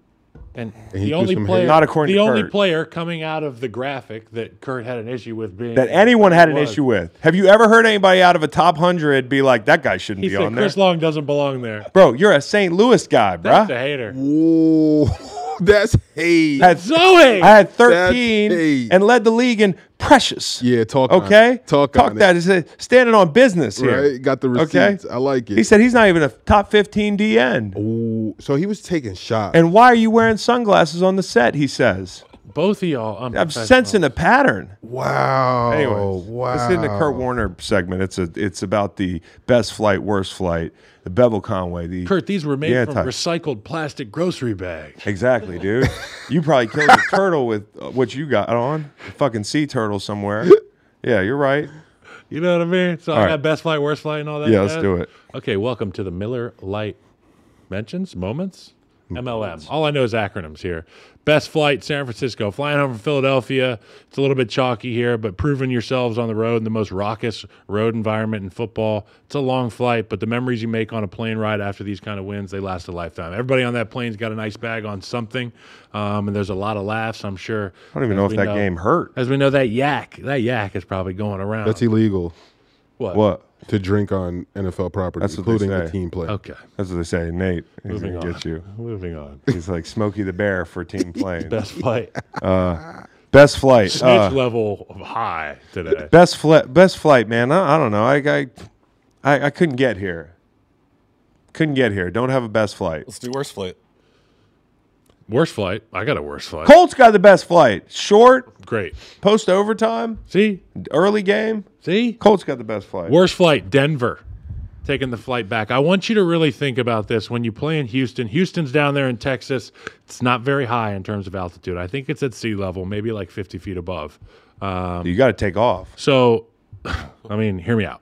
And, he the only player. Not according the only Kurt. player coming out of the graphic that Kurt had an issue with being That anyone had an was. issue with. Have you ever heard anybody out of a top hundred be like, "That guy shouldn't He be said on there"? Chris Long doesn't belong there. Bro, you're a St. Louis guy, bro. That's a hater. Whoa. That's hate. Had, Zoe. I had 13 and led the league in precious. yeah, talk on Okay? it. Talk, Talk on that. It. Is it standing on business here. Right? Got the Okay. receipts. I like it. He said he's not even a top 15 DN. Ooh, so he was taking shots. And why are you wearing sunglasses on the set? He says. Both of y'all. I'm unprofessional. sensing a pattern. wow. Anyway, wow. let's get into Kurt Warner segment. It's a it's about the best flight, worst flight, the Bevel Conway, the Kurt, these were made Yeah, from recycled plastic grocery bags. Exactly, dude. you probably killed a turtle with uh, what you got on. A fucking sea turtle somewhere. Yeah, you're right. You know what I mean? So I All got best flight, worst flight, and all that. Yeah, let's do it. Okay, welcome to the Miller Lite mentions, moments, MLM. All I know is acronyms here. Best flight, San Francisco. Flying home from Philadelphia. It's a little bit chalky here, but proving yourselves on the road in the most raucous road environment in football. It's a long flight, but the memories you make on a plane ride after these kind of wins, they last a lifetime. Everybody on that plane's got a nice bag on something, um, and there's a lot of laughs, I'm sure. I don't even know if we that game hurt. As we know, that yak, that yak is probably going around. That's illegal what? What? To drink on NFL property, That's what they including the say. team play. Okay. That's what they say. Nate, he's Moving gonna on. get you. Moving on. He's like Smokey the Bear for team play. Best flight. Best flight. Snitch uh, level of high today. best flight. Best flight, man. I, I don't know. I, I I I couldn't get here. Couldn't get here. Don't have a best flight. Let's do worst flight. Worst flight. I got a worst flight. Colts got the best flight. Short, Great. post overtime, See? early game. See? Colts got the best flight. Worst flight. Denver. taking the flight back. I want you to really think about this when you play in Houston. Houston's down there in Texas. It's not very high in terms of altitude. I think it's at sea level, maybe like 50 feet above. Um, You got to take off. so, I mean, hear me out.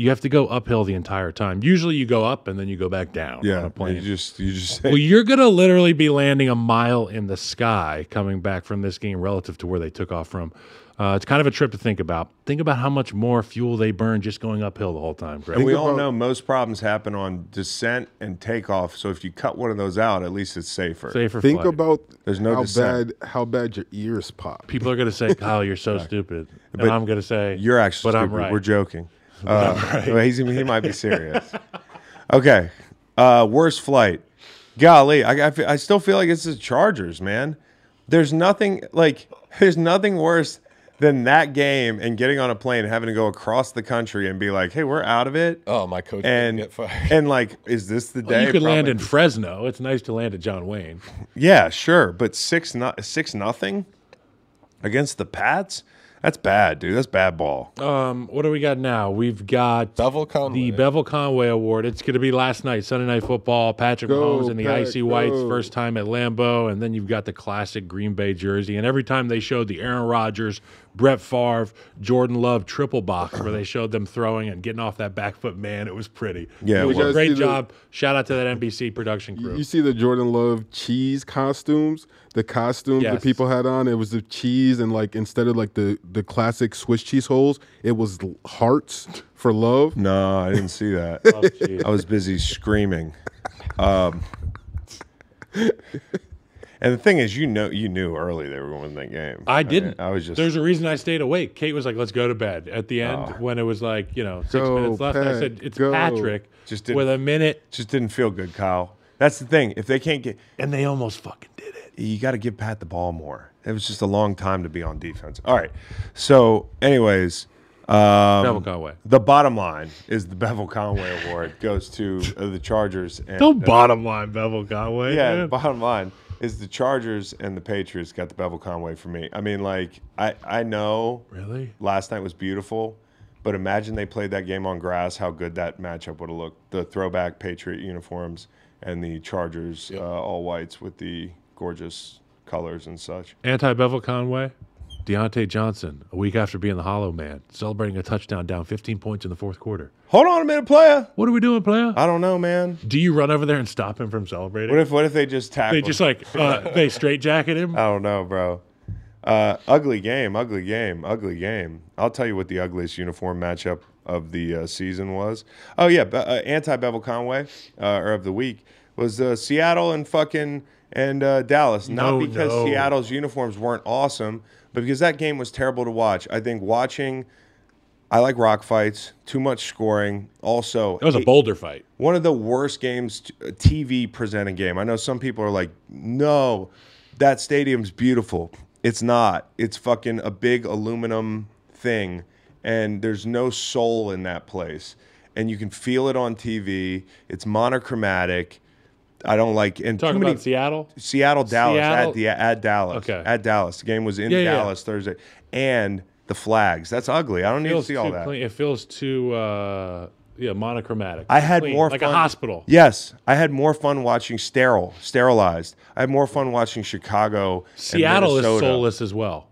You have to go uphill the entire time. Usually, you go up and then you go back down on Yeah, a plane. you just you just Well, you're going to literally be landing a mile in the sky coming back from this game relative to where they took off from. Uh, it's kind of a trip to think about. Think about how much more fuel they burn just going uphill the whole time, Greg. And we all know most problems happen on descent and takeoff. So if you cut one of those out, at least it's safer. Safer Think flight. about There's no how descent. bad how bad your ears pop. People are going to say, Kyle, you're so stupid. And But I'm going to say, You're actually but I'm right. We're joking. Uh, well, he's, he might be serious. okay. Uh, worst flight. Golly, I, I, fe- I still feel like it's the Chargers, man. There's nothing like there's nothing worse than that game and getting on a plane and having to go across the country and be like, "Hey, we're out of it." Oh, my coach and get fired. and like, is this the Well, day? you could land in Fresno. It's nice to land at John Wayne. Yeah, sure, but six not six nothing against the Pats. That's bad, dude. That's bad ball. Um, what do we got now? We've got Bevel Conway. the Bevel Conway Award. It's going to be last night, Sunday Night Football. Patrick Go, Mahomes and the Pack, Icy Whites, first time at Lambeau, and then you've got the classic Green Bay jersey. And every time they showed the Aaron Rodgers, Brett Favre, Jordan Love triple box, where they showed them throwing and getting off that back foot, man, it was pretty. Yeah, it it was was. a great You guys see the- job. Shout out to that NBC production crew. You see the Jordan Love cheese costumes? The costumes Yes. that people had on, it was the cheese and like instead of like the the classic Swiss cheese holes, it was hearts for love. No, I didn't see that. I was busy screaming. Um, and the thing is, you know, you knew early they were going to win that game. I didn't. I was just. There's a reason I stayed awake. Kate was like, "Let's go to bed." At the end, Oh. when it was like, you know, six Go, minutes left, I Pat, said, "It's go. Patrick." Just didn't- with a minute, just didn't feel good, Kyle. That's the thing. If they can't get, and they almost fucking did it. you got to give Pat the ball more. It was just a long time to be on defense. All right. So, anyways, um, Bevel Conway. the bottom line is the Bevel Conway Award goes to uh, the Chargers. And, Don't uh, bottom line, Bevel Conway. Yeah, man. bottom line is the Chargers and the Patriots got the Bevel Conway for me. I mean, like I I know really. last night was beautiful, but imagine they played that game on grass, how good that matchup would have looked. The throwback Patriot uniforms and the Chargers uh, all whites with the gorgeous colors and such. Anti Bevel Conway, Diontae Johnson, a week after being the Hollow Man, celebrating a touchdown, down 15 points in the fourth quarter. Hold on a minute, player. What are we doing, player? I don't know, man. Do you run over there and stop him from celebrating? What if what if they just tackle? they just like uh, they straight jacket him? I don't know, bro. Uh, ugly game, ugly game, ugly game. I'll tell you what the ugliest uniform matchup of the uh, season was. Oh yeah, uh, anti Bevel Conway uh, or of the week was uh, Seattle and fucking and uh, Dallas. Not No, because no. Seattle's uniforms weren't awesome, but because that game was terrible to watch. I think watching. I like rock fights. Too much scoring. Also, That was a it- boulder fight. one of the worst games, t- uh, TV presented game. I know some people are like, no, that stadium's beautiful. It's not. It's fucking a big aluminum thing, and there's no soul in that place. And you can feel it on TV. It's monochromatic. I don't like. And Talking too many about Seattle. Seattle, Dallas, Seattle- at the at Dallas, Okay. at Dallas. The game was in Yeah, yeah. Dallas Thursday, and the flags. That's ugly. I don't need to see all that. clean. It feels too uh, yeah monochromatic. I had Clean, more like fun. a hospital. Yes, I had more fun watching sterile, sterilized. I had more fun watching Chicago. Seattle is soulless as well.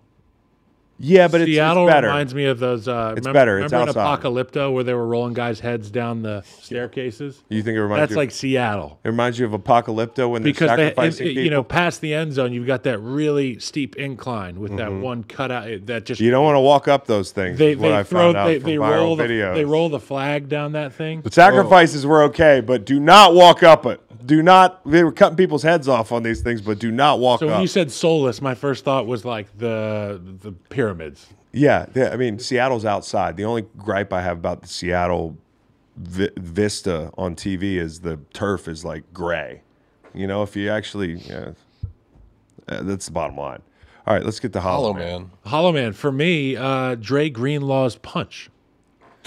Yeah, but it's, Seattle it's better. reminds me of those. Uh, It's remember, better. It's remember in. Apocalypto where they were rolling guys' heads down the staircases. you think it reminds That's you? like Seattle it reminds you of Apocalypto when because they're they, sacrificing it- people. you know past the end zone, you've got that really steep incline with that one cutout eh, that just Mm-hmm. you don't want to walk up those things. they they throw they, they roll the videos. they roll the flag down that thing. The sacrifices were okay, but do not walk up it. Do not. They were cutting people's heads off on these things, but do not walk So when up. you said soulless, my first thought was like the the pyramids. Yeah, yeah, I mean, Seattle's outside. The only gripe I have about the Seattle vi- vista on TV is the turf is like gray. You know, if you actually, yeah, uh, that's the bottom line. All right, let's get the Hollow, Hollow Man. man. Hollow Man for me, uh, Dre Greenlaw's punch.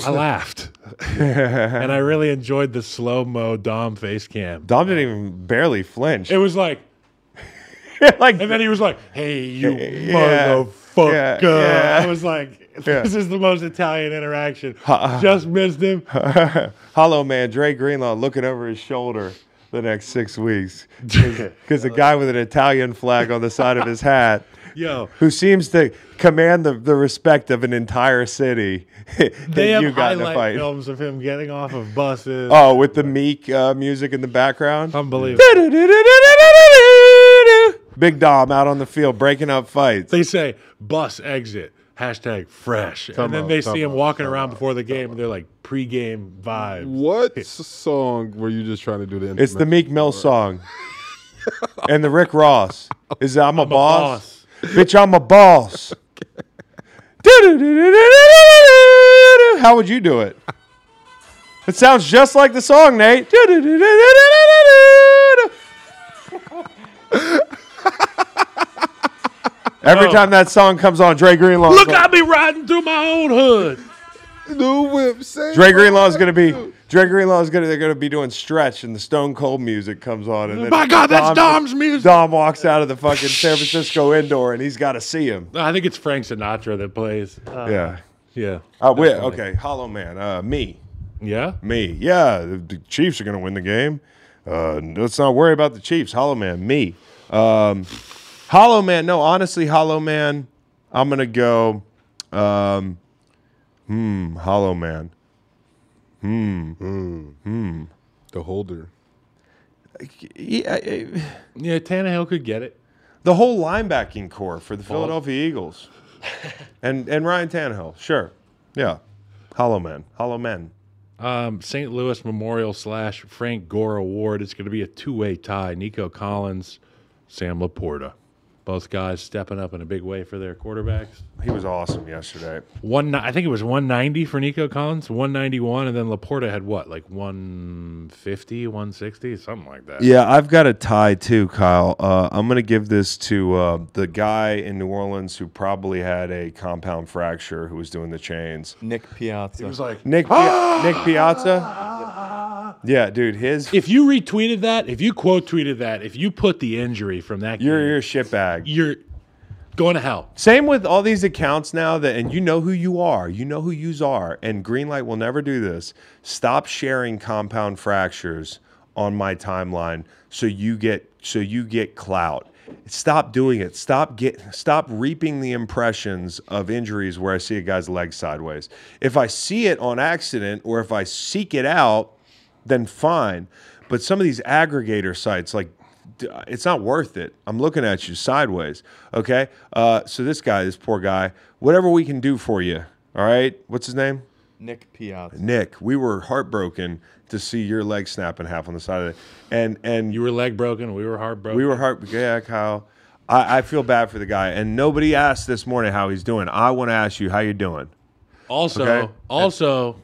I laughed, and I really enjoyed the slow mo Dom face cam. Dom didn't even barely flinch. It was like, like, and then he was like, "Hey, you Yeah. fuck Yeah, yeah. I was like, this is the most Italian interaction. Just missed him. Hollow man, Dre Greenlaw looking over his shoulder the next six weeks because the guy with an Italian flag on the side of his hat, Yo, who seems to command the, the respect of an entire city, they have you got in a highlight fight. films of him getting off of buses. Oh, with the Meek uh, music in the background. Unbelievable. Big Dom out on the field breaking up fights. They say bus exit hashtag fresh, and then out, they time see him out, walking time around out, before the game, and they're like pregame vibes. What s- song were you just trying to do? The It's the Meek Mill song. and the Rick Ross. Is I'm a, I'm a boss. Bitch, I'm a boss. How would you do it? It sounds just like the song, Nate. Every Oh. time that song comes on, Dre Greenlaw. Look, I be riding through my own hood. New whip. Say Dre Greenlaw is gonna be Dre Greenlaw is gonna they're gonna be doing stretch and the Stone Cold music comes on and then My God, that's Dom's music. Dom walks out of the fucking San Francisco indoor and he's got to see him. I think it's Frank Sinatra that plays. Uh, Yeah. yeah, Uh, wait, definitely. okay, Hollow Man. Uh, me, yeah. me. Yeah, the, the Chiefs are gonna win the game. Uh, let's not worry about the Chiefs. Hollow Man, me. Um, Hollow Man. No, honestly, Hollow Man. I'm gonna go. Um, hmm. Hollow Man. hmm the holder. Yeah. I- Yeah, Tannehill could get it. the whole linebacking corps for the Philadelphia Eagles, and and Ryan Tannehill, sure, yeah, Hollow Man, Hollow Men. Um, St. Louis Memorial slash Frank Gore Award. It's going to be a two way tie. Nico Collins, Sam LaPorta. Both guys stepping up in a big way for their quarterbacks. He was awesome yesterday. One, I think it was 190 for Nico Collins, 191, and then LaPorta had what, like 150, 160, something like that. Yeah, I've got a tie too, Kyle. Uh, I'm gonna give this to uh, the guy in New Orleans who probably had a compound fracture, who was doing the chains. Nick Piazza. It was like, Nick Pia- Nick Piazza. Yeah, dude, his if you retweeted that, if you quote tweeted that, if you put the injury from that, you're game, you're a shitbag. you're going to hell. Same with all these accounts now that, and you know who you are. You know who yous are. And Greenlight will never do this. Stop sharing compound fractures on my timeline so you get so you get clout. Stop doing it. Stop get stop reaping the impressions of injuries where I see a guy's leg sideways. If I see it on accident or if I seek it out, then fine. But some of these aggregator sites, like, it's not worth it. I'm looking at you sideways. Okay. Uh, so this guy, this poor guy, whatever we can do for you. All right. What's his name? Nick Piazza. Nick. We were heartbroken to see your leg snap in half on the side of it. And and You were leg broken. We were heartbroken. we were heart. Yeah, Kyle. I, I feel bad for the guy. And nobody asked this morning how he's doing. I want to ask you how you're doing. also, Okay. also,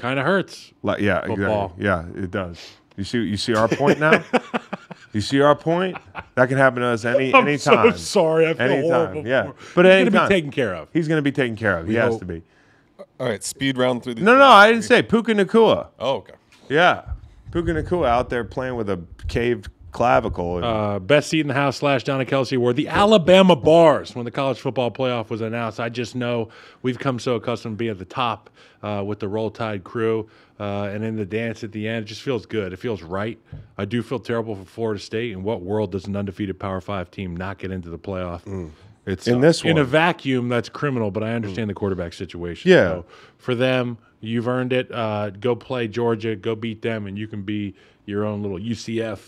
kind of hurts. Like, yeah, Football. exactly. Yeah, it does. You see, you see our point now. you see our point. That can happen to us any I'm anytime. so sorry. I feel Anytime, horrible. yeah. for- But He's anytime. gonna be taken care of. He's going to be taken care of. He has hope. to be. All right, speed round through these. No, no, I didn't say Puka Nacua. Oh, okay. Yeah, Puka Nacua out there playing with a caved clavicle. Uh, best seat in the house slash Donna Kelce Award. The Alabama Bars. When the college football playoff was announced, I just know we've come so accustomed to being at the top uh, with the Roll Tide crew uh, and in the dance at the end. It just feels good. It feels right. I do feel terrible for Florida State. In what world does an undefeated Power Five team not get into the playoff? It's In uh, this in a vacuum that's criminal, but I understand the quarterback situation. Yeah. So for them, you've earned it. Uh, go play Georgia, go beat them, and you can be your own little UCF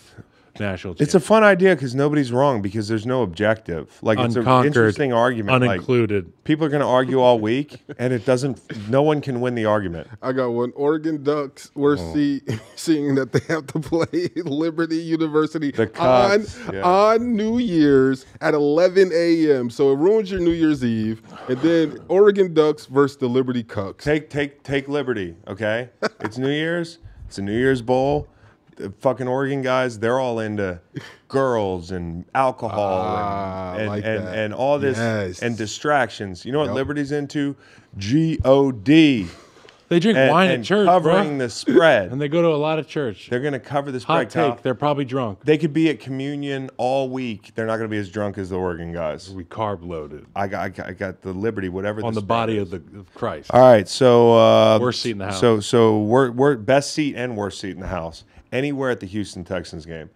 national. it's a fun idea because nobody's wrong because there's no objective. Like it's an interesting argument. Like unincluded. people are going to argue all week, and it doesn't. No one can win the argument. I got one. Oregon Ducks. We're Oh. see, seeing that they have to play Liberty University The on Cubs, yeah. on New Year's at 11 a.m. So it ruins your New Year's Eve. And then Oregon Ducks versus the Liberty Cucks. Take take take liberty, okay? It's New Year's. It's a New Year's bowl. The fucking Oregon guys, they're all into girls and alcohol Ah, and and, like and, that. and all this Yes. and distractions. You know what Yep. Liberty's into? G O D. They drink and, wine at and church, covering bruh. the spread. and they go to a lot of church. They're going to cover the Hot spread. Kyle. take. They're probably drunk. They could be at communion all week. They're not going to be as drunk as the Oregon guys. We carb loaded I got, I got, I got the Liberty, whatever. on the spread body is. of the of Christ. All right, so uh, Worst seat in the house. So so we're we're best seat and worst seat in the house. Anywhere at the Houston Texans game,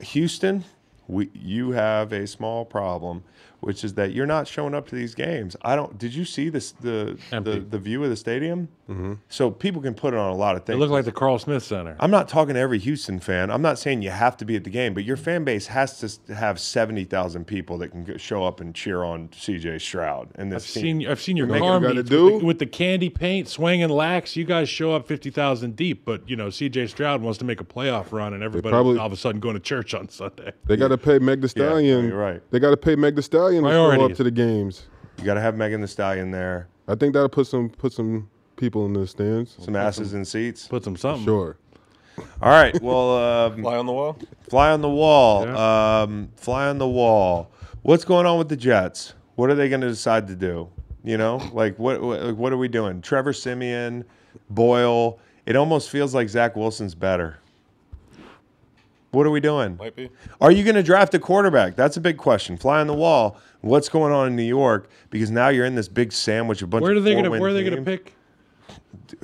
Houston, we you have a small problem, which is that you're not showing up to these games. I don't. Did you see this the the, the view of the stadium? Mm-hmm. So people can put it on a lot of things. It things. looked like the Carl Smith Center. I'm not talking to every Houston fan. I'm not saying you have to be at the game, but your fan base has to have 70,000 people that can show up and cheer on CJ Stroud and I've this team. seen I've seen your Make it car meets do. with, the, with the candy paint, swinging lax. You guys show up fifty thousand deep, but you know C.J. Stroud wants to make a playoff run, and everybody probably- all of a sudden going to church on Sunday. They got to pay Meg the Yeah, Stallion. you're right. They got to pay Meg the Stallion to show up Priorities. to the games. You got to have Megan the Stallion there, I think that'll put some put some people in the stands. some asses in seats. Put some something. Sure. All right, well, um, Fly on the wall. fly on the wall. Yeah. Um, fly on the wall. What's going on with the Jets? What are they going to decide to do? You know, like what, what like, what are we doing? Trevor Siemian, Boyle. It almost feels like Zach Wilson's better. What are we doing? Might be. Are you going to draft a quarterback? That's a big question. Fly on the wall. What's going on in New York? Because now you're in this big sandwich. A bunch Where are of they going to Where are they going to pick?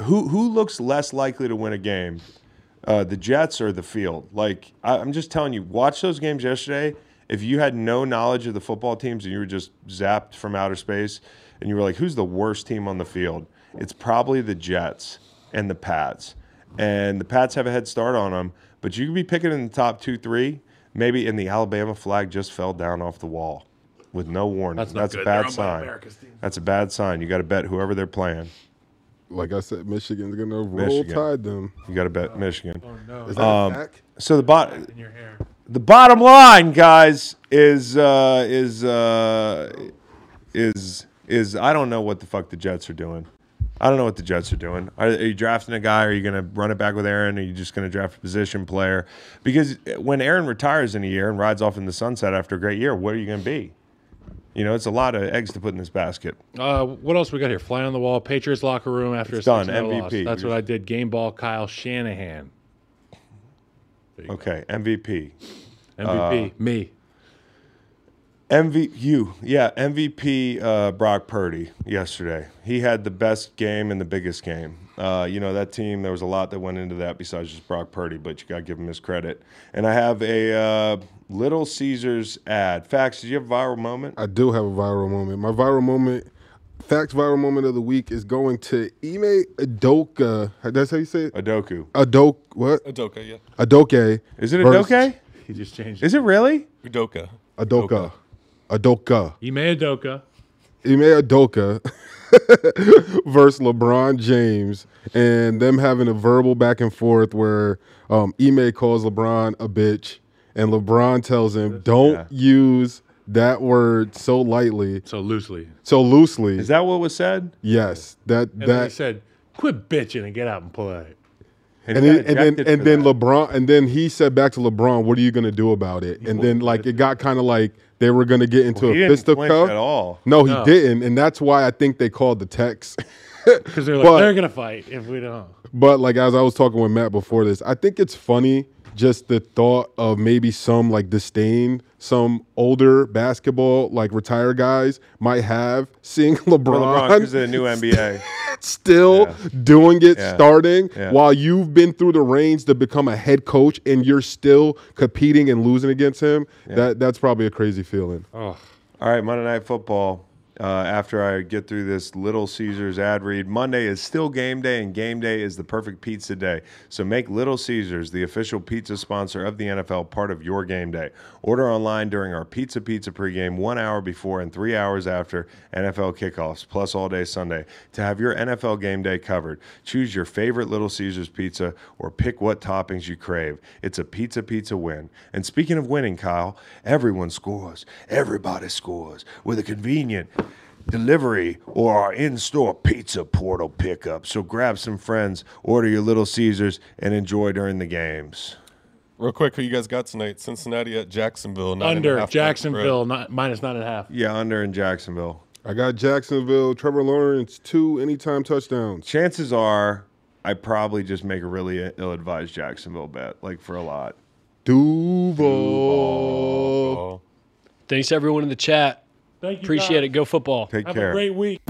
Who who looks less likely to win a game? Uh, the Jets or the field? Like I, I'm just telling you, watch those games yesterday. If you had no knowledge of the football teams and you were just zapped from outer space, and you were like, "Who's the worst team on the field?" It's probably the Jets and the Pats. And the Pats have a head start on them, but you could be picking in the top two, three. Maybe in the Alabama flag just fell down off the wall with no warning. That's not That's good. a bad sign. That's a bad sign. You got to bet whoever they're playing. Like I said, Michigan's gonna roll Michigan. tide them. You got to bet Michigan. Oh no! Is that Um, a? So the bot, in your hair. the bottom line, guys, is uh, is uh, is is I don't know what the fuck the Jets are doing. I don't know what the Jets are doing. Are, are you drafting a guy? Are you going to run it back with Aaron? Are you just going to draft a position player? Because when Aaron retires in a year and rides off in the sunset after a great year, what are you going to be? You know, it's a lot of eggs to put in this basket. Uh, what else we got here? Fly on the wall. Patriots locker room after It's a done. 6-0 loss. MVP. That's what I did. Game ball. Kyle Shanahan. Okay, MVP. MVP. Me. MV you yeah MVP uh, Brock Purdy yesterday. He had the best game and the biggest game. Uh, you know that team. There was a lot that went into that besides just Brock Purdy, but you got to give him his credit. And I have a uh, Little Caesars ad. Facts. Did you have a viral moment? I do have a viral moment. My viral moment, facts viral moment of the week is going to Ime Adoka. That's how you say it? Adoku. Adok what? Udoka, yeah. Adoke. Is it versus- Adoke? He just changed. Is it really? Udoka. Adoka. Adoka. Ime Adoka. Ime Adoka versus LeBron James and them having a verbal back and forth where um, Ime calls LeBron a bitch and LeBron tells him, don't Yeah. use that word so lightly, So loosely. so loosely. Is that what was said? yes, that And then he that said, "Quit bitching and get out and play." and, he then, and then and then that. LeBron and then he said back to LeBron, "What are you gonna do about it?" And then like it got kind of like they were gonna get into he a didn't flinch fisticuff. at all. No, he No. didn't, and that's why I think they called the text. Because they're like, But- they're gonna fight if we don't. But like as I was talking with Matt before this, I think it's funny just the thought of maybe some like disdain some older basketball like retired guys might have seeing LeBron, LeBron, of the new NBA. still Yeah. doing it, Yeah. starting Yeah. while you've been through the reins to become a head coach and you're still competing and losing against him. That that's probably a crazy feeling. Oh, All right, Monday Night Football. Uh, after I get through this Little Caesars ad read, Monday is still game day, and game day is the perfect pizza day. So make Little Caesars the official pizza sponsor of the NFL part of your game day. Order online during our Pizza Pizza pregame, one hour before and three hours after NFL kickoffs, plus all day Sunday, to have your NFL game day covered. Choose your favorite Little Caesars pizza or pick what toppings you crave. It's a pizza pizza win. And speaking of winning, Kyle, everyone scores. Everybody scores with a convenient delivery or our in-store pizza portal pickup. So grab some friends, order your Little Caesars, and enjoy during the games. Real quick, who you guys got tonight? Cincinnati at Jacksonville. Nine under and a half Jacksonville, not, minus nine and a half. Yeah, under in Jacksonville. I got Jacksonville. Trevor Lawrence two anytime touchdowns. Chances are, I probably just make a really ill-advised Jacksonville bet, like for a lot. Duval. Duval. Thanks everyone in the chat. Thank you. Appreciate guys. it. Go football. Take Have care. Have a great week.